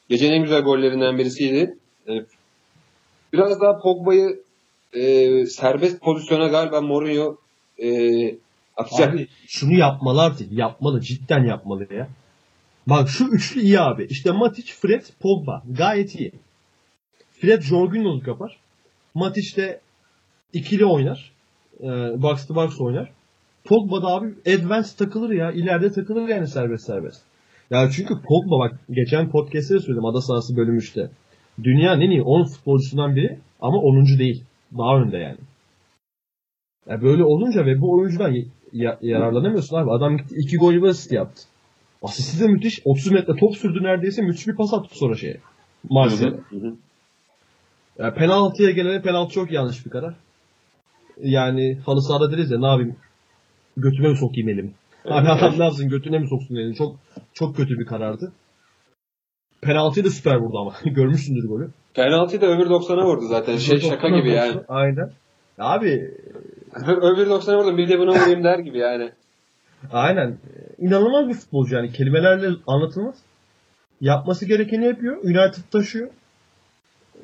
gecenin en güzel gollerinden birisiydi. Yani biraz daha Pogba'yı e, serbest pozisyona galiba Mourinho e, atacak. Abi şunu yapmalı artık. Yapmalı. Cidden yapmalı ya. Bak şu üçlü iyi abi. İşte Matic, Fred, Pogba. Gayet iyi. Fred Jorginho'luk yapar. Matic de ikili oynar. Ee, box to box oynar. Pogba da abi advance takılır ya. İleride takılır yani serbest serbest. Ya çünkü Pogba bak geçen podcast'te de söyledim ada sahası bölüm 3'te. Dünyanın en iyi 10 futbolcusundan biri ama 10. değil. Daha önde yani. Ya böyle olunca ve bu oyuncudan ya- yararlanamıyorsun abi. Adam gitti 2 gol ve asist yaptı. Asisti de müthiş. 30 metre top sürdü neredeyse. Müthiş bir pas attı sonra şeye. Marsilya'ya. Hı hı. Ya penaltıya gelene penaltı çok yanlış bir karar. Yani halı sahada deriz ya ne yapayım götüme mi sokayım elimi? Hani adam ne yapsın götüne mi soksun elini? Çok çok kötü bir karardı. Penaltıyı da süper vurdu ama. Görmüşsündür golü. Penaltıyı da öbür 90'a vurdu zaten. Şey şaka gibi yani. Aynen. Abi öbür 90'a vurdum bir de buna vurayım der gibi yani. aynen. İnanılmaz bir futbolcu yani. Kelimelerle anlatılmaz. Yapması gerekeni yapıyor. United taşıyor.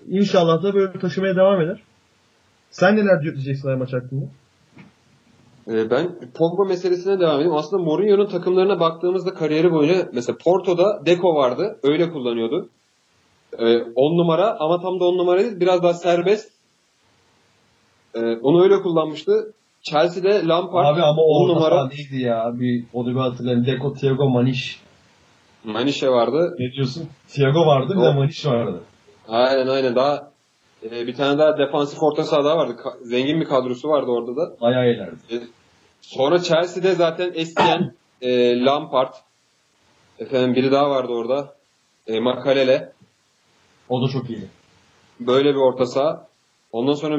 İnşallah da böyle taşımaya devam eder. Sen neler diyeceksin maç hakkında? Ee, Ben Pogba meselesine devam edeyim. Aslında Mourinho'nun takımlarına baktığımızda kariyeri boyunca mesela Porto'da Deco vardı. Öyle kullanıyordu. 10 numara ama tam da 10 numara değil. Biraz daha serbest. Ee, onu öyle kullanmıştı. Chelsea'de Lampard Abi ama 10 orta numara neydi ya? Bir, onu bir hatırlayın. Deco, Thiago, Maniş. Manişe vardı. Ne diyorsun? Thiago vardı bir de O- Maniş vardı. Aynen aynen daha e, bir tane daha defansif orta saha daha vardı. Ka- zengin bir kadrosu vardı orada da. Bayağı ilerdi. Sonra Chelsea'de zaten Essien, e, Lampard, efendim biri daha vardı orada. E, Makalele. O da çok iyiydi. Böyle bir orta saha. Ondan sonra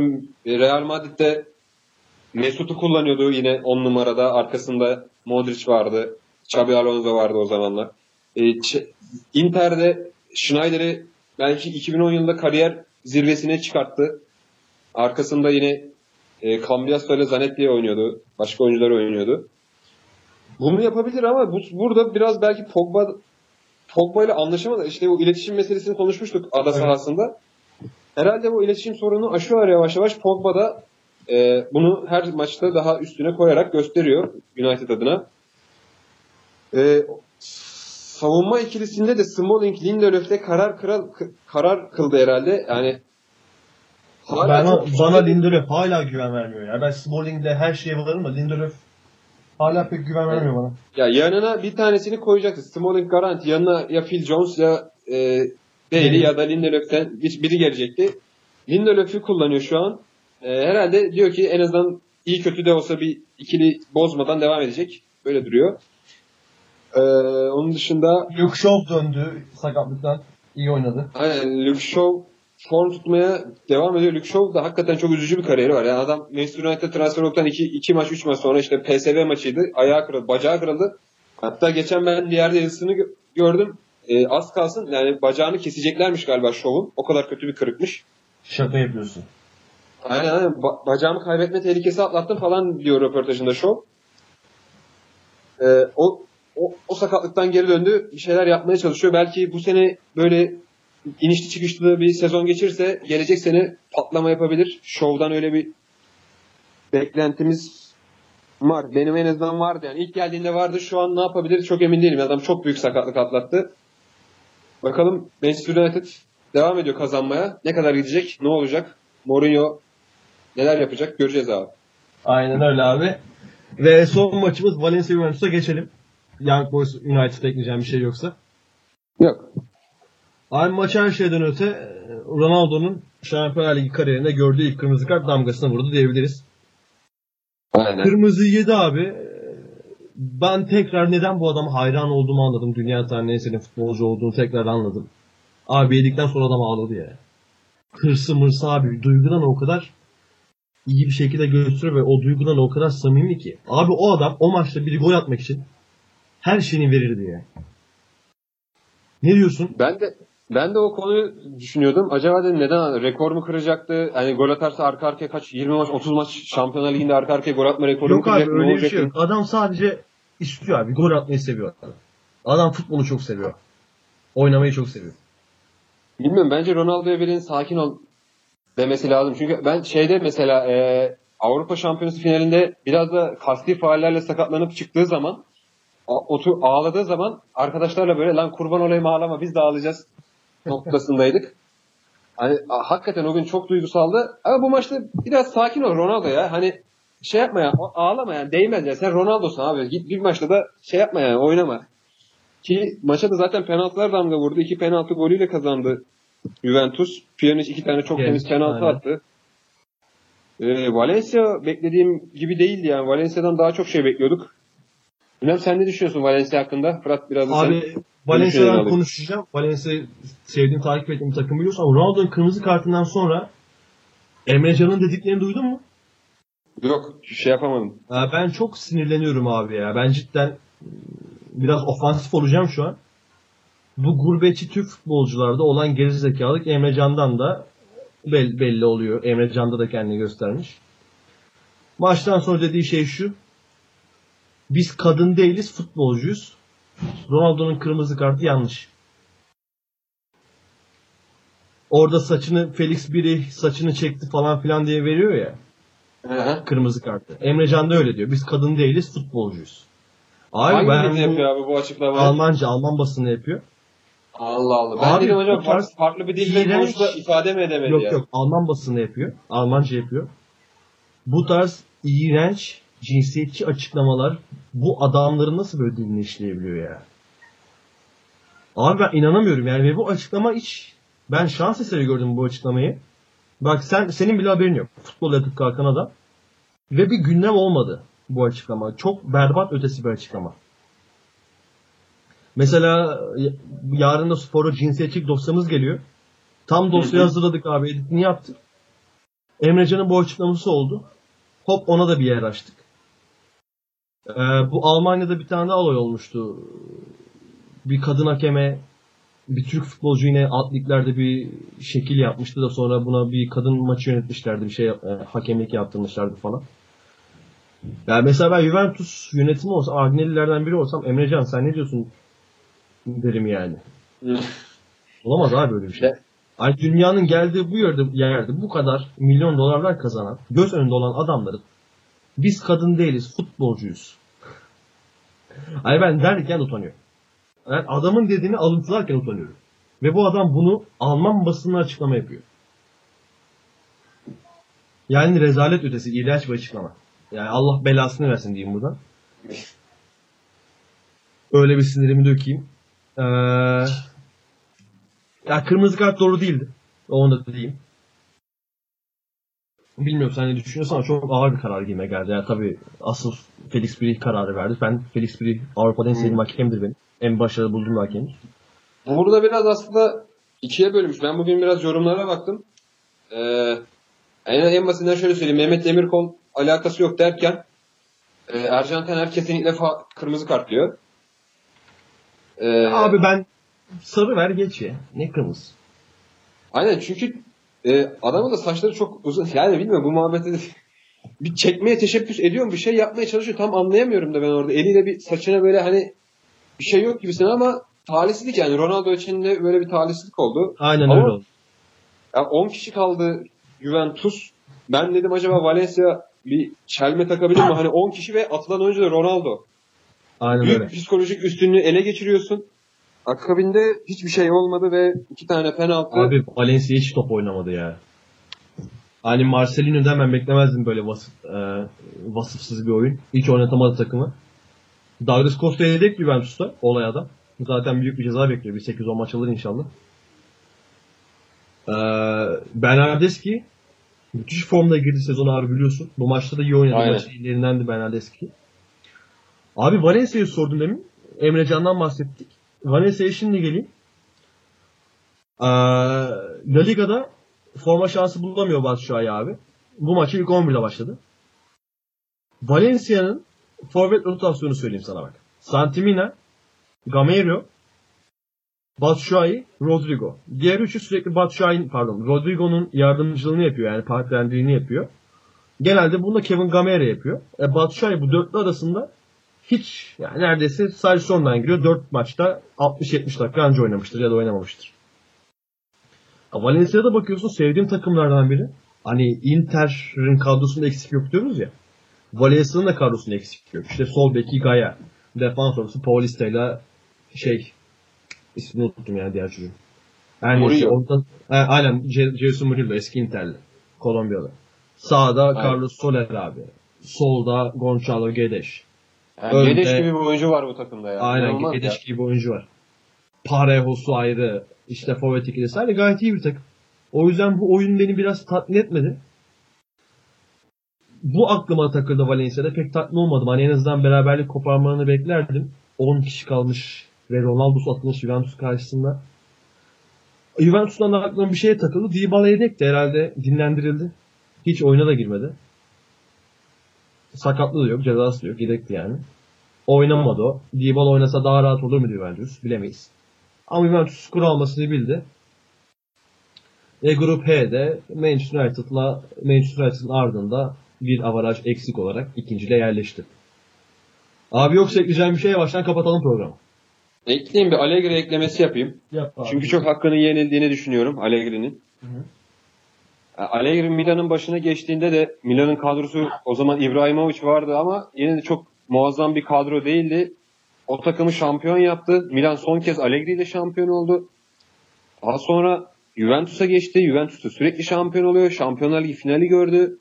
Real Madrid'de Mesut'u kullanıyordu yine 10 numarada. Arkasında Modric vardı. Xabi Alonso vardı o zamanlar. E, Inter'de Schneider'i belki 2010 yılında kariyer zirvesine çıkarttı. Arkasında yine e, Cambiasso ile Zanetti oynuyordu. Başka oyuncular oynuyordu. Bunu yapabilir ama bu, burada biraz belki Pogba Pogba ile anlaşamadı. İşte bu iletişim meselesini konuşmuştuk ada Evet. sahasında. Herhalde bu iletişim sorunu aşıyorlar yavaş yavaş. Pogba da e, bunu her maçta daha üstüne koyarak gösteriyor United adına. E, savunma ikilisinde de Smalling Lindelöf'te karar kral, karar kıldı herhalde. Yani hala ben, çok bana Lindelöf hala güven vermiyor ya. Ben Smalling'de her şeye varım da Lindelöf hala pek güven vermiyor bana. Ya yanına bir tanesini koyacaksın. Smalling garanti. Yanına ya Phil Jones ya e, Bailey ya da Lindelöf'ten bir- biri gelecekti. Lindelöf'ü kullanıyor şu an. E, herhalde diyor ki en azından iyi kötü de olsa bir ikili bozmadan devam edecek. Böyle duruyor. E, onun dışında Luke Shaw döndü sakatlıktan. iyi oynadı. aynen Luke Shaw form tutmaya devam ediyor. Luke Shaw da hakikaten çok üzücü bir kariyeri var. Yani adam Manchester United transfer olduktan 2 iki maç 3 maç sonra işte PSV maçıydı. Ayağı kırıldı, bacağı kırıldı. Hatta geçen ben bir yerde yazısını gö- gördüm. E, az kalsın yani bacağını keseceklermiş galiba Shaw'un. O kadar kötü bir kırıkmış. Şaka yapıyorsun. Aynen aynen. Ba- bacağımı kaybetme tehlikesi atlattım falan diyor röportajında Shaw. E, o, o, o sakatlıktan geri döndü. Bir şeyler yapmaya çalışıyor. Belki bu sene böyle inişli çıkışlı bir sezon geçirse gelecek sene patlama yapabilir. Show'dan öyle bir beklentimiz var. Benim en azından vardı yani. İlk geldiğinde vardı. Şu an ne yapabilir çok emin değilim. Adam çok büyük sakatlık atlattı. Bakalım Manchester United devam ediyor kazanmaya. Ne kadar gidecek? Ne olacak? Mourinho neler yapacak? Göreceğiz abi. Aynen öyle abi. Ve son maçımız Valencia Juventus'a geçelim. Young Boys United'a ekleyeceğim bir şey yoksa. Yok. Abi maç her şeyden öte Ronaldo'nun Şampiyonlar Ligi kariyerinde gördüğü ilk kırmızı kart damgasını vurdu diyebiliriz. Aynen. Kırmızı yedi abi. Ben tekrar neden bu adama hayran olduğumu anladım. Dünya tarihinin en sevdiğim futbolcu olduğunu tekrar anladım. Abi yedikten sonra adam ağladı ya. Hırsı mırsı abi. Duygudan o kadar iyi bir şekilde gösteriyor ve o duygudan o kadar samimi ki. Abi o adam o maçta bir gol atmak için her şeyini verirdi ya. Ne diyorsun? Ben de ben de o konuyu düşünüyordum. Acaba dedim neden rekor mu kıracaktı? Hani gol atarsa arka arkaya kaç 20 maç 30 maç Şampiyonlar Ligi'nde arka arkaya gol atma rekoru mu Yok abi kıracak? ne öyle bir şey yok. Adam sadece istiyor abi. Gol atmayı seviyor. Adam, adam futbolu çok seviyor. Oynamayı çok seviyor. Bilmiyorum bence Ronaldo'ya birinin sakin ol demesi lazım. Çünkü ben şeyde mesela e, Avrupa Şampiyonası finalinde biraz da kasti faallerle sakatlanıp çıktığı zaman otur, ağladığı zaman arkadaşlarla böyle lan kurban olayım ağlama biz de ağlayacağız noktasındaydık. Hani hakikaten o gün çok duygusaldı. Ama bu maçta biraz sakin ol Ronaldo ya. Hani şey yapma ya ağlama yani değmez ya. Sen Ronaldo'sun abi. Git bir maçta da şey yapma yani oynama. Ki maça da zaten penaltılar damga vurdu. İki penaltı golüyle kazandı Juventus. Pjanic iki tane çok Evet, temiz penaltı aynen. attı. Ee, Valencia beklediğim gibi değildi yani. Valencia'dan daha çok şey bekliyorduk. Bilmem sen ne düşünüyorsun Valencia hakkında? Fırat biraz da sen. Abi düşünceni Valencia'dan konuşacağım. Valencia sevdiğim, takip ettiğim takım biliyorsun ama Ronaldo'nun kırmızı kartından sonra Emre Can'ın dediklerini duydun mu? Yok şey yapamadım. Ee, Ben çok sinirleniyorum abi ya. Ben cidden ıı, biraz ofansif olacağım şu an. Bu gurbetçi Türk futbolcularda olan gerizekalılık Emre Can'dan da bel- belli oluyor. Emre Can'da da kendini göstermiş. Maçtan sonra dediği şey şu. Biz kadın değiliz, futbolcuyuz. Ronaldo'nun kırmızı kartı yanlış. Orada saçını Felix biri saçını çekti falan filan diye veriyor ya Hı. kırmızı kartı. Emre Can da öyle diyor. Biz kadın değiliz, futbolcuyuz. Abi Hangi ben bu yapıyor abi bu açıklamayı? Almanca, Alman basını yapıyor. Allah Allah. Ben Abi, dedim tarz farklı, farklı bir dille konuşsa ifade mi edemedi Yok ya? yok, Alman basını yapıyor. Almanca yapıyor. Bu tarz iğrenç, cinsiyetçi açıklamalar bu adamların nasıl böyle diline işleyebiliyor ya? Abi ben inanamıyorum yani ve bu açıklama hiç ben şans eseri gördüm bu açıklamayı. Bak sen senin bile haberin yok. Futbol yatıp kalkan adam. Ve bir gündem olmadı bu açıklama. Çok berbat ötesi bir açıklama. Mesela y- yarın da spora cinsiyetçilik dosyamız geliyor. Tam dosyayı hazırladık abi. Editini yaptık. Emrecan'ın bu açıklaması oldu. Hop ona da bir yer açtık. Ee, bu Almanya'da bir tane daha olay olmuştu. Bir kadın hakeme bir Türk futbolcu yine atliklerde bir şekil yapmıştı da sonra buna bir kadın maçı yönetmişlerdi. Bir şey e, hakemlik yaptırmışlardı falan. Yani mesela ben Juventus yönetimi olsam, Agnellilerden biri olsam Emrecan sen ne diyorsun derim yani. Olamaz abi böyle bir şey. Ay dünyanın geldiği bu yerde, yerde bu kadar milyon dolarlar kazanan, göz önünde olan adamların biz kadın değiliz, futbolcuyuz. Ay ben derken utanıyorum. Yani adamın dediğini alıntılarken utanıyorum. Ve bu adam bunu Alman basınına açıklama yapıyor. Yani rezalet ötesi, iğrenç bir açıklama. Yani Allah belasını versin diyeyim buradan. Öyle bir sinirimi dökeyim. Ee, ya kırmızı kart doğru değildi. Onu da diyeyim. Bilmiyorum sen ne düşünüyorsun ama çok ağır bir karar gibime geldi. Yani tabii asıl Felix Biri kararı verdi. Ben Felix Biri Avrupa'da en sevdiğim hakemdir benim. En başarılı bulduğum hakemdir. Burada biraz aslında ikiye bölmüş. Ben bugün biraz yorumlara baktım. Ee, en, en basitinden şöyle söyleyeyim. Mehmet Demirkol alakası yok derken e, Ercan Tener kesinlikle fa- kırmızı kart diyor. Ee, Abi ben sarı ver geç ya. Ne kırmızı? Aynen çünkü e, adamın da saçları çok uzun. Yani bilmiyorum bu muhabbeti de bir çekmeye teşebbüs ediyorum. Bir şey yapmaya çalışıyor. Tam anlayamıyorum da ben orada. Eliyle bir saçına böyle hani bir şey yok gibisin ama talihsizlik yani. Ronaldo için de böyle bir talihsizlik oldu. Aynen Ama- öyle oldu. Ya 10 kişi kaldı Juventus. Ben dedim acaba Valencia bir çelme takabilir mi? Hani 10 kişi ve atılan oyuncu da Ronaldo. Aynen Büyük öyle. psikolojik üstünlüğü ele geçiriyorsun. Akabinde hiçbir şey olmadı ve iki tane penaltı. Abi Valencia hiç top oynamadı ya. Hani Marcelino'dan ben beklemezdim böyle vasıf, e, vasıfsız bir oyun. Hiç oynatamadı takımı. Douglas Costa yedek Juventus'ta olay adam. Zaten büyük bir ceza bekliyor. Bir 8-10 maç alır inşallah. Ee, Bernardeschi müthiş formda girdi sezonu abi biliyorsun. Bu maçta da iyi oynadı. Aynen. Maçın iyilerindendi Bernardeschi. Abi Valencia'yı sordun demin. Emre Can'dan bahsettik. Valencia'ya şimdi geleyim. Ee, La Liga'da forma şansı bulamıyor Batshuayi abi. bu maçı ilk 11'de başladı. Valencia'nın forvet rotasyonu söyleyeyim sana bak. Santimina, Gameiro, Batshuayi, Rodrigo. Diğer üçü sürekli Batshuayi, pardon, Rodrigo'nun yardımcılığını yapıyor yani partnerliğini yapıyor. Genelde bunu da Kevin Gameiro yapıyor. E, Batshuayi bu dörtlü arasında hiç yani neredeyse sadece sondan giriyor. Dört maçta 60-70 dakika önce oynamıştır ya da oynamamıştır. Valencia'da bakıyorsun sevdiğim takımlardan biri. Hani Inter'in kadrosunda eksik yok diyoruz ya. Valencia'nın da kadrosunda eksik yok. İşte sol beki Gaya. Defans ortası Paulista ile şey ismini unuttum yani diğer çocuğun. Her neyse orada aynen Jason Murillo eski Inter'li. Kolombiyalı. Sağda aynen. Carlos Soler abi. Solda Gonçalo Guedes. Yani Önde, Gedeş gibi bir oyuncu var bu takımda ya. Aynen Gedeş ya. gibi bir oyuncu var. Parejo'su ayrı. İşte forvet ikilisi ayrı. Gayet iyi bir takım. O yüzden bu oyun beni biraz tatmin etmedi. Bu aklıma takıldı Valencia'da. Pek tatmin olmadım. Hani en azından beraberlik koparmalarını beklerdim. 10 kişi kalmış ve Ronaldo atılmış Juventus karşısında. Juventus'tan aklıma bir şeye takıldı. Dybala yedek de herhalde dinlendirildi. Hiç oyuna da girmedi. Sakatlığı da yok, cezası da yok. Yedekti yani. Oynamadı o. Dybala oynasa daha rahat olur mu Juventus? Bilemeyiz. Ama Juventus skor almasını bildi. E grup H'de Manchester United'la Manchester United'ın ardında bir avaraj eksik olarak ikinciliğe yerleşti. Abi yoksa ekleyeceğim bir şeye baştan kapatalım programı. Ekleyeyim bir Allegri eklemesi yapayım. Yap abi. Çünkü çok hakkının yenildiğini düşünüyorum Allegri'nin. Allegri Milan'ın başına geçtiğinde de Milan'ın kadrosu o zaman İbrahimovic vardı ama yine de çok muazzam bir kadro değildi. O takımı şampiyon yaptı. Milan son kez Allegri ile şampiyon oldu. Daha sonra Juventus'a geçti. Juventus'ta sürekli şampiyon oluyor. Şampiyonlar Ligi finali gördü.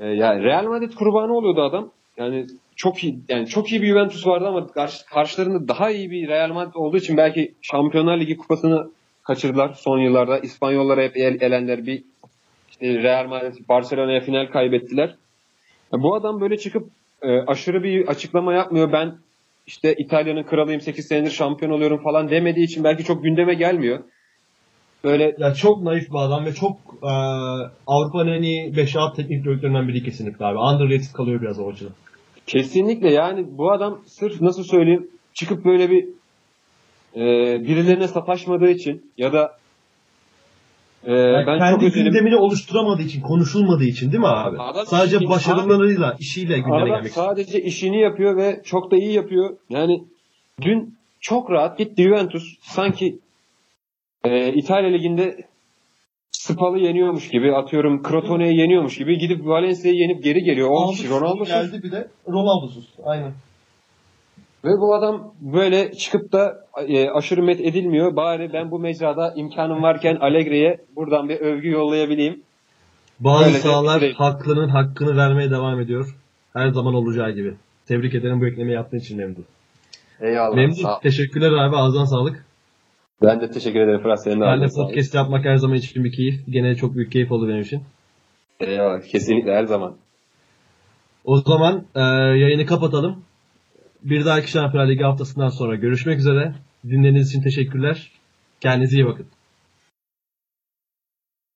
Ee, yani Real Madrid kurbanı oluyordu adam. Yani çok iyi yani çok iyi bir Juventus vardı ama karşı, karşılarında daha iyi bir Real Madrid olduğu için belki Şampiyonlar Ligi kupasını kaçırdılar son yıllarda. İspanyollara hep el, elenler bir işte Real Madrid Barcelona'ya final kaybettiler. Yani bu adam böyle çıkıp e, aşırı bir açıklama yapmıyor. Ben işte İtalya'nın kralıyım 8 senedir şampiyon oluyorum falan demediği için belki çok gündeme gelmiyor. Böyle ya çok naif bir adam ve çok e, Avrupa'nın en iyi 5-6 teknik direktörlerinden biri kesinlikle abi. Underrated kalıyor biraz o açıdan. Kesinlikle yani bu adam sırf nasıl söyleyeyim çıkıp böyle bir e, birilerine sataşmadığı için ya da e, yani ben kendi çok gündemini önemli... oluşturamadığı için, konuşulmadığı için değil mi abi? Adam sadece işini, başarılarıyla, işiyle gündeme gelmek sadece işini yapıyor ve çok da iyi yapıyor. Yani dün çok rahat gitti Juventus sanki e, İtalya Ligi'nde Spal'ı yeniyormuş gibi atıyorum Crotone'yi yeniyormuş gibi gidip Valencia'yı yenip geri geliyor. 10 kişi Ronaldo'suz. geldi bir de Ronaldo'suz. Aynen. Ve bu adam böyle çıkıp da e, aşırı met edilmiyor. Bari ben bu mecrada imkanım varken Allegri'ye buradan bir övgü yollayabileyim. Bazı sahalar haklının hakkını vermeye devam ediyor. Her zaman olacağı gibi. Tebrik ederim bu eklemeyi yaptığın için Memduh. Eyvallah. Memduh teşekkürler abi ağzından sağlık. Ben de teşekkür ederim Fırat. Senin de podcast yapmak her zaman için bir keyif. Gene çok büyük keyif oldu benim için. Eyvallah. Kesinlikle her zaman. O zaman e, yayını kapatalım. Bir dahaki Şampiyonlar Ligi haftasından sonra görüşmek üzere. Dinlediğiniz için teşekkürler. Kendinize iyi bakın.